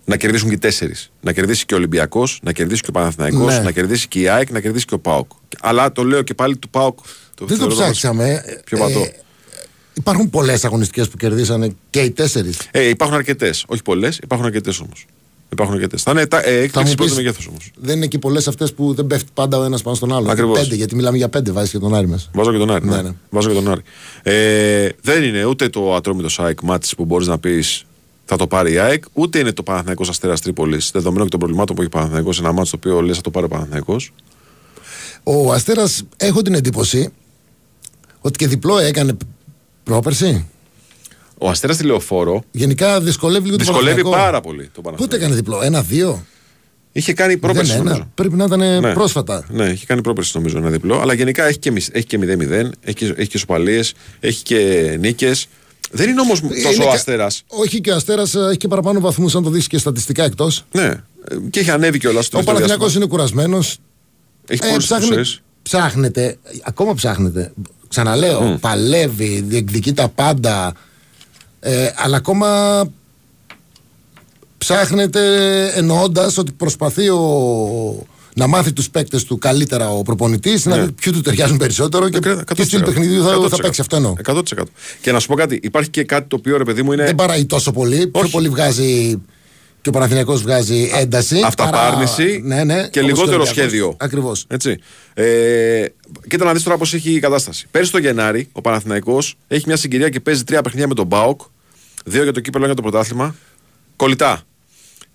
Να κερδίσουν και οι τέσσερις. Να κερδίσει και ο Ολυμπιακός, να κερδίσει και ο Παναθηναϊκός, Ναι. να κερδίσει και η ΑΕΚ, να κερδίσει και ο ΠΑΟΚ. Αλλά το λέω και πάλι του ΠΑΟΚ. Το Δεν το θεωρώ ψάξαμε. Πιο Ε, πατώ. Υπάρχουν πολλές αγωνιστικές που κερδίσανε και οι τέσσερις. Ε, υπάρχουν αρκετές. Όχι πολλές, υπάρχουν αρκετές όμως. Υπάρχουν αρκετές. Θα είναι τα- ε, Θα έκπληξη μου πρώτου πεις. μεγέθους όμως. Δεν είναι και πολλές αυτές που δεν πέφτει πάντα ο ένας πάνω στον άλλο. Ακριβώς. Πέντε, γιατί μιλάμε για πέντε, βάζεις και τον Άρη μέσα. Βάζω και τον Άρη. Ναι, Ναι, ναι. Βάζω και τον Άρη. Ε, δεν είναι ούτε το ατρόμητο ΣΑΕΚ μάτι που μπορείς να πεις θα το πάρει η ΑΕΚ, ούτε είναι το Παναθηναϊκός Αστέρας Τρίπολης. Δεδομένου και των προβλημάτων που έχει ο Παναθηναϊκός, ένα μάτι το οποίο λες θα το πάρει ο Παναθηναϊκός. Ο Αστέρας, έχω την εντύπωση ότι και διπλό έκανε πρόπερση. Ο Αστέρας τηλεοφόρο Γενικά δυσκολεύει λίγο τον δυσκολεύει Παναθηναϊκό. πάρα πολύ τον Πότε Παναθηναϊκό. έκανε διπλό, ένα-δύο; Είχε κάνει πρόπερση Δεν νομίζω. ένα. Πρέπει να ήταν Ναι. πρόσφατα. Ναι, έχει κάνει πρόπερση νομίζω ένα διπλό. Αλλά γενικά έχει και, μισ- έχει και 0-0, έχει και, έχει και σοπαλίες, έχει και νίκες. Δεν είναι όμως τόσο Είναι ο κα- Αστέρας. Όχι και ο Αστέρας έχει και παραπάνω βαθμούς, αν το δεις και στατιστικά εκτός. Ναι, ε, και έχει ανέβει κιόλας. Ο Παναθηναϊκός είναι κουρασμένος. Έχει Ε, πολλές ψάχνει, απουσίες. ψάχνεται, ακόμα ψάχνεται. Ξαναλέω, παλεύει, διεκδικεί τα πάντα. Ε, αλλά ακόμα ψάχνεται εννοώντας ότι προσπαθεί ο, να μάθει τους παίκτες του καλύτερα ο προπονητής, να Ναι. δει ποιοι του ταιριάζουν περισσότερο και τι στυλ παιχνιδιού θα, θα παίξει αυτό εννοώ. 100%. Και να σου πω κάτι, υπάρχει και κάτι το οποίο ρε παιδί μου είναι. Δεν παραεί τόσο πολύ. Πιο Όχι. πολύ βγάζει και ο Παναθηναϊκός βγάζει ένταση. Αυταπάρνηση ναι, ναι, και όπως λιγότερο ο Ολυμπιακός. σχέδιο. Ακριβώς. Έτσι. Ε, κοίτα να δεις τώρα πώς έχει η κατάσταση. Πέρσι το Γενάρη, ο Παναθηναϊκός έχει μια συγκυρία και παίζει τρία παιχνίδια με τον Μπάουκ. Δύο για το κύπελο, ένα για το πρωτάθλημα. Κολλητά.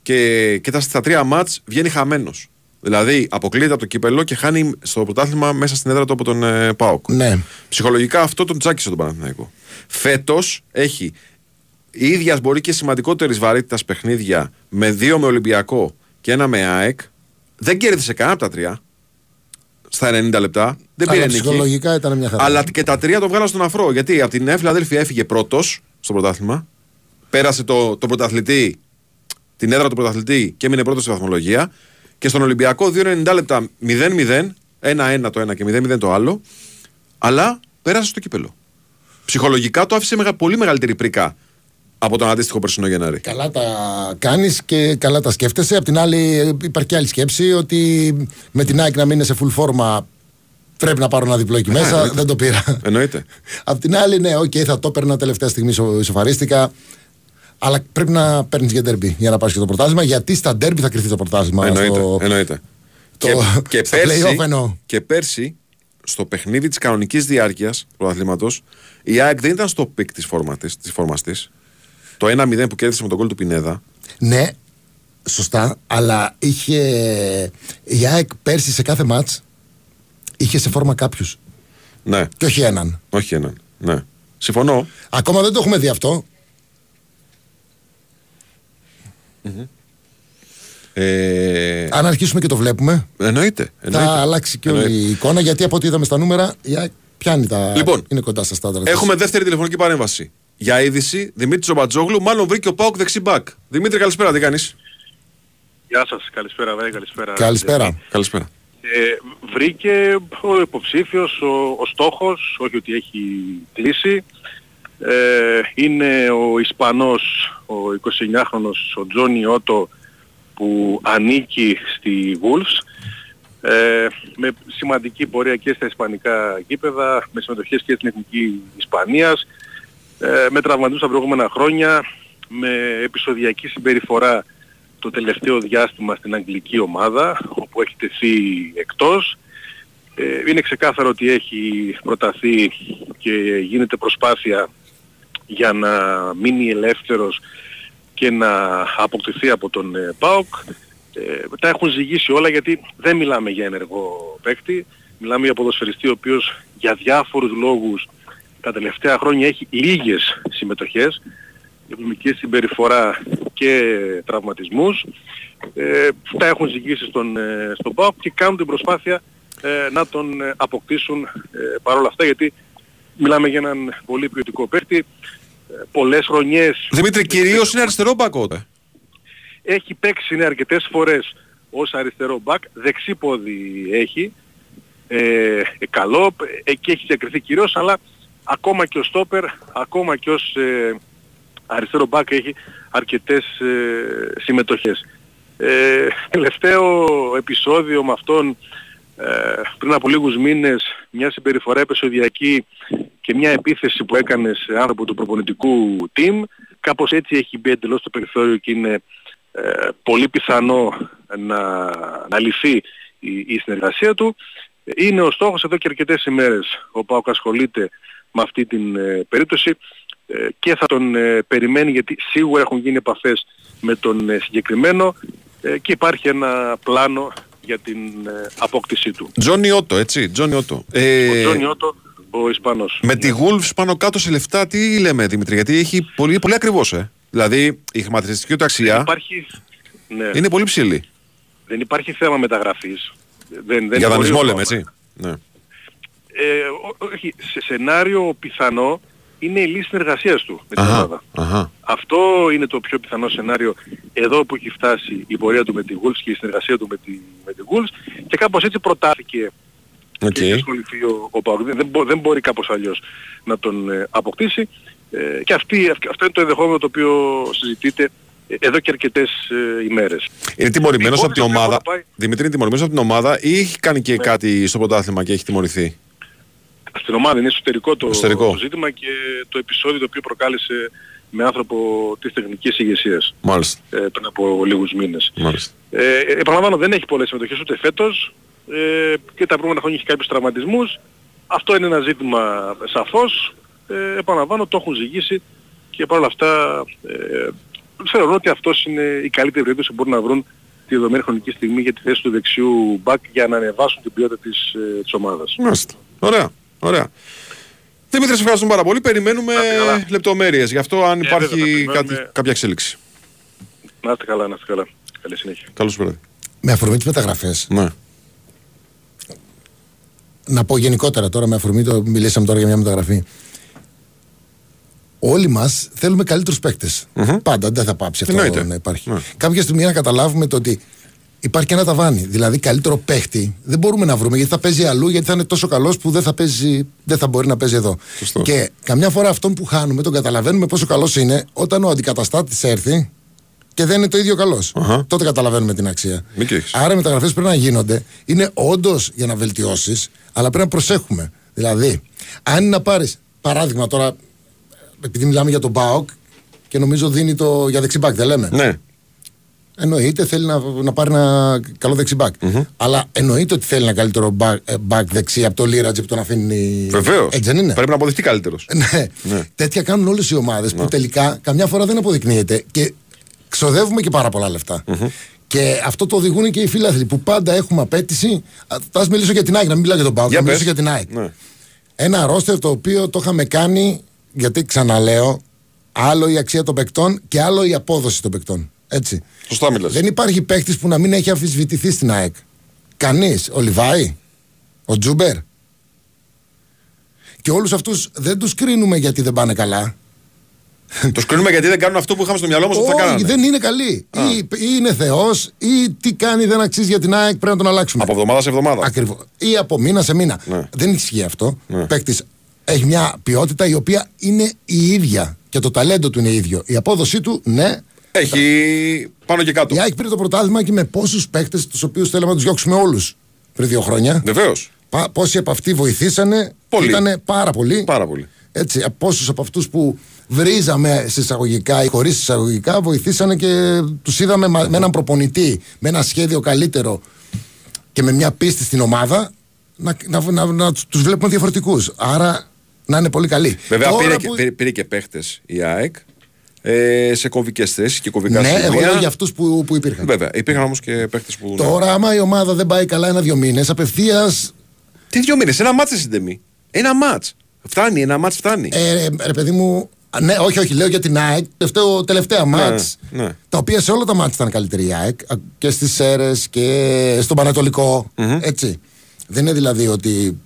Και, και τα, στα τρία μάτς βγαίνει χαμένος. Δηλαδή αποκλείεται από το κύπελο και χάνει στο πρωτάθλημα μέσα στην έδρα του από τον ε, Πάοκ. Ναι. Ψυχολογικά αυτό τον τσάκισε τον Παναθηναϊκό. Φέτος έχει η ίδια μπορεί και σημαντικότερης βαρύτητας παιχνίδια με δύο με Ολυμπιακό και ένα με ΑΕΚ. Δεν κέρδισε κανένα από τα τρία στα 90 λεπτά. Δεν πήρε Αλλά νίκη. ψυχολογικά ήταν μια χαρά. Αλλά και τα τρία το βγάλα στον αφρό. Γιατί από την Νέα Φιλαδέλφια έφυγε πρώτος στο πρωτάθλημα. Πέρασε το, το πρωταθλητή, την έδρα του πρωταθλητή και έμεινε πρώτος στη βαθμολογία. Και στον Ολυμπιακό 2,90 λεπτά 0-0, 1-1 το ένα και 0-0 το άλλο. Αλλά πέρασε στο κύπελο. Ψυχολογικά το άφησε μεγα, πολύ μεγαλύτερη πρίκα από τον αντίστοιχο περσινό Γενάρη. Καλά τα κάνεις και καλά τα σκέφτεσαι. Απ' την άλλη, ε, υπάρχει και άλλη σκέψη ότι με την ΑΕΚ να μην είναι σε full φόρμα πρέπει να πάρω ένα διπλό εκεί μέσα. εννοείται. Δεν το πήρα. Εννοείται. <laughs> Απ' την άλλη, ναι, οκ, θα το έπαιρνα τελευταία στιγμή, ισο- ισοφαρίστηκα. Αλλά πρέπει να παίρνεις για ντέρμπι για να πάρεις και το πρωτάθλημα. Γιατί στα ντέρμπι θα κρυφτεί το πρωτάθλημα. Εννοείται. στο- εννοείται. το- και, <laughs> και, στα πέρσι, play-off εννοώ. και πέρσι, στο παιχνίδι της κανονικής διάρκειας του πρωταθλήματος, η ΑΕΚ δεν ήταν στο peak της φόρμα της, της φόρμας της. Το 1-0 που κέρδισε με τον γκολ του Πινέδα. Ναι, σωστά, αλλά είχε. Η ΑΕΚ πέρσι σε κάθε ματς είχε σε φόρμα κάποιους. Ναι, Και όχι έναν. όχι έναν. Ναι. Συμφωνώ. Ακόμα δεν το έχουμε δει αυτό. Ε, Αν αρχίσουμε και το βλέπουμε, εννοείται. θα εννοείται. αλλάξει και όλη Εννοείται. η εικόνα. Γιατί από ό,τι είδαμε στα νούμερα, η ΑΕΚ πιάνει τα. Λοιπόν, είναι κοντά στα στάνταρ. της. Έχουμε δεύτερη τηλεφωνική παρέμβαση. Για είδηση, Δημήτρης Τζομπατζόγλου, μάλλον βρήκε ο Πάουκ δεξί μπακ. Δημήτρη, καλησπέρα, τι κάνεις; Γεια σας, καλησπέρα βέβαια, καλησπέρα. Καλησπέρα. Καλησπέρα. Ε, βρήκε ο υποψήφιος, ο, ο στόχος, όχι ότι έχει κλείσει. Ε, είναι ο Ισπανός, ο 29χρονος, ο Τζόνι Ότο, που ανήκει στη Wolves. Ε, με σημαντική πορεία και στα ισπανικά γήπεδα, με συμμετοχές και στην Εθνική Ισπανίας, ε, με τραυματισμούς τα προηγούμενα χρόνια, με επεισοδιακή συμπεριφορά το τελευταίο διάστημα στην αγγλική ομάδα, όπου έχει τεθεί εκτός. Ε, είναι ξεκάθαρο ότι έχει προταθεί και γίνεται προσπάθεια για να μείνει ελεύθερος και να αποκτηθεί από τον ε, ΠΑΟΚ. Ε, τα έχουν ζυγίσει όλα γιατί δεν μιλάμε για ενεργό παίκτη, μιλάμε για ποδοσφαιριστή ο οποίος για διάφορους λόγους τα τελευταία χρόνια έχει λίγες συμμετοχές, και συμπεριφορά και τραυματισμούς. Ε, τα έχουν ζυγίσει στον, ε, στον ΠΑΟΚ και κάνουν την προσπάθεια ε, να τον ε, αποκτήσουν ε, παρόλα αυτά γιατί μιλάμε για έναν πολύ ποιοτικό παίκτη. Ε, πολλές χρονιές Δημήτρη, κυρίως είναι αριστερό μπακ τότε. έχει παίξει ναι, αρκετές φορές ως αριστερό μπακ, δεξί πόδι έχει, ε, ε, καλό, ε, εκεί έχει διακριθεί κυρίως, αλλά ακόμα και ο στόπερ, ακόμα και ως ε, αριστερό μπακ έχει αρκετές ε, συμμετοχές. Ε, τελευταίο επεισόδιο με αυτόν ε, πριν από λίγους μήνες μια συμπεριφορά επεισοδιακή και μια επίθεση που έκανε σε άνθρωπο του προπονητικού team κάπως έτσι έχει μπει εντελώς στο περιθώριο και είναι ε, πολύ πιθανό να, να λυθεί η, η συνεργασία του. Είναι ο στόχος εδώ και αρκετές ημέρες ο ΠΑΟΚ ασχολείται με αυτή την ε, περίπτωση ε, και θα τον ε, περιμένει γιατί σίγουρα έχουν γίνει επαφές με τον ε, συγκεκριμένο ε, και υπάρχει ένα πλάνο για την ε, απόκτησή του. Τζόνι Ότο, έτσι. Τζόνι Ότο. Ε, Ο Τζόνι Ότο, ο Ισπανός. με τη Wolves πάνω κάτω σε λεφτά, τι λέμε Δημήτρη, γιατί έχει πολύ, πολύ ακριβώς, ε. Δηλαδή η χρηματιστική του αξία Υπάρχει, ναι, είναι πολύ ψηλή. δεν υπάρχει θέμα μεταγραφής. Δεν, δεν Για μπορεί δανεισμό ο- λέμε, έτσι. Ναι. Ε, ό- όχι, σε σενάριο πιθανό είναι η λύση συνεργασίας του με την Αχα, ομάδα. αχα. Αυτό είναι το πιο πιθανό σενάριο εδώ που έχει φτάσει η πορεία του με τη Wolves και η συνεργασία του με τη, με τη Wolves και κάπως έτσι προτάθηκε Οκ. και έχει ασχοληθεί ο, ο ΠΑΟΚ. Δεν, δεν, μπο- δεν μπορεί κάπως αλλιώς να τον ε, αποκτήσει ε, και αυτή, αυ- αυτό είναι το ενδεχόμενο το οποίο συζητείται ε, εδώ και αρκετές ε, ημέρες. Είναι τιμωρημένος Η από την Wolves ομάδα. θα πάει- Δημήτρη είναι τιμωρημένος από την ομάδα ή έχει κάνει Ναι. και κάτι στο πρωτάθλημα και έχει τιμωρηθεί; Στην ομάδα είναι εσωτερικό το, Εσωτερικό. το ζήτημα και το επεισόδιο το οποίο προκάλεσε με άνθρωπο της τεχνικής ηγεσίας Μάλιστα. ε, πριν από λίγους μήνες. Μάλιστα. Ε, επαναλαμβάνω δεν έχει πολλές συμμετοχές ούτε φέτος ε, και τα προηγούμενα χρόνια έχει κάποιους τραυματισμούς. Αυτό είναι ένα ζήτημα σαφώς. Ε, επαναλαμβάνω το έχουν ζυγίσει και παρόλα αυτά ε, θεωρώ ότι αυτός είναι η καλύτερη περίπτωση που μπορούν να βρουν τη δεδομένη χρονική στιγμή για τη θέση του δεξιού μπακ για να ανεβάσουν την ποιότητα της, ε, της ομάδας. Μάλιστα. Ωραία. Ωραία. Δημήτρη, σε ευχαριστούμε πάρα πολύ. Περιμένουμε Να είστε καλά. λεπτομέρειες. Γι' αυτό αν Ε, υπάρχει βέβαια, περιμένουμε. κάτι, κάποια εξέλιξη. Να είστε καλά, να είστε καλά. Καλή συνέχεια. Καλώς σου βράδυ. Με αφορμή τις μεταγραφές, Ναι. να πω γενικότερα τώρα, με αφορμή το μιλήσαμε τώρα για μια μεταγραφή. Όλοι μας θέλουμε καλύτερους Πάντα, δεν θα πάψει αυτό Εννοείται. να υπάρχει. Ναι. Κάποια στιγμή να καταλάβουμε το ότι υπάρχει και ένα ταβάνι. Δηλαδή, καλύτερο παίχτη δεν μπορούμε να βρούμε γιατί θα παίζει αλλού, γιατί θα είναι τόσο καλός που δεν θα, παίζει, δεν θα μπορεί να παίζει εδώ. Σωστό. Και καμιά φορά αυτόν που χάνουμε τον καταλαβαίνουμε πόσο καλός είναι όταν ο αντικαταστάτης έρθει και δεν είναι το ίδιο καλός. Αχα. Τότε καταλαβαίνουμε την αξία. Μην και έχεις. Άρα οι μεταγραφές πρέπει να γίνονται. Είναι όντως για να βελτιώσεις, αλλά πρέπει να προσέχουμε. Δηλαδή, αν είναι να πάρεις παράδειγμα τώρα, επειδή μιλάμε για τον Μπάοκ και νομίζω δίνει το για δεξιμπάκ, δεν λέμε. Ναι. Εννοείται θέλει να, να πάρει ένα καλό δεξιμπάκ. Αλλά εννοείται ότι θέλει ένα καλύτερο μπακ, ε, μπακ δεξί από το Λίρατζι που τον αφήνει. Βεβαίως. Έτσι δεν είναι; Πρέπει να αποδειχτεί καλύτερος. Ναι. Ναι. Τέτοια κάνουν όλες οι ομάδες που τελικά καμιά φορά δεν αποδεικνύεται και ξοδεύουμε και πάρα πολλά λεφτά. Και αυτό το οδηγούν και οι φίλαθλοι που πάντα έχουμε απέτηση. Α ας μιλήσω για την ΑΕΚ, να μην μιλάω για τον Πάο, Για θα μιλήσω πες. για την ΑΕΚ. Ναι. Ένα ρόστερ το οποίο το είχαμε κάνει, γιατί ξαναλέω, άλλο η αξία των παικτών και άλλο η απόδοση των παικτών. Έτσι. Σωστά μιλάς. Δεν υπάρχει παίκτης που να μην έχει αμφισβητηθεί στην ΑΕΚ. Κανείς. Ο Λιβάη, ο Τζούμπερ. Και όλους αυτούς δεν τους κρίνουμε γιατί δεν πάνε καλά. <laughs> Τους κρίνουμε γιατί δεν κάνουν αυτό που είχαμε στο μυαλό μας ότι θα Όχι, κάνανε. δεν είναι καλοί. Ή, ή είναι Θεός, ή τι κάνει δεν αξίζει για την ΑΕΚ, πρέπει να τον αλλάξουμε. Από εβδομάδα σε εβδομάδα. Ακριβώς. Ή από μήνα σε μήνα. Ναι. Δεν ισχύει αυτό. Ναι. Ο παίκτης έχει μια ποιότητα η οποία είναι η ίδια. Και το ταλέντο του είναι ίδιο. Η απόδοσή του, ναι. Έχει πάνω και κάτω. Η ΑΕΚ πήρε το πρωτάθλημα και με πόσους παίκτες τους οποίους θέλαμε να τους διώξουμε όλους πριν δύο χρόνια. Βεβαίως. Πα- Πόσοι από αυτοί βοηθήσανε. Πολύ. Ήταν πάρα πολλοί. Πάρα πολύ. Έτσι, από πόσους από αυτούς που βρίζαμε σε εισαγωγικά ή χωρίς εισαγωγικά βοηθήσανε και τους είδαμε μα- με έναν προπονητή, με ένα σχέδιο καλύτερο και με μια πίστη στην ομάδα να, να, να, να τους βλέπουμε διαφορετικούς. Άρα να είναι πολύ καλοί. Βέβαια Τώρα πήρε, που- και, πήρε, πήρε και παίχτες η ΑΕΚ ε, σε κομβικές θέσεις και κομβικά Ναι, σημεία. εγώ λέω για αυτούς που, που υπήρχαν. Βέβαια, υπήρχαν όμως και παίχτε που. Τώρα, άμα η ομάδα δεν πάει καλά ένα-δύο μήνες, απευθεία. Τι δύο μήνες, ένα μάτς συντεμή. Ένα μάτς. Φτάνει, ένα μάτς φτάνει. Ε, ρε, ρε, παιδί μου. α, Ναι, όχι, όχι, λέω για την ΑΕΚ. Τελευταίο, τελευταία μάτς, ναι. Τα οποία σε όλα τα μάτς ήταν καλύτερη η ΑΕΚ. α, Και στις Σέρες και στον πανατολικο Έτσι. Δεν είναι δηλαδή ότι.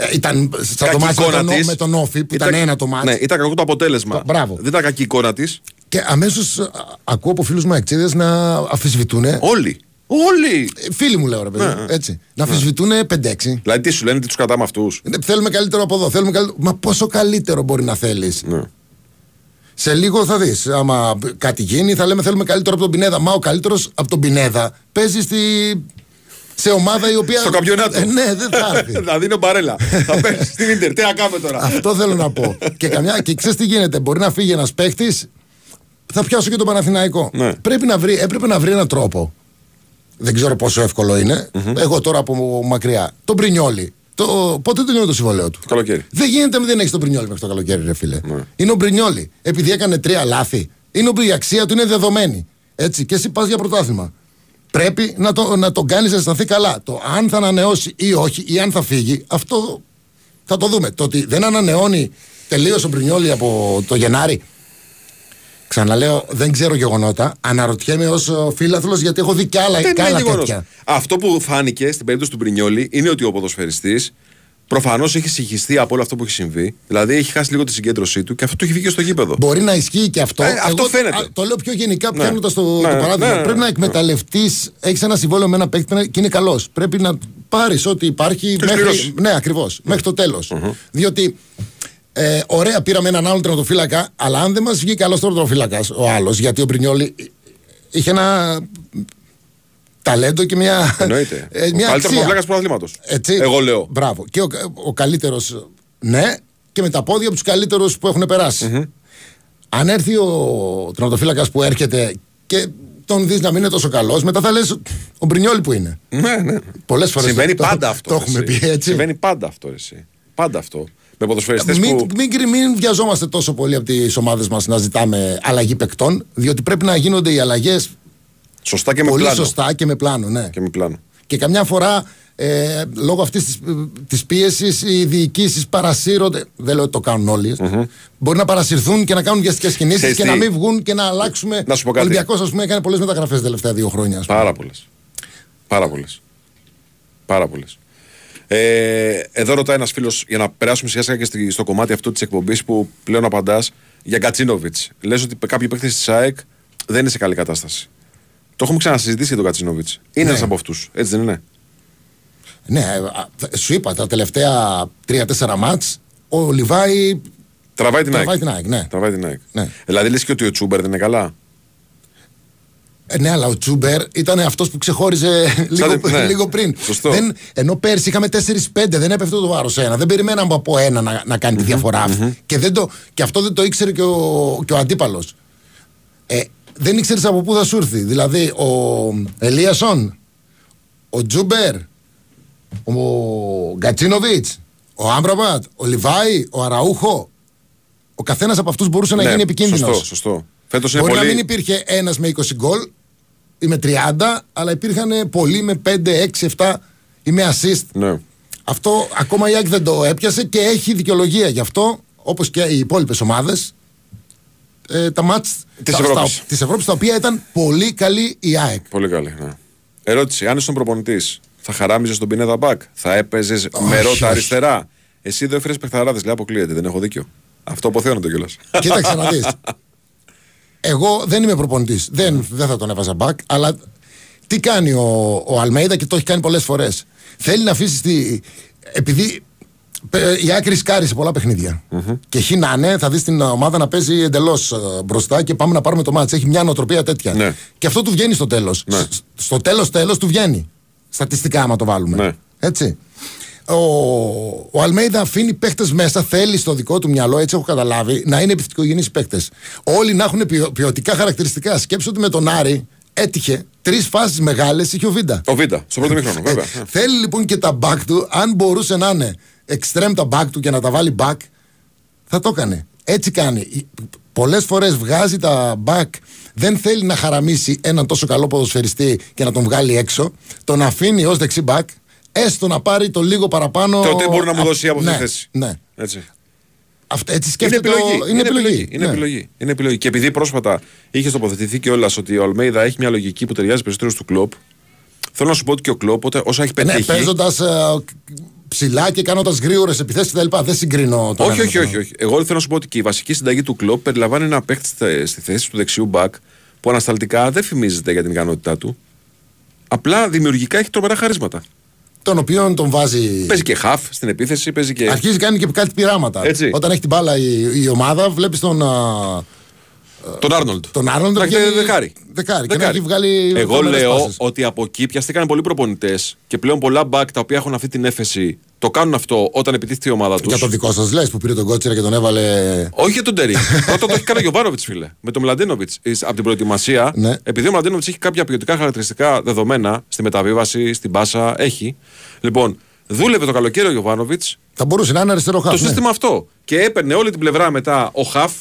Ε, ήταν σαν το Κακή μάτς με εικόνα τον, της. με τον Όφη που ήταν, ένα το μάτς. Ναι, ήταν κακό το αποτέλεσμα. Το- μπράβο. Δεν ήταν κακή η εικόνα της. Και αμέσως ακούω από φίλους μου αεξίδε να αφισβητούν. Όλοι. Όλοι. Φίλοι μου λέω ρε παιδί, Ναι, μου, ναι. έτσι. Να αφισβητούν 5-6. Δηλαδή τι σου λένε, τι τους κρατάμε αυτούς; Ναι, Θέλουμε καλύτερο από εδώ. Θέλουμε καλύτερο. Μα πόσο καλύτερο μπορεί να θέλεις; Ναι. Σε λίγο θα δεις. Άμα κάτι γίνει, θα λέμε θέλουμε καλύτερο από τον Πινέδα. Μα ο καλύτερος από τον Πινέδα παίζει στη... σε ομάδα η οποία. Στο καμπιονάτο. Ε, ναι, δεν θα έρθει. <laughs> Θα δίνω μπαρέλα. θα <laughs> πέσει στην Ιντερ. Τι να κάνουμε τώρα; Αυτό θέλω να πω. και, καμιά... και ξέρεις τι γίνεται. Μπορεί να φύγει ένας παίχτης. Θα πιάσω και τον Παναθηναϊκό. Ναι. Πρέπει να βρει, έπρεπε να βρει έναν τρόπο. Δεν ξέρω πόσο εύκολο είναι. Εγώ τώρα από μακριά. Τον Πρινιόλι. Το... Πότε τελειώνει το συμβολέο του; Το καλοκαίρι. Δεν γίνεται να δεν έχεις τον Πρινιόλι μέχρι το καλοκαίρι, ρε φίλε. Ναι. Είναι ο Πρινιόλι. Επειδή έκανε τρία λάθη. Είναι ο η αξία του είναι δεδομένη. Έτσι. Και εσύ πας για πρωτάθλημα. Πρέπει να, το, να τον κάνεις να αισθανθεί καλά. Το αν θα ανανεώσει ή όχι, ή αν θα φύγει, αυτό θα το δούμε. Το ότι δεν ανανεώνει τελείως ο Μπρινιόλι από το Γενάρη. Ξαναλέω, δεν ξέρω γεγονότα. Αναρωτιέμαι ως φίλαθλος γιατί έχω δει κι άλλα, Δεν κι είναι άλλα γεγονός. τέτοια. Αυτό που φάνηκε στην περίπτωση του Μπρινιόλη είναι ότι ο ποδοσφαιριστής προφανώς έχει συγχυστεί από όλο αυτό που έχει συμβεί. Δηλαδή έχει χάσει λίγο τη συγκέντρωσή του και αυτό του έχει βγει και στο γήπεδο. Μπορεί να ισχύει και αυτό. Ε, αυτό φαίνεται. α, το λέω πιο γενικά Ναι. πιάνοντας το, Ναι, το παράδειγμα. ναι, ναι, Πρέπει ναι. να εκμεταλλευτείς. Έχεις ένα συμβόλαιο με ένα παίκτη και είναι καλός. Πρέπει να πάρεις ό,τι υπάρχει. Και πληρώσεις. ναι, ακριβώς. Μέχρι το τελο Διότι. Ε, ωραία, πήραμε έναν άλλον τερματοφύλακα, αλλά αν δεν μας βγει καλός τερματοφύλακας ο άλλος, γιατί ο Μπρινιόλη είχε ένα ταλέντο και μια. Εννοείται. <laughs> ε, ο μια καλύτερος αξία. ποδοσφαιριστή του αθλήματο. Έτσι. Εγώ λέω. Μπράβο. Και ο, ο καλύτερος, ναι, και με τα πόδια από τους καλύτερους που έχουν περάσει. Αν έρθει ο τερματοφύλακας που έρχεται και τον δεις να μην είναι τόσο καλός, μετά θα λες ο Μπρινιόλ που είναι. Ναι, ναι. Πολλές φορές Συμβαίνει το, πάντα το, αυτό. Το έχουμε εσύ. πει έτσι. Συμβαίνει πάντα αυτό. Εσύ. Πάντα αυτό. Με ποδοσφαιριστές Μην, που. μην, κρι- μην βιαζόμαστε τόσο πολύ από τις ομάδες μας να ζητάμε αλλαγή παικτών, διότι πρέπει να γίνονται οι αλλαγές Σωστά και με πολύ πλάνο. σωστά και με πλάνο. Ναι. Και με πλάνο. Και καμιά φορά ε, λόγω αυτής της της πίεσης οι διοικήσεις παρασύρονται. Δεν λέω ότι το κάνουν όλοι. Μπορεί να παρασυρθούν και να κάνουν βιαστικέ κινήσεις Ξέρεις και τι; να μην βγουν και να αλλάξουμε. Να σου πω Ο κάτι. Ολυμπιακός, ας πούμε, έκανε πολλές μεταγραφές τα τελευταία δύο χρόνια. ας πούμε. Πάρα πολλές. Πάρα πολλές. Πάρα πολλές. Ε, εδώ ρωτάει ένας φίλος για να περάσουμε σιγά σιγά και στη- στο κομμάτι αυτό της εκπομπής που πλέον απαντάς για Γκατσίνοβιτ. Λες ότι κάποιοι παίκτες της ΑΕΚ δεν είναι σε καλή κατάσταση. Το έχουμε ξανασυζητήσει για τον Γκατσίνοβιτ. Είναι Ναι. ένας από αυτούς. Έτσι δεν είναι; Ναι, ε, α, σου είπα τα τελευταία 3-4 μάτς ο Λιβάη. Τραβάει την Τραβάει ΑΕΚ. την ΑΕΚ, ναι. Τραβάει την ΑΕΚ. Ναι. Δηλαδή λες και ότι ο Τσούμπερ δεν είναι καλά; Ε, ναι, αλλά ο Τσούμπερ ήταν αυτός που ξεχώριζε λίγο, ναι. λίγο πριν. Σωστό. Δεν, ενώ πέρσι είχαμε 4-5, δεν έπεφτε το βάρος ένα. Δεν περιμέναμε από ένα να, να κάνει τη διαφορα αυτή. Και, δεν το, και αυτό δεν το ήξερε και ο, και ο αντίπαλος. Ε, δεν ήξερες από πού θα σου έρθει. Δηλαδή ο Ελίασον, ο Τζούμπερ, ο Γκατσίνοβιτς, ο Άμραμπατ, ο Λιβάι, ο Αραούχο. Ο καθένας από αυτούς μπορούσε να Ναι, γίνει επικίνδυνος. Σωστό, σωστό. Φέτος είναι Μπορεί πολύ. να μην υπήρχε ένας με 20 γκολ ή με 30, αλλά υπήρχαν πολλοί με 5, 6, 7 ή με assist. Ναι. Αυτό ακόμα η ΑΕΚ δεν το έπιασε και έχει δικαιολογία γι' αυτό, όπως και οι υπόλοιπες ομάδες. Ε, τα μάτς Της τα- Ευρώπης. στα- της Ευρώπης τα οποία ήταν πολύ καλή η ΑΕΚ. Πολύ καλή. Ναι. Ερώτηση: Αν ήσουν προπονητής, θα χαράμιζες τον Πινέδα Μπακ, θα έπαιζες με ρώτα όχι. αριστερά; Εσύ δεν έφερε παιχταράδες, λέει αποκλείεται, δεν έχω δίκιο. Αυτό αποθέωνεται κιόλας. <laughs> Κοίταξε να δεις. <laughs> Εγώ δεν είμαι προπονητής. Δεν, δεν θα τον έβαζα back. Αλλά τι κάνει ο, ο Αλμέιδα και το έχει κάνει πολλές φορές. Θέλει να αφήσει τη. Επειδή ε, η άκρη σκάρει σε πολλά παιχνίδια. Και χει να είναι, θα δεις την ομάδα να παίζει εντελώς μπροστά και πάμε να πάρουμε το μάτς. Έχει μια νοοτροπία τέτοια. Ναι. Και αυτό του βγαίνει στο τέλος. Ναι. Στο τέλος τέλος του βγαίνει. Στατιστικά, άμα το βάλουμε. Ναι. Έτσι. Ο, ο Αλμέιδα αφήνει παίχτες μέσα, θέλει στο δικό του μυαλό, έτσι έχω καταλάβει, να είναι επιθετικογενείς παίχτες. Όλοι να έχουν ποιο- ποιοτικά χαρακτηριστικά. Σκέψω ότι με τον Άρη έτυχε τρεις φάσεις μεγάλες, είχε ο Βίντα. Ο Βίντα, στο πρώτο μήχρονο, βέβαια. Ε, θέλει λοιπόν και τα back του, αν μπορούσε να είναι extreme τα back του και να τα βάλει back, θα το έκανε. Έτσι κάνει. Πολλές φορές βγάζει τα back, δεν θέλει να χαραμίσει έναν τόσο καλό ποδοσφαιριστή και να τον βγάλει έξω. Τον αφήνει ως δεξί back, έστω να πάρει το λίγο παραπάνω. Τότε μπορεί να μου Α, δώσει από αυτή ναι, τη θέση. Ναι. Έτσι. Αυτό, έτσι Είναι σκέφτεται. επιλογή. ο- Είναι επιλογή. Είναι, ναι. επιλογή. είναι επιλογή. Και επειδή πρόσφατα είχε τοποθετηθεί κιόλας ότι ο Αλμέιδα έχει μια λογική που ταιριάζει περισσότερο του κλοπ, θέλω να σου πω ότι και ο κλοπ όταν- όσα έχει Ναι, πετύχει. παίζοντας ψηλά και κάνοντα γρήγορε επιθέσεις κτλ. Δεν συγκρίνω το όχι, ένα όχι, με το όχι, όχι. Εγώ θέλω να σου πω ότι και η βασική συνταγή του κλοπ περιλαμβάνει ένα παίχτη στη- στη θέση του δεξιού μπακ που ανασταλτικά δεν φημίζεται για την ικανότητά του. Απλά δημιουργικά έχει τρομερά χαρίσματα. Τον οποίον τον βάζει. Παίζει και χαφ στην επίθεση, παίζει και. Αρχίζει κάνει και κάτι πειράματα. Έτσι. Όταν έχει την μπάλα η, η ομάδα, βλέπεις τον, α, Τον Άρνολντ. τον Άρνοντ. Να έχετε δεκάρι. Δεκάρι. Και να Δεκάρι. έχει βγάλει. Εγώ τρομερές λέω πάσες. ότι από εκεί πιαστήκαν πολλοί προπονητές και πλέον πολλά μπακ τα οποία έχουν αυτή την έφεση το κάνουν αυτό όταν επιτίθεται η ομάδα τους. Για το δικό σας λες που πήρε τον κότσιρα και τον έβαλε. Όχι για τον Τέρι. <laughs> Πρώτα το έχει κάνει ο Γιωβάνοβιτς, φίλε. Με τον Μλαντίνοβιτς. Από την προετοιμασία. Ναι. Επειδή ο Μλαντίνοβιτς έχει κάποια ποιοτικά χαρακτηριστικά δεδομένα στη μεταβίβαση, στην πάσα. Έχει. Λοιπόν, δούλευε το καλοκαίρι ο Γιωβάνοβιτς Θα μπορούσε να είναι αριστερό χάφ. το ναι. σύστημα αυτό. Και έπαιρνε όλη την πλευρά μετά ο Χαφ.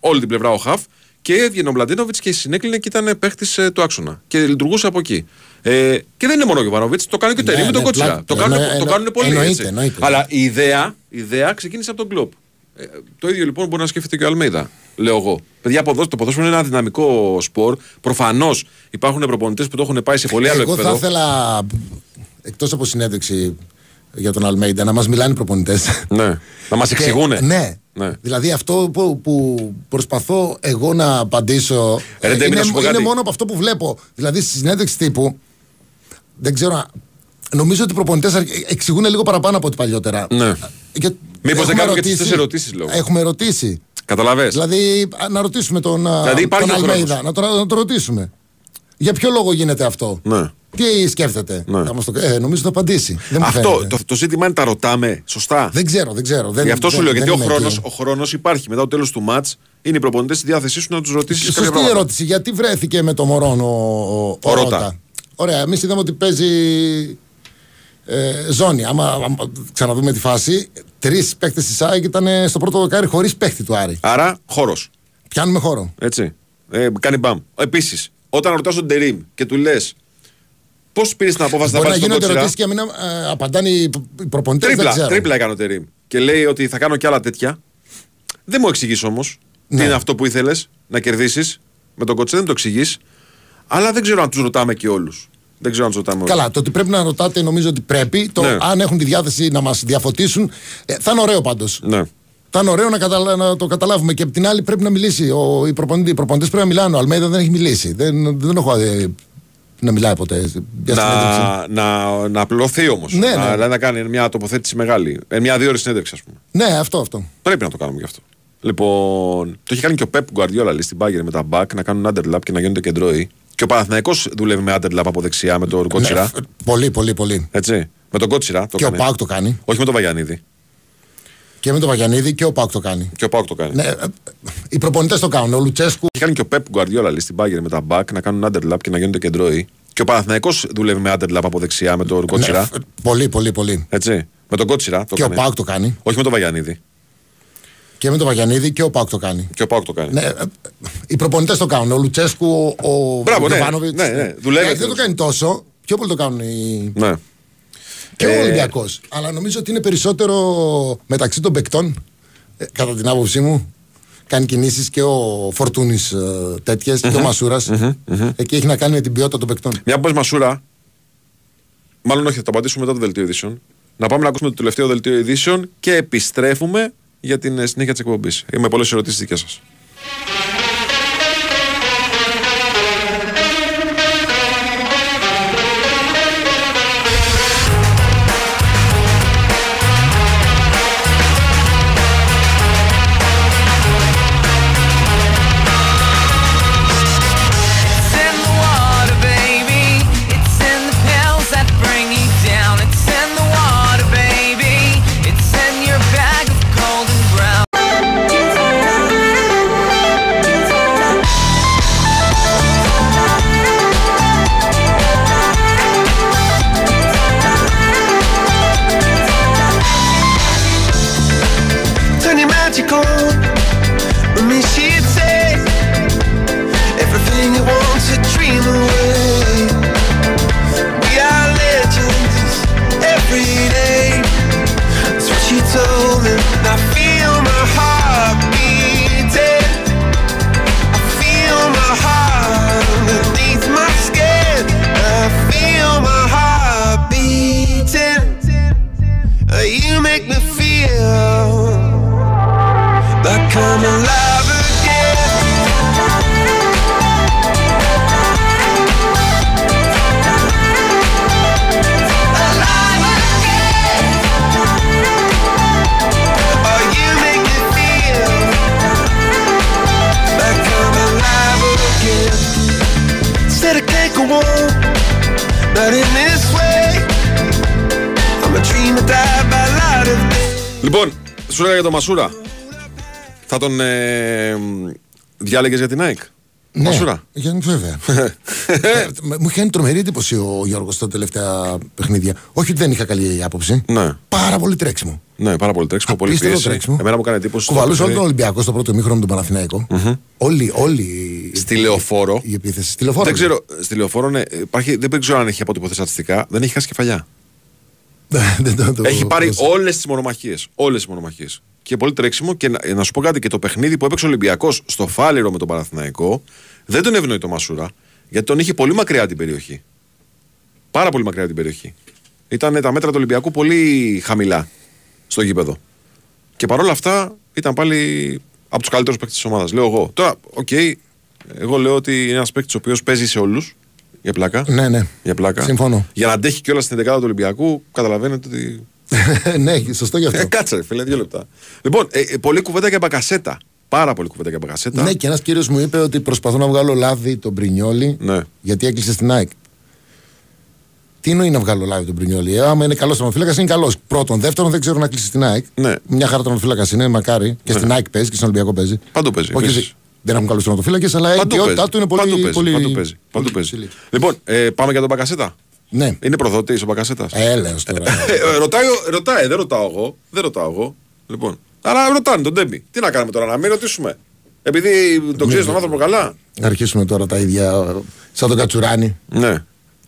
Όλη την πλευρά ο Χαφ. Και έβγαινε ο Μλαντίνοβιτς και συνέκλεινε και ήταν παίχτης του άξονα. Και λειτουργούσε από εκεί. Ε, και δεν είναι μόνο ο Γιωβάνοβιτς, το κάνει και ο Ναι, Τερή με τον ναι, Κότσιρα. πλάκα. Το Ε, κάνουν, ναι, το εννο- κάνουν πολλοί. εννοείται, έτσι. εννοείται. Αλλά η ιδέα, η ιδέα ξεκίνησε από τον κλοπ. Ε, το ίδιο λοιπόν μπορεί να σκέφτεται και ο Αλμέιδα, λέω εγώ. Παιδιά, ποδόσ- το ποδόσφαιρο είναι ένα δυναμικό σπορ. Προφανώς υπάρχουν προπονητές που το έχουν πάει σε πολύ άλλο Εγώ θα επίπεδο. ήθελα, εκτός από συνέντευξη για τον Αλμέιντα, να μας μιλάνε οι προπονητές. Ναι. Να μας εξηγούνε. Ναι. Ναι. Δηλαδή αυτό που, που προσπαθώ εγώ να απαντήσω Ε, ρε, ε, Ντέμι, είναι, να σου πω είναι κάτι. μόνο από αυτό που βλέπω. Δηλαδή στη συνέντευξη τύπου δεν ξέρω αν- Νομίζω ότι οι προπονητές εξηγούν λίγο παραπάνω από ό,τι παλιότερα. Ναι. Για- Μήπως δεν έχουμε κάνουν και τις ρωτήσει- τέσσερις ερωτήσεις, λέω. Έχουμε ρωτήσει. Καταλαβέ. Δηλαδή α, να ρωτήσουμε τον, α, Δηλαδή, υπάρχει τον ο Αλμέιδα. χρόνος. Να, το- να το ρωτήσουμε. Για ποιο λόγο γίνεται αυτό; Ναι. Τι σκέφτεται; Ναι. Θα μας το, ε, νομίζω θα απαντήσει. Δεν μου Αυτό φαίνεται. το, το ζήτημα είναι τα ρωτάμε. Σωστά; Δεν ξέρω, δεν ξέρω. Δεν, Γι' αυτό σου δεν- λέω, δεν γιατί ο είμαι χρόνο εκεί. ο χρόνος υπάρχει. Μετά το τέλος του ματ είναι οι προπονητές στη διάθεσή σου να τους ρωτήσεις κάποια Σωστή πράγματα. ερώτηση. Γιατί βρέθηκε με το Μωρόν ο, ο, Ο Ρώτα. Ρώτα. Ωραία, εμείς είδαμε ότι παίζει ε, ζώνη. Άμα, άμα ξαναδούμε τη φάση, τρεις παίκτες της ΑΕΚ ήταν στο πρώτο δοκάρι χωρίς παίκτη του Άρη. Άρα χώρος. Πιάνουμε χώρο. Έτσι. Ε, κάνει μπαμ. Επίσης, όταν ρωτάς τον Τερήμ και του λες πώς πήρες την απόφαση να Μπορεί να βάλει τον γίνονται Κότσιρα. ερωτήσεις και να μην ε, απαντάνε οι, οι προπονητές. Τρίπλα, τρίπλα έκανε ο Τερήμ. Και λέει ότι θα κάνω κι άλλα τέτοια. Δεν μου εξηγείς όμως Ναι. τι είναι αυτό που ήθελες να κερδίσεις με τον Κότσιρα, δεν το εξηγείς. Αλλά δεν ξέρω αν τους ρωτάμε και όλους. Δεν ξέρω αν τους ρωτάμε όλους. Καλά, το ότι πρέπει να ρωτάτε νομίζω ότι πρέπει. Το Ναι. αν έχουν τη διάθεση να μας διαφωτίσουν. Ε, θα είναι ωραίο πάντως. Ναι. Θα είναι ωραίο να, καταλα- να το καταλάβουμε. Και απ' την άλλη πρέπει να μιλήσει. Ο, οι προπονητές προπονητές πρέπει να μιλάνε. Ο Αλμέιδα δεν έχει μιλήσει. Δεν, δεν έχω δει να μιλάει ποτέ. για συνέντευξη. Να, να, να απλωθεί όμως. Ναι, να, ναι. δηλαδή να κάνει μια τοποθέτηση μεγάλη. Ε, μια δύο ώρε συνέντευξη, ας πούμε. Ναι, αυτό, αυτό. Πρέπει να το κάνουμε γι' αυτό. Λοιπόν, το έχει κάνει και ο Πεπ Γκουαρδιόλα λέει, στην Bayern με τα back να κάνουν underlap και να γίνονται κεντρώοι. Και ο Παναθηναϊκός δουλεύει με underlap από δεξιά με τον Κότσιρα. Ναι, φ- πολύ, πολύ, πολύ. Έτσι. Με τον Κότσιρα. Το Και ο έκανε. Πάουκ το κάνει. Όχι με τον Βαγιανίδη. Και με τον Βαγιανίδη και ο Πάουκ το κάνει. Και ο Πάουκ το κάνει. Ναι, ε, ε, οι προπονητές το κάνουν. Ο Λουτσέσκου. Έχει κάνει και ο Πεπ Γκουαρδιόλα λέει, στην Bayern με τα back να κάνουν underlap και να γίνονται κεντρώοι. Και ο Παναθηναϊκός δουλεύει με underlap από δεξιά με τον Κότσιρα. Ναι, φ- πολύ, πολύ, πολύ. Έτσι. Με τον Κότσιρα. Το Και ο έκανε. Πάουκ το κάνει. Όχι με τον Βαγιανίδη. Και με τον Βαγιανίδη και ο Πάουκ το κάνει. Και ο Πάουκ το κάνει. Ναι, ε, ε, οι προπονητές το κάνουν. Ο Λουτσέσκου, ο, ο Μπράβο, ναι. Γιωβάνοβιτς. Ναι, ναι, δουλεύει Ε, δεν το αυτός. κάνει τόσο. Πιο πολύ το κάνουν οι. Ναι. Και ο Ε, Ολυμπιακός. Αλλά νομίζω ότι είναι περισσότερο μεταξύ των παικτών, ε, κατά την άποψή μου. Κάνει κινήσεις και ο Φορτούνης ε, τέτοιες και ο μασουρα Εκεί έχει να κάνει με την ποιότητα των παικτών. Μια που πες Μασούρα, μάλλον όχι, θα το απαντήσουμε μετά το δελτίο ειδήσεων. Να πάμε να ακούσουμε το τελευταίο δελτίο ειδήσεων και επιστρέφουμε για την ε, συνέχεια της εκπομπής. Είμαι πολλές ερωτήσεις δικές σας. Για τον Μασούρα. Θα τον ε, διάλεγες για την ΑΕΚ; Μασούρα. για, βέβαια. <laughs> Ε, μου είχε κάνει τρομερή εντύπωση ο Γιώργος στα τελευταία παιχνίδια. Όχι ότι δεν είχα καλή άποψη. Ναι. Πάρα πολύ τρέξιμο. Ναι, πάρα πολύ τρέξιμο, πολύ Απίστευτο πίεση. τρέξιμο. Εμένα μου έκανε εντύπωση. στο Κουβαλούσε όλο παιχνίδι. τον Ολυμπιακό στο πρώτο μήχρονο με τον Παναθηναϊκό. Όλοι, όλοι. Στη λεωφόρο. Η επίθεση. Στη λεωφόρο. Δεν ξέρω, στη λεωφόρο ναι, υπάρχει, δεν ξέρω αν έχει αποτυπωθεί στατιστικά, δεν έχει χάσει κεφαλιά. <laughs> Δεν το- το- Έχει πάρει το- όλες τις μονομαχίες. Όλες τις μονομαχίες. Και πολύ τρέξιμο. Και να, να σου πω κάτι, και το παιχνίδι που έπαιξε ο Ολυμπιακός στο Φάληρο με τον Παναθηναϊκό δεν τον ευνοεί το Μασούρα, γιατί τον είχε πολύ μακριά την περιοχή. Πάρα πολύ μακριά την περιοχή. Ήταν τα μέτρα του Ολυμπιακού πολύ χαμηλά στο γήπεδο. Και παρόλα αυτά ήταν πάλι από τους καλύτερους παίκτες της ομάδας. Λέω εγώ. Τώρα, οκ, εγώ λέω ότι είναι ένας παίκτης ο οποίος παίζει σε όλους. Για πλάκα. Ναι, ναι. Για πλάκα. Συμφωνώ. Για να αντέχει κιόλας στην δεκάδα του Ολυμπιακού, καταλαβαίνετε ότι. <laughs> ναι, σωστό γι' Ε, αυτό. κάτσε, ρε, φίλε, δύο λεπτά. Λοιπόν, ε, ε, πολλή κουβέντα για μπακασέτα. Πάρα πολύ κουβέντα για μπακασέτα. Ναι, και ένας κύριος μου είπε ότι προσπαθώ να βγάλω λάδι τον Πρινιόλι Ναι. γιατί έκλεισε στην ΑΕΚ. Ναι, και ένα κύριο μου είπε ότι προσπαθώ να βγάλω λάδι τον Πρινιόλι γιατί έκλεισε στην ΑΕΚ. Ναι, και ένα κύριο μου είπε ότι προσπαθώ να βγάλω λάδι τον Πρινιόλι γιατί έκλεισε στην ΑΕΚ. Ναι, ναι, ναι. Ναι. Ναι, Τι εννοεί να βγάλω live τον Πρινιόλη. Ε, άμα είναι καλός τερματοφύλακα, είναι καλός. Πρώτον. Δεύτερον, δεν ξέρω να κλείσει στην ΑΕΚ. Ναι. Μια χαρά τερματοφύλακα είναι, μακάρι. Και στην ΑΕΚ παίζει και στον Ολυμπιακό παίζει. Παντού παίζει. Όχι, επίσης. Δεν έχουν καλούς τερματοφύλακε, αλλά η Παντού ποιότητά παίζει. του είναι πολύ. Παντού παίζει. πολύ, Παντού παίζει. Παντού πολύ παίζει. ψηλή. Λοιπόν, ε, πάμε για τον Μπακασέτα. Ναι. Είναι προδότη ο Μπακασέτας. Έλεος τώρα. Ε, ρωτάει, ρωτάει, δεν ρωτάω εγώ. Δεν ρωτάω εγώ. Λοιπόν. Αλλά ρωτάνε τον Ντέμπι. Τι να κάνουμε τώρα, να μην ρωτήσουμε. Επειδή τον ξέρεις τον άνθρωπο καλά. Να αρχίσουμε τώρα τα ίδια. Σαν τον Κατσουράνη Ναι.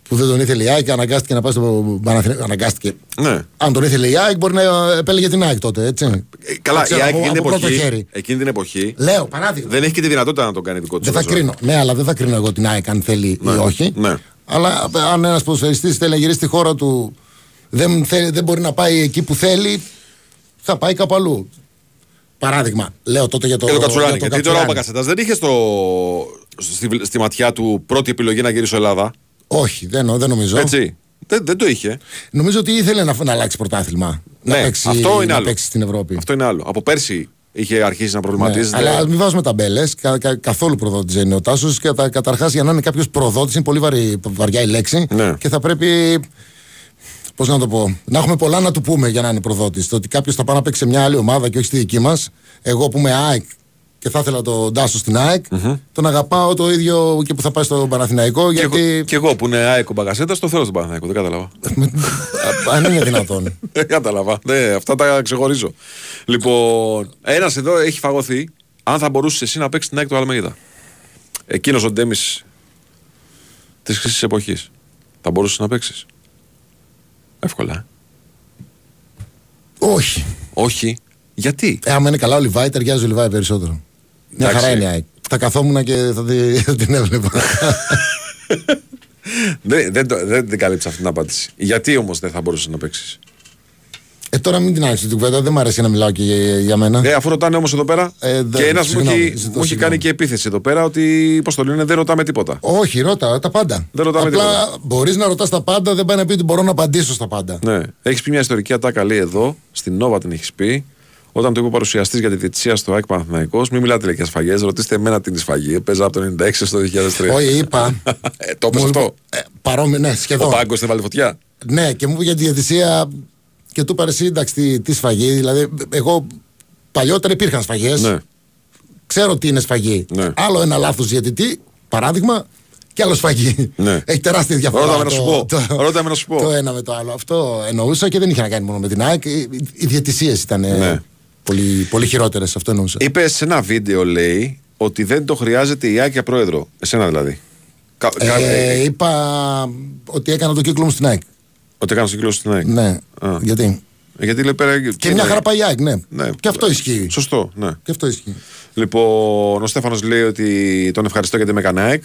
Που δεν τον ήθελε η ΑΕΚ και αναγκάστηκε να πάει στο Παναθηναϊκό. Αναγκάστηκε. Ναι. Αν τον ήθελε η ΑΕΚ, μπορεί να επέλεγε την ΑΕΚ τότε, έτσι. Ε, Καλά, Το ξέρω η ΑΕΚ από- εκείνη την από πρώτο εποχή, χέρι. εκείνη την εποχή Λέω, παράδειγμα. δεν έχει και τη δυνατότητα να τον κάνει δικό του. Δεν θα κρίνω. Ναι, αλλά δεν θα κρίνω εγώ την ΑΕΚ αν θέλει Ναι, ή όχι. ναι. Αλλά αν ένας ποδοσφαιριστής θέλει να γυρίσει στη χώρα του, δεν, θέλει, δεν μπορεί να πάει εκεί που θέλει, θα πάει κάπου αλλού. Παράδειγμα, λέω τότε για το. Και τον Κατσουράνη. για τον Γιατί τώρα ο Κατσουράνη. Μπακασέτα δεν είχε στο, στη, στη ματιά του πρώτη επιλογή να γυρίσει Ελλάδα. Όχι, δεν, δεν νομίζω. Έτσι. Δεν, δεν το είχε. Νομίζω ότι ήθελε να, να αλλάξει πρωτάθλημα. να Ναι, παίξει, αυτό είναι να άλλο. παίξει στην Ευρώπη. Αυτό είναι άλλο. Από πέρσι είχε αρχίσει να Ναι, προβληματίζεται. αλλά ας μην βάζουμε ταμπέλες. Κα, κα, καθόλου προδότης δεν είναι ο Τάσος. Καταρχάς, για να είναι κάποιος προδότης, είναι πολύ βαρύ, βαριά η λέξη. Ναι. Και θα πρέπει. Πώς να το πω. Να έχουμε πολλά να του πούμε για να είναι προδότης. Το ότι κάποιος θα πάει να παίξει σε μια άλλη ομάδα και όχι στη δική μας. Εγώ που είμαι ΑΕΚ και θα ήθελα τον Τάσο στην ΑΕΚ, τον αγαπάω το ίδιο και που θα πάει στο Παναθηναϊκό. Και, Γιατί. εγώ, και εγώ που είναι άεκο Μπακασέτα, το θέλω στον Παναθηναϊκό. Δεν κατάλαβα. αν είναι δυνατόν. <laughs> Δεν κατάλαβα. Ναι, αυτά τα ξεχωρίζω. Λοιπόν, ένας εδώ έχει φαγωθεί. Αν θα μπορούσε εσύ να παίξεις την ΑΕΚ του Αλμέιδα. Εκείνος ο Ντέμις της χρυσής εποχής. Θα μπορούσες να παίξεις. Εύκολα. ε. όχι. Όχι. Γιατί; Ε, άμα είναι καλά ο Λιβάη, ταιριάζει ο Λιβάη περισσότερο. Μια Εντάξει. χαρά είναι η ΑΕΚ. Θα καθόμουν και θα, τη- <laughs> θα την έβλεπα. <laughs> δεν, δεν, το- δεν, δεν καλύψει αυτή την απάντηση. Γιατί όμως δεν θα μπορούσες να παίξεις; ε, τώρα μην την άρχισε την κουβέντα, δεν μου αρέσει να μιλάω και για, για μένα. Ε, αφού ρωτάνε όμως εδώ πέρα. Ε, δεν- και ένας μου συγγνώμη, έχει, ζητώ μου έχει συγγνώμη. κάνει και επίθεση εδώ πέρα ότι. Πώς το λένε, δεν ρωτάμε τίποτα. Όχι, ρώτα τα πάντα. Δεν ρωτάμε Απλά τίποτα. μπορείς να ρωτάς τα πάντα, δεν πάει να πει ότι μπορώ να απαντήσω στα πάντα. Ναι. Έχεις πει μια ιστορική ατάκα, λέει εδώ, στην Νόβα την έχεις πει. Όταν το είπε ο παρουσιαστής για τη διετησία στο ΑΕΚ Παναθηναϊκός, μην μιλάτε λέει, για σφαγέ, ρωτήστε εμένα την σφαγή. Παίζα από το 96 στο 2003. Όχι, είπα. ε, το είπες μου- αυτό. ε, παρόμοιο, ναι, Ο σχεδόν. πάγκος δεν βάλει φωτιά. Ναι, και μου είπε για τη διαιτησία και του είπα εσύ, εντάξει, τι, τι σφαγή. Δηλαδή, εγώ παλιότερα υπήρχαν σφαγές. Ναι. Ξέρω τι είναι σφαγή. Ναι. Άλλο ένα λάθος διαιτητή, παράδειγμα, και άλλο σφαγή. Ναι. Έχει τεράστια διαφορά. Ρώτα με να το- σου πω. το- Ρώτα με να σου πω. Το ένα με το άλλο. Αυτό εννοούσα και δεν είχε να κάνει μόνο με την ΑΕΚ. Οι, οι διαιτησίες ήταν ε, Ναι. Πολύ, πολύ χειρότερες. Αυτό εννοούσα. Είπε σε ένα βίντεο, λέει, ότι δεν το χρειάζεται η ΑΕΚ για πρόεδρο. Εσένα δηλαδή. Κα, κα- Ε, ε, είπα ότι έκανα το κύκλο μου στην ΑΕΚ. ότι έκανε τον κύκλο στην ΑΕΚ. Ναι. Α. Γιατί; Γιατί λέει πέρα. Και μια χαρά πάει η ΑΕΚ, ναι. Ναι. Και αυτό ισχύει. Σωστό, ναι. Και αυτό ισχύει. Λοιπόν, ο Στέφανος λέει ότι τον ευχαριστώ γιατί με έκανε ΑΕΚ.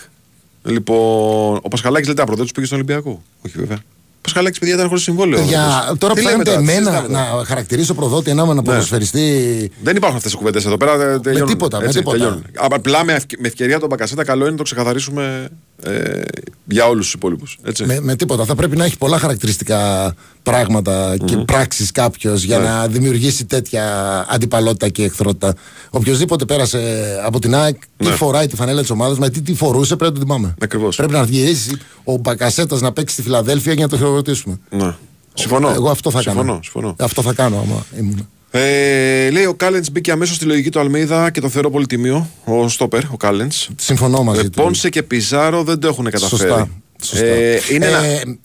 Λοιπόν, ο Πασχαλάκης λέει τα προδότη πήγε στον Ολυμπιακό. Όχι βέβαια. Ο Πασχαλάκη, παιδιά, ήταν χωρίς συμβόλαιο. Για, τώρα Τι που λέμε φαίνεται τώρα, τι εμένα συζητάμε τώρα. να χαρακτηρίσω προδότη ένα με ένα ποδοσφαιριστή. Δεν υπάρχουν αυτές οι κουβέντες εδώ πέρα. τε- τελειώνουν. τίποτα, με τίποτα. τελειώνουν. Απλά με, ευκαι- με ευκαιρία τον Μπακασέτα, καλό είναι να το ξεκαθαρίσουμε ε, για όλους τους υπόλοιπους. Με, με τίποτα. Θα πρέπει να έχει πολλά χαρακτηριστικά πράγματα και πράξεις κάποιος για Ναι. να δημιουργήσει τέτοια αντιπαλότητα και εχθρότητα. Οποιοδήποτε πέρασε από την ΑΕΚ, τι Ναι. φοράει τη φανέλα της ομάδας, με τι τη φορούσε, πρέπει να το θυμάμαι. Ακριβώς. Πρέπει να γυρίσει ο Μπακασέτας να παίξει στη Φιλαδέλφια για να το χειροκροτήσουμε. Ναι. Συμφωνώ. Εγώ αυτό θα συμφωνώ, κάνω. Συμφωνώ. Αυτό θα κάνω άμα ήμουν. Ε, λέει ο Κάλεντς μπήκε αμέσως στη λογική του Αλμίδα και το θεωρώ πολύ τιμίο. Ο Στόπερ, ο Κάλεντς. Συμφωνώ μαζί του. Πόνσε και Πιζάρο δεν το έχουν καταφέρει. Σωστά. Σωστά. Ε, είναι ένα... Ε, ο- ο-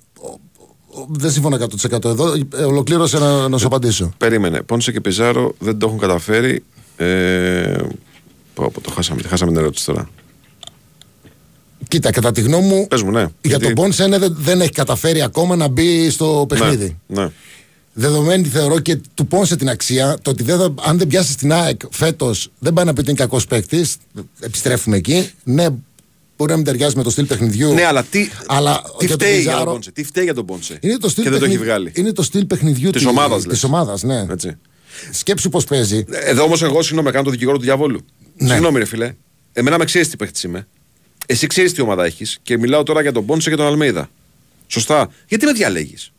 δεν συμφωνώ 100% εδώ. Ε, Ολοκλήρωσε να, να σου απαντήσω. Περίμενε. Πόνσε και Πιζάρο δεν το έχουν καταφέρει. Ε, πω, πω, το χάσαμε, χάσαμε την ερώτηση τώρα. Κοίτα, κατά τη γνώμη μου, Πες μου, ναι. για Γιατί- τον Πόνσε ναι, δεν, δεν έχει καταφέρει ακόμα να μπει στο παιχνίδι. Ναι, ναι. Δεδομένη θεωρώ και του Πόνσε την αξία, το ότι δεν θα, αν δεν πιάσει την ΑΕΚ φέτος, δεν πάει να πει ότι είναι κακός παίκτης. Επιστρέφουμε εκεί. Ναι, μπορεί να μην ταιριάζει με το στυλ παιχνιδιού. Ναι, αλλά τι, Αλλά τι για τον φταίει για τον Πιζάρο- Πόνσε. Τι φταίει για τον Πόνσε. Είναι το στυλ, και δεν το έχει παιχνιδι- βγάλει. είναι το στυλ παιχνιδιού Της ομάδας, λες. Της ομάδας, ναι. Έτσι. Σκέψου πώς παίζει. Εδώ όμως εγώ συγγνώμη, κάνω το δικηγόρο του διαβόλου. Ναι. Συγγνώμη, ρε φίλε. Εμένα με ξέρεις τι παίχτης είμαι. Εσύ ξέρεις τι ομάδα έχεις και μιλάω τώρα για τον Πόνσε και τον Αλμέιδα. Σωστά. Γιατί με διαλέγεις;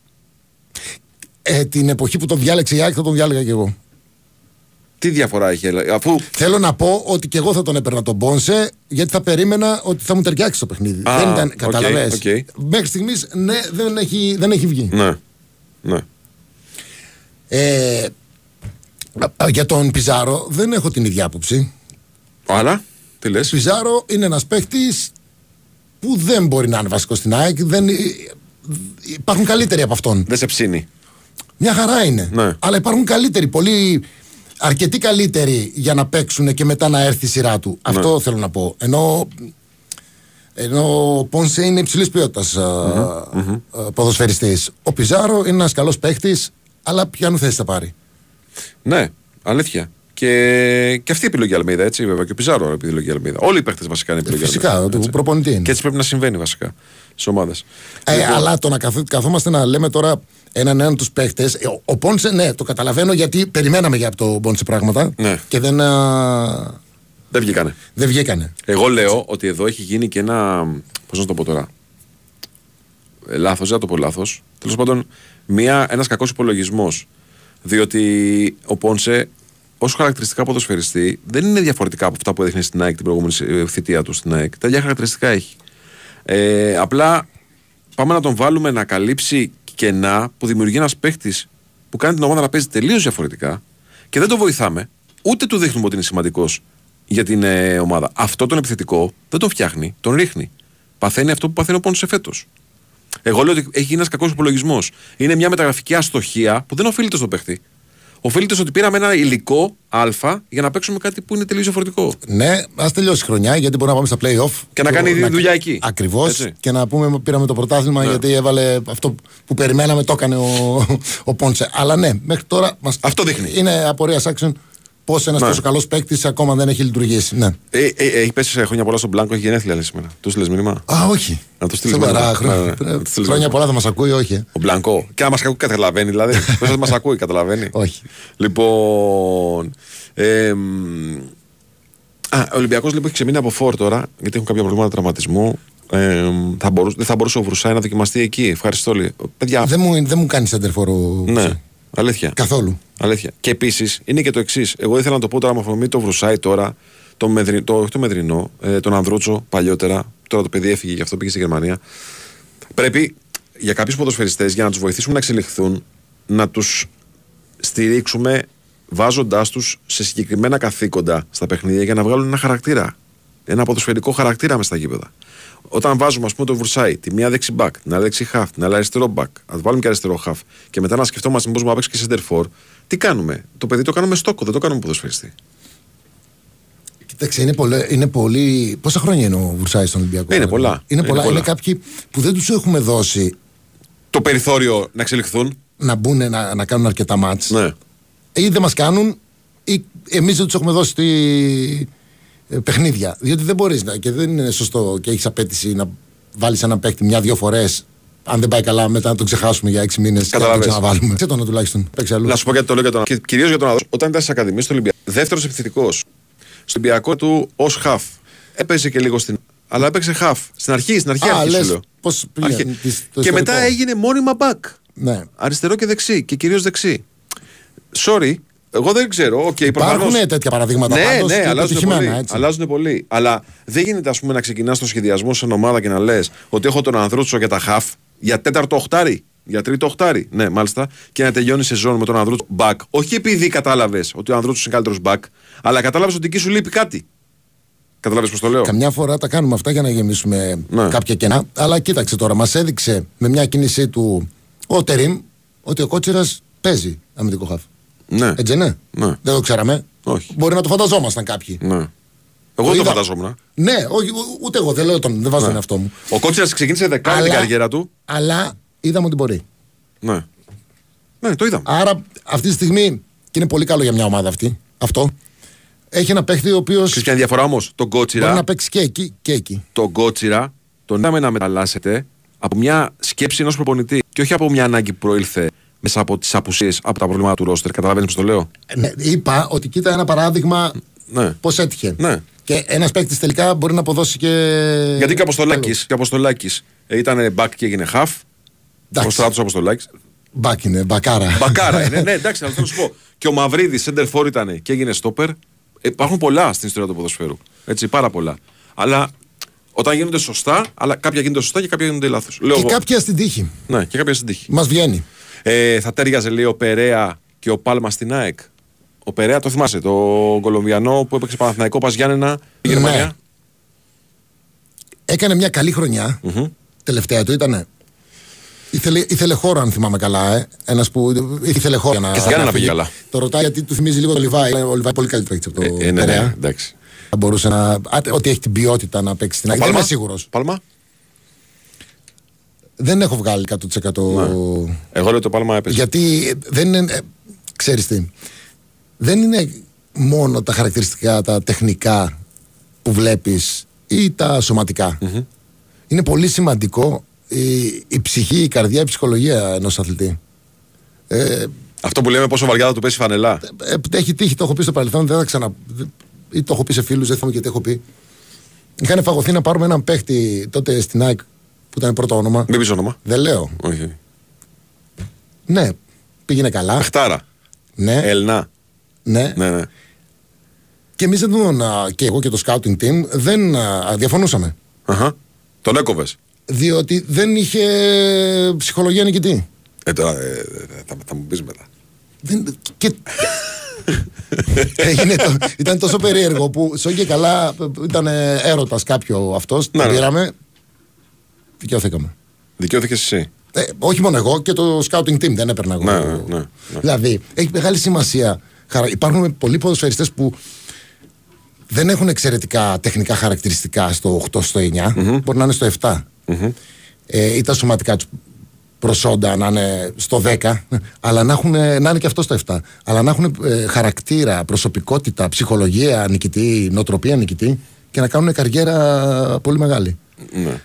Ε, την εποχή που τον διάλεξε η ΑΕΚ θα τον διάλεγα κι εγώ. Τι διαφορά έχει, έλα- αφού. Θέλω να πω ότι και εγώ θα τον έπαιρνα τον Πόνσε γιατί θα περίμενα ότι θα μου ταιριάξει το παιχνίδι. Α, δεν ήταν, OK, κατάλαβες. OK. Μέχρι στιγμής ναι, δεν έχει, δεν έχει βγει. Ναι. Ναι. Ε, α, για τον Πιζάρο δεν έχω την ίδια άποψη. Άρα, τι λες; Ο Πιζάρο είναι ένας παίχτης που δεν μπορεί να είναι βασικός στην ΑΕΚ. Δεν, υπάρχουν καλύτεροι από αυτόν. Δεν σε ψήνει. Μια χαρά είναι. Ναι. Αλλά υπάρχουν καλύτεροι, πολύ αρκετοί καλύτεροι για να παίξουν και μετά να έρθει η σειρά του. Αυτό θέλω να πω. Ενώ, ενώ ο Πόνσε είναι υψηλής ποδοσφαιριστής. Ο Πιζάρο είναι ένας καλός παίχτης, αλλά ποιανού θέση θα πάρει; Ναι, αλήθεια. Και, και αυτή η επιλογή Αλμίδα, έτσι βέβαια. Και ο Πιζάρο είναι επιλογή Αλμίδα. Όλοι οι παίχτες βασικά είναι επιλογή Φυσικά, Αλμίδα, του έτσι. προπονητή είναι. Και έτσι πρέπει να συμβαίνει βασικά στι ομάδες. Ε, Αλλά το να καθ- καθόμαστε να λέμε τώρα έναν έναν τους παίχτες. Ο, ο Πόνσε, ναι, το καταλαβαίνω γιατί περιμέναμε για από τον Πόνσε πράγματα Ναι. και δεν, α, Δεν βγήκανε. δεν βγήκανε. Εγώ λέω ότι εδώ έχει γίνει και ένα. Πώς να το πω τώρα. Ε, λάθος, δεν θα το πω λάθος. Τέλος πάντων, ένας κακός υπολογισμός. Διότι ο Πόνσε, ως χαρακτηριστικά ποδοσφαιριστή, δεν είναι διαφορετικά από αυτά που έδειχνε στην ΑΕΚ την προηγούμενη ε, θητεία του στην ΑΕΚ. Τα ίδια χαρακτηριστικά έχει. Ε, απλά πάμε να τον βάλουμε να καλύψει κενά που δημιουργεί ένας παίχτης που κάνει την ομάδα να παίζει τελείως διαφορετικά και δεν το βοηθάμε, ούτε του δείχνουμε ότι είναι σημαντικός για την ε, ομάδα. Αυτό τον επιθετικό δεν τον φτιάχνει, τον ρίχνει. Παθαίνει αυτό που παθαίνει ο Πόνσε φέτος. Εγώ λέω ότι έχει γίνει ένας κακός υπολογισμός. Είναι μια μεταγραφική αστοχία που δεν οφείλεται στον παίχτη. Οφείλεται στο ότι πήραμε ένα υλικό Α για να παίξουμε κάτι που είναι τελείως διαφορετικό. Ναι, ας τελειώσει η χρονιά γιατί μπορούμε να πάμε στα playoff. Και να κάνει δουλειά εκεί. Ακριβώς. Έτσι. Ναι. Και να πούμε πήραμε το πρωτάθλημα γιατί έβαλε αυτό που περιμέναμε, το έκανε ο, ο Πόντσε. Αλλά ναι, μέχρι τώρα μας... Αυτό δείχνει. είναι απορία άξιον πώς ένας Ναι. τόσο καλός παίκτης ακόμα δεν έχει λειτουργήσει. Ναι. Ε, ε, ε, έχει πέσει σε χρόνια πολλά στον Μπλάνκο, έχει γενέθλια λέει σήμερα. Του στείλες μήνυμα; Α, όχι. Να το στείλεις Σοβαρά, μήνυμα. χρόνια, Ναι, ναι, να το στείλεις χρόνια μήνυμα. πολλά θα μας ακούει, όχι. ε. Ο Μπλανκό. Και να μας ακούει, καταλαβαίνει δηλαδή. <laughs> Πώ θα μας ακούει, καταλαβαίνει. Όχι. Λοιπόν. Ε, μ, α, ο Ολυμπιακός λοιπόν έχει ξεμείνει από φόρ τώρα, γιατί έχουν κάποια προβλήματα τραυματισμού. Ε, μ, θα μπορούσε, δεν θα μπορούσε ο Βρουσάη να δοκιμαστεί εκεί. Ευχαριστώ όλοι. Παιδιά, Δεν μου, δεν μου κάνει σέντερφορο. ναι, αλήθεια. Καθόλου. Αλήθεια. Και επίσης είναι και το εξής. Εγώ ήθελα να το πω τώρα με αφορμή το Βρουσάη τώρα, το, Μεδρι, το, όχι το Μεδρινό, ε, τον Ανδρούτσο παλιότερα. Τώρα το παιδί έφυγε, γι' αυτό πήγε στη Γερμανία. Πρέπει για κάποιους ποδοσφαιριστές για να τους βοηθήσουμε να εξελιχθούν να τους στηρίξουμε βάζοντάς τους σε συγκεκριμένα καθήκοντα στα παιχνίδια για να βγάλουν ένα χαρακτήρα. Ένα ποδοσφαιρικό χαρακτήρα μες στα γήπεδα. Όταν βάζουμε, ας πούμε, το Βρουσάη, τη μία δεξί μπακ, την άλλη δεξί χαφ, την άλλη αριστερό μπακ, να βάλουμε και αριστερό χαφ και μετά να σκεφτόμαστε πώς να παίξει και center for, τι κάνουμε; Το παιδί το κάνουμε στόκο, δεν το κάνουμε ποδοσφαιριστή. Κοίταξε, είναι πολύ, είναι πολύ. Πόσα χρόνια είναι ο Βουρσάη στον Ολυμπιακό; Είναι πολλά. Είναι, Είναι πολλά. πολλά. είναι κάποιοι που δεν τους έχουμε δώσει Το περιθώριο να εξελιχθούν. να μπουν να, να κάνουν αρκετά μάτς. Ναι. Ή δεν μας κάνουν, ή εμείς δεν τους έχουμε δώσει τη, ε, παιχνίδια. Διότι δεν μπορείς να. και δεν είναι σωστό και έχεις απέτηση να βάλεις έναν παίκτη μια-δύο φορές. Αν δεν πάει καλά, μετά να τον ξεχάσουμε για έξι μήνες και να τον Καταλαβες. ξαναβάλουμε. Σε τον τουλάχιστον. Παίξει αλλού. Να σου πω γιατί το λέω για τον και κυρίως για τον Ανδρούτσο. Όταν ήταν στι Ακαδημίε του Ολυμπιακού, δεύτερος επιθετικό. Στο Ολυμπιακό του ως χαφ. Έπαιζε και λίγο στην. Αλλά έπαιξε χαφ. Στην αρχή, στην αρχή, Α, αρχή σου λες λέω. πώς Αρχή. πήγε, της- το Και μετά ιστορικό. έγινε μόνιμα μπακ. Ναι. Αριστερό και δεξί. Και κυρίως δεξί. Sorry, εγώ δεν ξέρω. Okay, Υπάρχουν προφανώς- τέτοια παραδείγματα ναι, πάντως ναι, και αλλάζουν πετυχημένα, πολύ, έτσι. αλλάζουν πολύ. Αλλά δεν γίνεται ας πούμε, να ξεκινάς το σχεδιασμό σε ομάδα και να λες ότι έχω τον Ανδρούτσο για τα χαφ για τέταρτο οχτάρι. Για τρίτο οχτάρι. Ναι, μάλιστα. Και να τελειώνει η σεζόν με τον Ανδρούτσο back. Όχι επειδή κατάλαβες ότι ο Ανδρούτσο είναι καλύτερος back, αλλά κατάλαβες ότι εκεί σου λείπει κάτι. Κατάλαβε πώς το λέω; Καμιά φορά τα κάνουμε αυτά για να γεμίσουμε Ναι. κάποια κενά. Αλλά κοίταξε τώρα, μας έδειξε με μια κίνησή του ο Τερήμ ότι ο Κότσιρας παίζει αμυντικό χαφ. Ναι. Έτσι ναι. Ναι. Δεν το ξέραμε. Όχι. Μπορεί να το φανταζόμασταν κάποιοι. ναι. Εγώ δεν το είδα. φανταζόμουν. Ναι, όχι, ου- ούτε εγώ δεν λέω τον, δεν βάζω τον εαυτό μου. Ο Κότσιρα ξεκίνησε δεκάρι την Αλλά- καριέρα του. Αλλά είδαμε ότι μπορεί. Ναι. Ναι, το είδαμε. Άρα αυτή τη στιγμή και είναι πολύ καλό για μια ομάδα αυτή. Αυτό. Έχει ένα παίχτη ο οποίος Ξέρεις ποια είναι η διαφορά όμως; Τον μπορεί Κότσιρα, να παίξει και εκεί και εκεί. τον Κότσιρα, τον είδαμε να μεταλλάσσεται από μια σκέψη ενός προπονητή και όχι από μια ανάγκη που προήλθε μέσα από τις απουσίες, από τα προβλήματα του ρόστερ. Καταλαβαίνεις πώς το λέω; Ε, ναι, είπα ότι κοίτα ένα παράδειγμα Ναι. πώς έτυχε. Ναι. Και ένας παίκτης τελικά μπορεί να αποδώσει και. Γιατί και ο Αποστολάκης και ο Αποστολάκης, ε, ήταν back και έγινε half. Εντάξει. Ο Στράτο Αποστολάκης. Μπακ είναι, μπακάρα. Μπακάρα είναι, ναι, <laughs> εντάξει, αλλά θέλω να σου πω. Και ο Μαυρίδης, center for ήταν και έγινε στόπερ. Υπάρχουν πολλά στην ιστορία του ποδοσφαίρου. Έτσι, πάρα πολλά. Αλλά όταν γίνονται σωστά, αλλά κάποια γίνονται σωστά και κάποια γίνονται λάθος. Λέω Και εγώ. κάποια στην τύχη. Ναι, και κάποια στην τύχη. Μας βγαίνει. Ε, θα τέριαζε λέει ο Περέα και ο Πάλμα στην ΑΕΚ. Ο Περέα το θυμάσαι, το Κολομβιανό που έπαιξε Παναθηναϊκό Πας Γιάννενα η Ναι. Γερμανία. Έκανε μια καλή χρονιά. Τελευταία του ήταν. Ήθελε, ήθελε χώρο, αν θυμάμαι καλά. Ε. Ένας που ήθελε χώρο. για Και στην Γιάννενα να φύγει. πήγε καλά. Το ρωτάει γιατί του θυμίζει λίγο το Λιβάη. Ο Λιβάη πολύ καλύτερο έχει από το Ε, ε, ναι, ναι, Περέα. εντάξει. Θα μπορούσε να. α, Ότι έχει την ποιότητα να παίξει στην Ο ΑΕΚ. Δεν Πάλμα; είμαι σίγουρος. Πάλμα; Δεν έχω βγάλει 100%. Εγώ λέω το Πάλμα έπαιζε. Γιατί ε, δεν είναι. ε, Ξέρεις τι. Δεν είναι μόνο τα χαρακτηριστικά, τα τεχνικά που βλέπεις ή τα σωματικα Είναι πολύ σημαντικό η, η ψυχή, η καρδιά, η ψυχολογία ενός αθλητή. Ε, Αυτό που λέμε πόσο βαριά θα του πέσει η φανελά. ε, έχει τύχει, το έχω πει στο παρελθόν, δεν θα ξανα... ή το έχω πει σε φίλους, δεν θυμάμαι γιατί έχω πει. Είχαν φαγωθεί να πάρουμε έναν παίχτη τότε στην ΑΕΚ που ήταν πρώτο όνομα. Μην πεις όνομα. Δεν λέω. Όχι. Ναι, πήγαινε καλά. Αχτάρα. Ναι, Ελνά. ναι. Ναι, ναι. Και εμείς δεν τον. α, και εγώ και το scouting team δεν α, διαφωνούσαμε. Αχα. Τον έκοβες. Διότι δεν είχε ψυχολογία νικητή. Ε, τώρα ε, θα, θα μου πεις μετά. Δεν, και... Έγινε το, ήταν τόσο περίεργο που σ' και καλά ήταν έρωτας κάποιο αυτός. Ναι, το ναι. πήραμε. Δικαιώθηκαμε. Δικαιώθηκες εσύ. Ε, όχι μόνο εγώ και το scouting team δεν έπαιρνα εγώ. Ναι, ναι, ναι, ναι. Δηλαδή, έχει μεγάλη σημασία. Χαρα- Υπάρχουν πολλοί ποδοσφαιριστές που δεν έχουν εξαιρετικά τεχνικά χαρακτηριστικά στο 8, στο 9, μπορεί να είναι στο 7. Ε, ή τα σωματικά τους προσόντα να είναι στο 10, αλλά να, έχουν, να είναι και αυτό στο 7. Αλλά να έχουν ε, χαρακτήρα, προσωπικότητα, ψυχολογία νικητή, νοοτροπία νικητή και να κάνουν καριέρα πολύ μεγάλη. Ναι.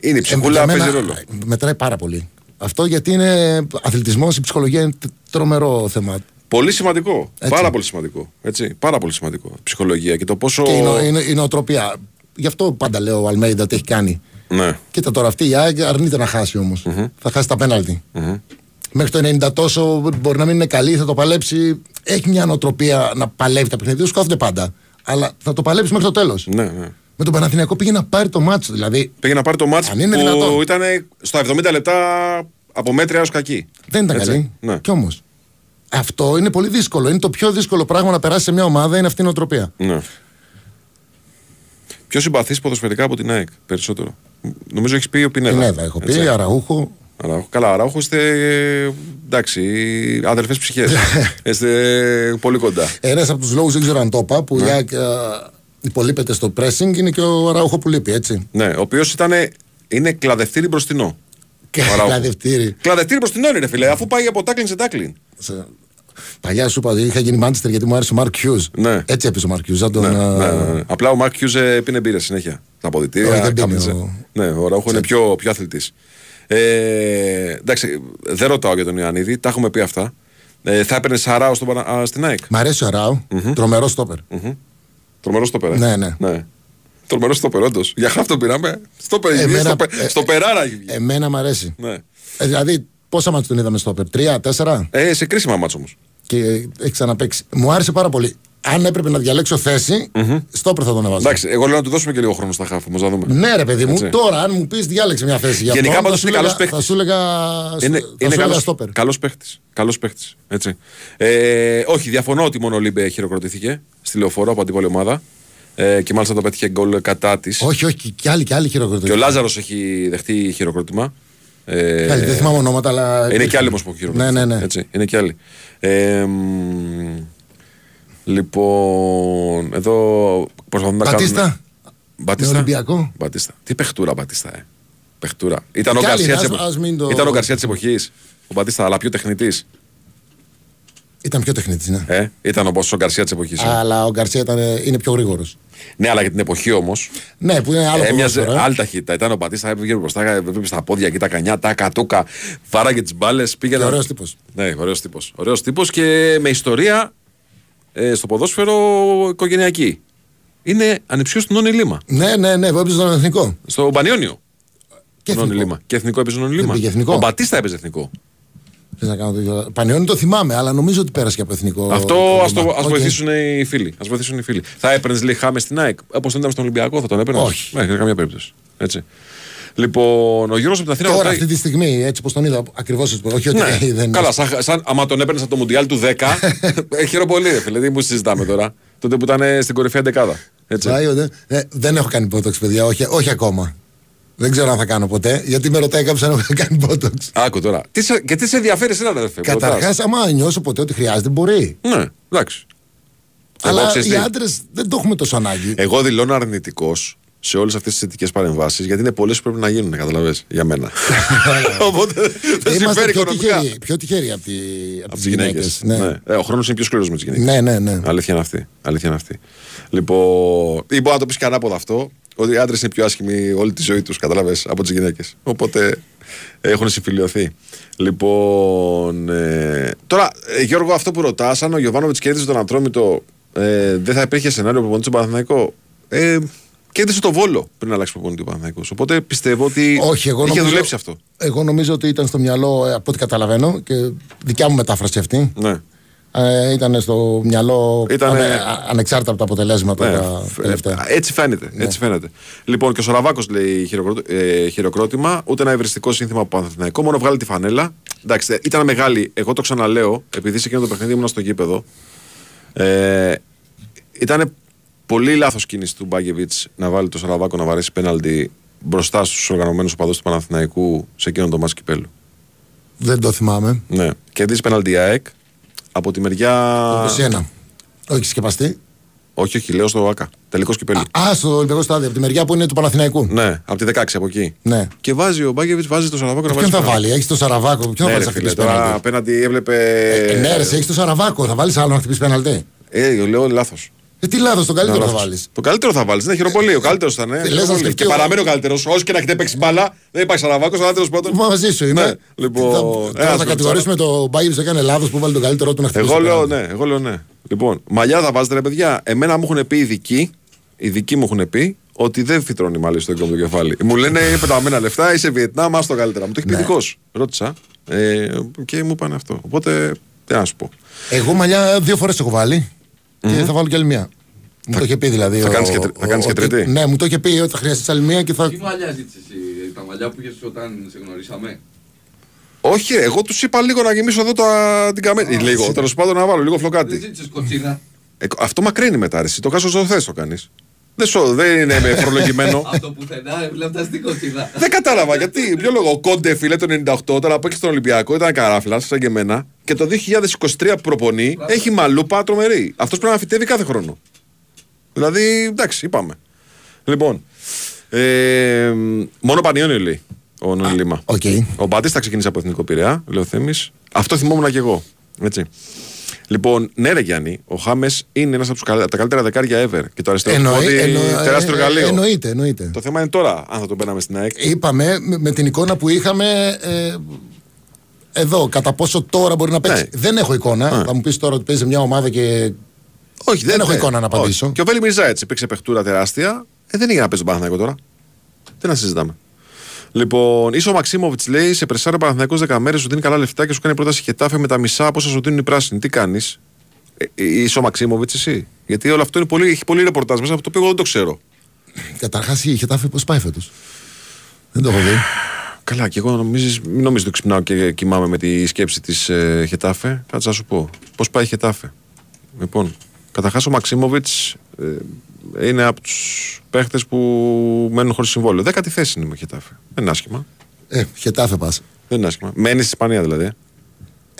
Είναι η Ε, ψυχούλα, για μένα, παίζει ρόλο. Μετράει πάρα πολύ. Αυτό γιατί είναι αθλητισμός, η ψυχολογία είναι τ- τρομερό θέμα. Πολύ σημαντικό. Έτσι. Πάρα πολύ σημαντικό. Έτσι. Πάρα πολύ σημαντικό. Ψυχολογία και το πόσο. Και η, νο- η, νο- η νοοτροπία. Γι' αυτό πάντα λέω ο Αλμέιδα τι έχει κάνει. Ναι. Κοίτα τώρα αυτή η ΑΕΚ αρνείται να χάσει όμως. Θα χάσει τα πέναλτι. Μέχρι το 90 τόσο μπορεί να μην είναι καλή, θα το παλέψει. Έχει μια νοοτροπία να παλεύει τα παιχνίδια. Δεν σκόφτεται πάντα. Αλλά θα το παλέψει μέχρι το τέλος. Ναι, ναι. Με τον Παναθηναϊκό πήγε να πάρει το μάτσο. Δηλαδή Πήγε να πάρει το μάτς Αν είναι που δυνατόν. ήταν στα 70 λεπτά από μέτρια ως κακή. δεν ήταν Έτσι. καλή. Ναι. Κι όμως. Αυτό είναι πολύ δύσκολο. Είναι το πιο δύσκολο πράγμα να περάσει σε μια ομάδα είναι αυτή η νοοτροπία. ναι. Πιο συμπαθής ποδοσφαιρικά από την ΑΕΚ περισσότερο; Νομίζω έχεις πει ο Πινέδα. Πινέδα έχω πει, Έτσι. Αραούχο. Αραούχο. Καλά, Αραούχο είστε ε, εντάξει, αδερφές ψυχές. <laughs> είστε πολύ κοντά. Ένας από τους λόγους δεν ξέρω αν το είπα Ναι. που η ΑΕΚ, α, υπολείπεται στο pressing είναι και ο Αραούχο που λείπει, έτσι. Ναι, ο οποίος ήταν. Είναι κλαδευτήρι μπροστινό. Και Ο Αραούχος. κλαδευτήρι. Κλαδευτήρι μπροστινό είναι, ρε φίλε, αφού πάει από τάκλιν σε τάκλιν. Σε- Παλιά σου είπα ότι είχα γίνει Manchester γιατί μου άρεσε ο Mark Hughes. Ναι. Έτσι έπαιζε ο Mark Hughes. σαν τον, Ναι, α, ναι, ναι, ναι. Απλά ο Mark Hughes ε, πίνε μπύρες συνέχεια. Στα αποδυτήρια. Όχι, δεν πίνει κάπνιζε. ο- Ναι, ο Αραούχο είναι πιο, πιο αθλητής. Ε, εντάξει, δεν ρωτάω για τον Ιωαννίδη, τα έχουμε πει αυτά. Ε, θα έπαιρνες Αράο στον Πανα- α, στην ΑΕΚ. Μ' αρέσει ο Αράο, τρομερό στόπερ. Τρομερός στόπερ. Ναι, ναι. ναι. Τρομερός στόπερ, όντως. Για χαφ τον πήραμε. Στο, πε, Εμένα- στο, πε- ε, στοπεράρα έχει βγει. Εμένα μ' αρέσει. ναι. Ε, δηλαδή, πόσα ματς τον είδαμε στόπερ, τρία, τέσσερα; Ε, σε κρίσιμα ματς όμως. και έχει ξαναπαίξει. Μου άρεσε πάρα πολύ. Αν έπρεπε να διαλέξω θέση, στόπερ θα τον έβαζα. Εντάξει, εγώ λέω να του δώσουμε και λίγο χρόνο στα χαφ όμως, να δούμε. Ναι, ρε παιδί μου, Έτσι. τώρα αν μου πεις διάλεξε μια θέση για Γενικά αυτόν, πάντως θα σου είναι έλεγα- καλός παίκτης. Θα σου έλεγα. Είναι, θα είναι σου έλεγα καλός, στόπερ. καλός παίχτης. Καλός παίχτης. Έτσι. Ε, όχι, διαφωνώ ότι μόνο ο Λίμπε χειροκροτήθηκε στη λεωφόρο από αντίπαλη ομάδα. Ε, και μάλιστα το πέτυχε γκολ κατά της. Όχι, όχι, και άλλοι και άλλοι Και ο χειροκροτούν. Λάζαρος έχει δεχτεί χειροκρότημα. Ε, Καλή, δεν θυμάμαι ονόματα, αλλά. είναι και άλλοι όμως που έχουν χειροκρότημα. Ναι, ναι, ναι. Έτσι, είναι και άλλοι. Ε, μ, λοιπόν, εδώ προσπαθούμε να Μπατίστα. κάνουμε. Μπατίστα. Με Ολυμπιακό. Μπατίστα. Τι παιχτούρα, Μπατίστα, ε. Παιχτούρα. Ήταν ο Κι άλλοι, Γκαρσία της ας- ας μην το- Ήταν ο Γκαρσία της εποχής. Ο Μπατίστα, αλλά πιο τεχνητής. Ήταν πιο τεχνίτη, ναι. Ε, ήταν όπω ο Γκαρσία της εποχής. Αλλά ο Γκαρσία ήταν, είναι πιο γρήγορος. Ναι, αλλά για την εποχή όμω. Ναι, που είναι άλλο Έμοιαζε ποδόσφαιρο, ε. άλλη ταχύτητα. Ήταν ο Μπατίστα, έβγαινε μπροστά, βλέπει τα πόδια εκεί, τα κανιά, τα κατούκα. Βάραγε τις μπάλες. Πήγαινε. Και ωραίος τύπος. Ναι, ωραίος τύπος. Ωραίος τύπος και με ιστορία ε, στο ποδόσφαιρο οικογενειακή. Είναι ανυψιό του Νόνι Λίμα. Ναι, ναι, ναι, που έπαιζε στον εθνικό. Στο Μπανιόνιο. Και Νόνι εθνικό. Λίμα. Και εθνικό έπαιζε ο Νόνι Λίμα. πήγε εθνικό. Ο Μπατίστα έπαιζε εθνικό. Θες να κάνω τέτοιο. Πανιόνι το θυμάμαι, αλλά νομίζω ότι πέρασε και από εθνικό. Αυτό κόμμα. ας, το, ας Οκ. βοηθήσουν οι φίλοι. Ας βοηθήσουν οι φίλοι. Θα έπαιρνες λέει Χάμες στην ΑΕΚ. Όπως τον ήταν στον Ολυμπιακό, θα τον έπαιρνες. Όχι. Ναι, σε καμία περίπτωση. Έτσι. Λοιπόν, ο Γιώργος από την Αθήνα. Τώρα ρωτάει- αυτή τη στιγμή, έτσι όπως τον είδα, ακριβώς όχι ότι Ναι, <laughs> δεν καλά, σαν, σαν, άμα τον έπαιρνες από το Μουντιάλ του 10, <laughs> ε, χαίρομαι πολύ, ρε φίλε. Τι μου συζητάμε τώρα. Τότε που ήταν στην κορυφαία δεκάδα. Έτσι. Πάει, δεν- ε, δεν έχω κάνει μπότοξ, παιδιά, όχι, όχι ακόμα. Δεν ξέρω αν θα κάνω ποτέ, γιατί με ρωτάει κάποιος αν έχω <laughs> κάνει μπότοξ. Άκου τώρα. Τι σε, και τι σε ενδιαφέρει εσένα, ρε φίλε. Καταρχάς, άμα νιώσω ποτέ ότι χρειάζεται, μπορεί. Ναι, εντάξει. Εγώ, Αλλά ξέρεις οι τι, άντρες δεν το έχουμε τόσο ανάγκη. Εγώ δηλώνω αρνητικός σε όλες αυτές τις θετικές παρεμβάσεις γιατί είναι πολλές που πρέπει να γίνουν, καταλαβέ, για μένα. <laughs> Οπότε δεν Είμαστε συμφέρει πιο οικονομικά. τυχεροί, πιο τυχεροί από, τη, από Από τις τι γυναίκες. γυναίκες. Ναι. Ναι. Ε, ο χρόνος είναι πιο σκληρός με τις γυναίκες. ναι, ναι, ναι. Αλήθεια είναι αυτή. Αλήθεια είναι αυτή. Λοιπόν, ή μπορεί να το πεις και ανάποδα αυτό, ότι οι άντρες είναι πιο άσχημοι όλη τη ζωή τους, κατάλαβε, από τις γυναίκες. Οπότε έχουν συμφιλειωθεί. Λοιπόν, ε, τώρα, ε, Γιώργο, αυτό που ρωτάς, αν ο Γιωβάνοβιτς κέρδισε τον Ατρόμητο, ε, δεν θα υπήρχε σενάριο προπονητή στον Παναθηναϊκό; Ε, κέρδισε το βόλο πριν αλλάξει προπονητή ο Παναθηναϊκός. Οπότε πιστεύω ότι Όχι, εγώ είχε νομίζω, δουλέψει αυτό. Εγώ νομίζω ότι ήταν στο μυαλό, ε, από ό,τι καταλαβαίνω, και δικιά μου μετάφραση αυτή. Ναι. Ε, ήταν στο μυαλό Ήτανε- ανε- α- ανεξάρτητα από τα αποτελέσματα Ναι, τα φ- τελευταία. ε, Έτσι φαίνεται. Έτσι φαίνεται. Λοιπόν, και ο Σοραβάκος λέει χειροκρό- ε, χειροκρότημα, ούτε ένα ευριστικό σύνθημα από Παναθηναϊκό, μόνο βγάλει τη φανέλα. Εντάξει, ήταν μεγάλη. Εγώ το ξαναλέω, επειδή σε εκείνο το παιχνίδι ήμουν στο γήπεδο. Ε, ήταν πολύ λάθος κίνηση του Μπάγκεβιτς να βάλει το Σαραβάκο να βαρέσει πέναλτι μπροστά στους οργανωμένους οπαδούς του Παναθηναϊκού σε εκείνο το μάσκι κυπέλου. Δεν το θυμάμαι. Ναι. Κερδίζει πέναλτι η ΑΕΚ από τη μεριά. 21. Όχι σκεπαστή. Όχι, όχι, λέω στο ΟΑΚΑ. Τελικός κυπέλου. Α, στο Ολυμπιακό Στάδιο, από τη μεριά που είναι του Παναθηναϊκού. Ναι, από τη 16 από εκεί. Ναι. Και βάζει ο Μπάγεβιτς, βάζει το Σαραβάκο να Ποιον βάζει. θα βάλει, έχεις το Σαραβάκο. Ποιον Ναι, θα ρε βάλει να φίλε, χτυπήσει τώρα πέναλτι; απέναντι έβλεπε. Ε, ναι, ρε, έχεις το Σαραβάκο. Θα βάλεις άλλο να χτυπήσει πέναλτι; Ε, λέω λάθος. Ε, τι λάθος, τον καλύτερο θα βάλεις. Το καλύτερο θα βάλεις. Είναι χειροπολί. Ο καλύτερο ήταν. Ε. λες να Χειροπολί. σκεφτεί Και ο- παραμένει ο καλύτερος. Όσο και να έχετε παίξει μπάλα, δεν υπάρχει Σαραβάκος, αλλά τέλος πάντων. Μαζί σου είμαι. Ναι, λοιπόν, Θα- ένας Τώρα θα με κατηγορήσουμε το Μπάγκεβιτ ότι έκανε λάθος που βάλει τον καλύτερό του να χτυπήσει. Εγώ το λέω πέναλτι. ναι, εγώ λέω ναι. Λοιπόν, μαλλιά θα βάζετε ρε παιδιά. Εμένα μου έχουν πει οι ειδικοί, οι ειδικοί μου έχουν πει ότι δεν φυτρώνει μαλλί στο έγκομο το κεφάλι. Μου λένε είναι πεταμένα λεφτά, είσαι Βιετνάμ, άστο καλύτερα. Μου το έχει πει Ναι. ειδικό. Ρώτησα ε, και μου είπαν αυτό. Οπότε τι να σου πω. Εγώ μαλλιά δύο φορές έχω βάλει και θα βάλω κι άλλη μία. Μου το είχε πει δηλαδή. θα ο- κάνεις και τρι- θα ο- κάνεις και ότι- τρίτη; Ναι, μου το είχε πει ότι θα χρειαστείς άλλη μία και θα. Τι μαλλιά ζήτησες εσύ, τα μαλλιά που είχες όταν σε γνωρίσαμε; Όχι, ρε, εγώ τους είπα λίγο να γεμίσω εδώ τα, την καμένη. Λίγο, τέλος πάντων να βάλω λίγο Δεν φλοκάτι. ζήτησες κοτσίνα. Ε, αυτό μακραίνει μετά, ρε, εσύ. Το κάσο zo θες το κάνεις. Δεν, σω, δεν είναι με φορολογημένο. <laughs> Από το πουθενά έβλεπα στην κοτσίνα. δεν κατάλαβα γιατί. Ποιο λόγο. Ο Κόντε, φίλε, το 98, τώρα που έχει στον Ολυμπιακό, ήταν καράφλας, σαν και εμένα. Και το 2023 που προπονεί, έχει μαλούπα τρομερή. Αυτός πρέπει να φυτεύει κάθε χρόνο. Δηλαδή, εντάξει, είπαμε. Λοιπόν. Ε, μόνο Πανιόνιο λέει ο Νόνι Λίμα. Οκ. Ο Μπατίστα ξεκίνησε από Εθνικό Πειραιά, λέει ο Θέμης. Αυτό θυμόμουν και εγώ. Έτσι. Λοιπόν, ναι, ρε Γιάννη, ο Χάμες είναι ένας από, τους καλ- από τα καλύτερα δεκάρια ever. Και το αριστερό του Εννοεί- πόδι, εννο- τεράστιο ε, εργαλείο. Εννοείται, εννοείται. Το θέμα είναι τώρα, αν θα τον παίρναμε στην ΑΕΚ. Είπαμε με, με την εικόνα που είχαμε ε, εδώ, κατά πόσο τώρα μπορεί να παίξει. Ναι. Δεν έχω εικόνα. Ναι. Θα μου πεις τώρα ότι παίζει σε μια ομάδα και. Όχι, Δεν έχω εικόνα να απαντήσω. Όχι. Και ο Βέλη Μιρζά έτσι υπήρξε παιχτούρα τεράστια. Ε, δεν είχε να παίζει τον Παναθηναϊκό τώρα. Τι να συζητάμε. Λοιπόν, ίσω ο Μαξίμοβιτς λέει σε πρεσάρα Παναθηναϊκός 10 μέρες σου δίνει καλά λεφτά και σου κάνει πρόταση χετάφε με τα μισά από όσα σου δίνουν οι πράσινοι. Τι κάνεις; Ε, ε, είσαι ο Μαξίμοβιτς εσύ; Γιατί όλο αυτό είναι πολύ, έχει πολύ ρεπορτάζ μέσα από το οποίο εγώ δεν το ξέρω. Καταρχάς η Χετάφη πώς πάει φέτος; Δεν το έχω δει. Καλά, και εγώ νομίζεις, μην νομίζεις ότι ξυπνάω και κοιμάμαι με τη σκέψη της ε, Χετάφε. Κάτσε να σου πω. Πώς πάει η Χετάφε; Λοιπόν, καταρχάς ο Μαξίμοβιτς ε, είναι από τους παίχτες που μένουν χωρίς συμβόλαιο. Δέκατη θέση είναι με Χετάφε. Δεν είναι άσχημα. Ε, Χετάφε πας. Δεν είναι άσχημα. Μένεις στην Ισπανία δηλαδή.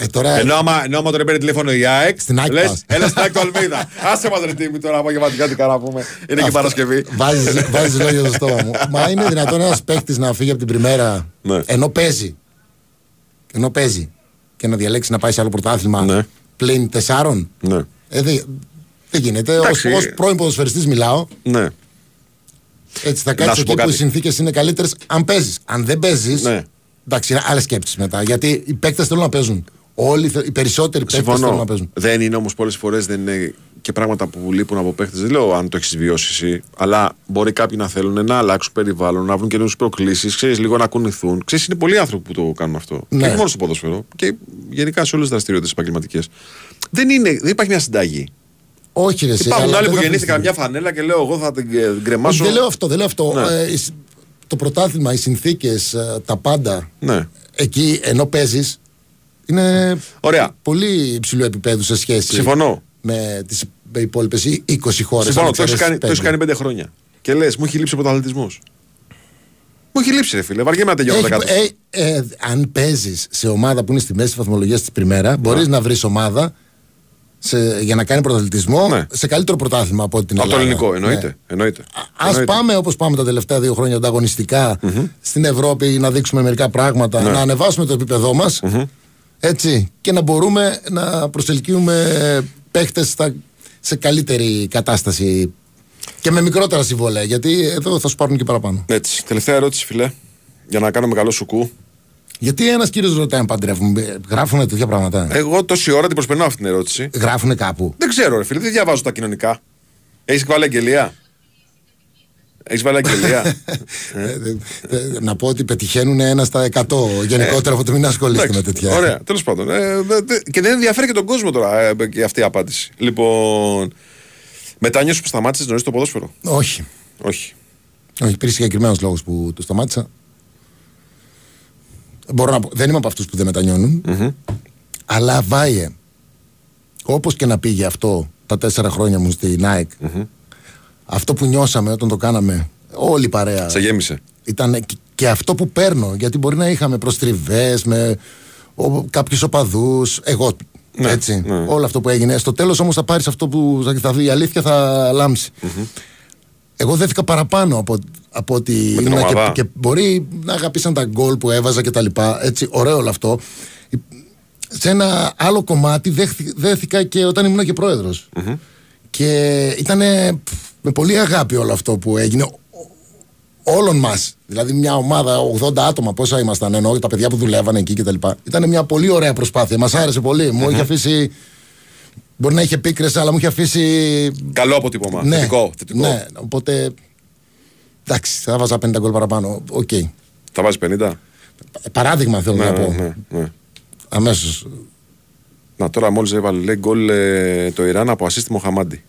Ε. Ε, τώρα. Ενώ άμα, ενώ άμα τον παίρνει τηλέφωνο η ΑΕΚ, Στην ΑΕΚ λες, πας. έλα στην ΑΕΚ του Αλμίδα. Άσε μας ρε τίμη τώρα απογευματικά τι κάνα πούμε. Είναι και Αυτό- Παρασκευή. Βάζεις, βάζεις λόγια στο στόμα μου. Μα είναι δυνατόν ένας παίκτης να φύγει από την πριμέρα Ναι. ενώ παίζει. Ενώ παίζει. Και να διαλέξει να πάει σε άλλο πρωτάθλημα Ναι. πλην τεσσάρων. Ναι. Ε, δεν δεν γίνεται. Εντάξει. Ω πρώην ποδοσφαιριστής μιλάω. Ναι. Έτσι θα Να κάτσεις σου πω εκεί που κάτι. οι συνθήκες είναι καλύτερες αν παίζεις. Αν δεν παίζεις. Ναι. Εντάξει, είναι άλλες σκέψεις μετά. Γιατί οι παίκτες θέλουν να παίζουν. Όλοι, θε- οι περισσότεροι παίκτες θέλουν να Συμφωνώ. παίζουν. Δεν είναι όμως πολλές φορές δεν είναι και πράγματα που λείπουν από παίχτε. Δεν λέω αν το έχεις βιώσει εσύ, αλλά μπορεί κάποιοι να θέλουν να αλλάξουν περιβάλλον, να βρουν καινούριες προκλήσεις, ξέρεις, λίγο να κουνηθούν. Ξέρεις, είναι πολλοί άνθρωποι που το κάνουν αυτό. Ναι. Και όχι μόνο στο ποδόσφαιρο. Και γενικά σε όλες τις δραστηριότητες επαγγελματικές. Δεν, είναι, δεν υπάρχει μια συνταγή. Όχι, ρε, εσύ, Υπάρχουν αλλά άλλοι δεν που θα γεννήθηκαν βρεις μια φανέλα και λέω εγώ θα την ε, γκρεμάσω. Δεν λέω αυτό, δεν λέω αυτό. Ναι. Ε, οι- το πρωτάθλημα, οι συνθήκες, τα πάντα Ναι. εκεί ενώ παίζεις είναι Ωραία. πολύ υψηλού επίπεδου σε σχέση Συμφωνώ. με τις υπόλοιπες 20 χώρες. Συμφωνώ, το έχεις κάνει, το έχεις κάνει πέντε χρόνια. Και λες, μου έχει λείψει ο πρωταθλητισμός. Μου έχει λείψει, ρε φίλε. Βαριέμαι να τελειώνω τα κάτω. ε, ε, αν παίζεις σε ομάδα που είναι στη μέση βαθμολογίας της Πριμέρα, μπορείς να βρεις ομάδα σε, για να κάνει πρωταθλητισμό Ναι. σε καλύτερο πρωτάθλημα από ό,τι την Από το Ελλάδα. ελληνικό, εννοείται. Ναι. εννοείται. Α Εννοείται. πάμε όπως πάμε τα τελευταία δύο χρόνια ανταγωνιστικά στην Ευρώπη να δείξουμε μερικά πράγματα, Ναι. να ανεβάσουμε το επίπεδό μας. Έτσι. Και να μπορούμε να προσελκύουμε παίχτες σε καλύτερη κατάσταση και με μικρότερα συμβόλαια. Γιατί εδώ θα σου πάρουν και παραπάνω. Έτσι. Τελευταία ερώτηση, φιλέ. Για να κάνουμε καλό σουκού. Γιατί ένας κύριος ρωτάει αν παντρεύουν, γράφουν τέτοια πράγματα. Εγώ τόση ώρα την προσπερνάω αυτή την ερώτηση. Γράφουν κάπου. Δεν ξέρω, ρε φίλε, δεν διαβάζω τα κοινωνικά. Έχεις βάλει αγγελία; Έχεις βάλει αγγελία; <laughs> Ε, ε, ε, να πω ότι πετυχαίνουν ένα στα 100 γενικότερα από το μην ασχολείστε με Εντάξει, τέτοια. Ωραία, τέλος πάντων. Ε, δε- δε- και δεν ενδιαφέρει και τον κόσμο τώρα ε, και αυτή η απάντηση. Λοιπόν. Μετά νιώσου που σταμάτησες νωρίς το ποδόσφαιρο; Όχι. Όχι. Όχι, υπήρχε συγκεκριμένος λόγος που το σταμάτησα. Μπορώ να πω, δεν είμαι από αυτούς που δεν μετανιώνουν. Αλλά βάιε. Όπως και να πήγε αυτό τα τέσσερα χρόνια μου στη Nike, αυτό που νιώσαμε όταν το κάναμε όλη η παρέα. Σε γέμισε. Ήταν και- και αυτό που παίρνω. Γιατί μπορεί να είχαμε προστριβές με κάποιους οπαδούς. Εγώ. Ναι, έτσι. ναι. Όλο αυτό που έγινε. Στο τέλος όμως θα πάρεις αυτό που θα, θα, η αλήθεια θα λάμψει. Εγώ δέθηκα παραπάνω από, από ότι την ήμουνα και, ομάδα. και μπορεί να αγαπήσαν τα γκολ που έβαζα και τα λοιπά. Έτσι, ωραίο όλο αυτό. Σε ένα άλλο κομμάτι δέχθη- δέθηκα και όταν ήμουν και προεδρος Και ήταν με πολύ αγάπη όλο αυτό που έγινε ό- όλων μας. Δηλαδή, μια ομάδα, 80 άτομα, πόσα ήμασταν, ενώ τα παιδιά που δουλεύανε εκεί κτλ. Ήταν μια πολύ ωραία προσπάθεια. Μας άρεσε πολύ. Μου είχε αφήσει. Μπορεί να είχε πίκρες, αλλά μου είχε αφήσει. Καλό αποτύπωμα. Ναι, Θετικό. θετικό. ναι, οπότε. Εντάξει, θα βάζα 50 γκολ παραπάνω. Οκ. Θα βάζεις 50. Παράδειγμα θέλω Ναι, να ναι, πω. ναι, ναι. Αμέσως. Να τώρα μόλις έβαλε λέει, γκολ ε, το Ιράν από ασίστ Μοχαμάντι.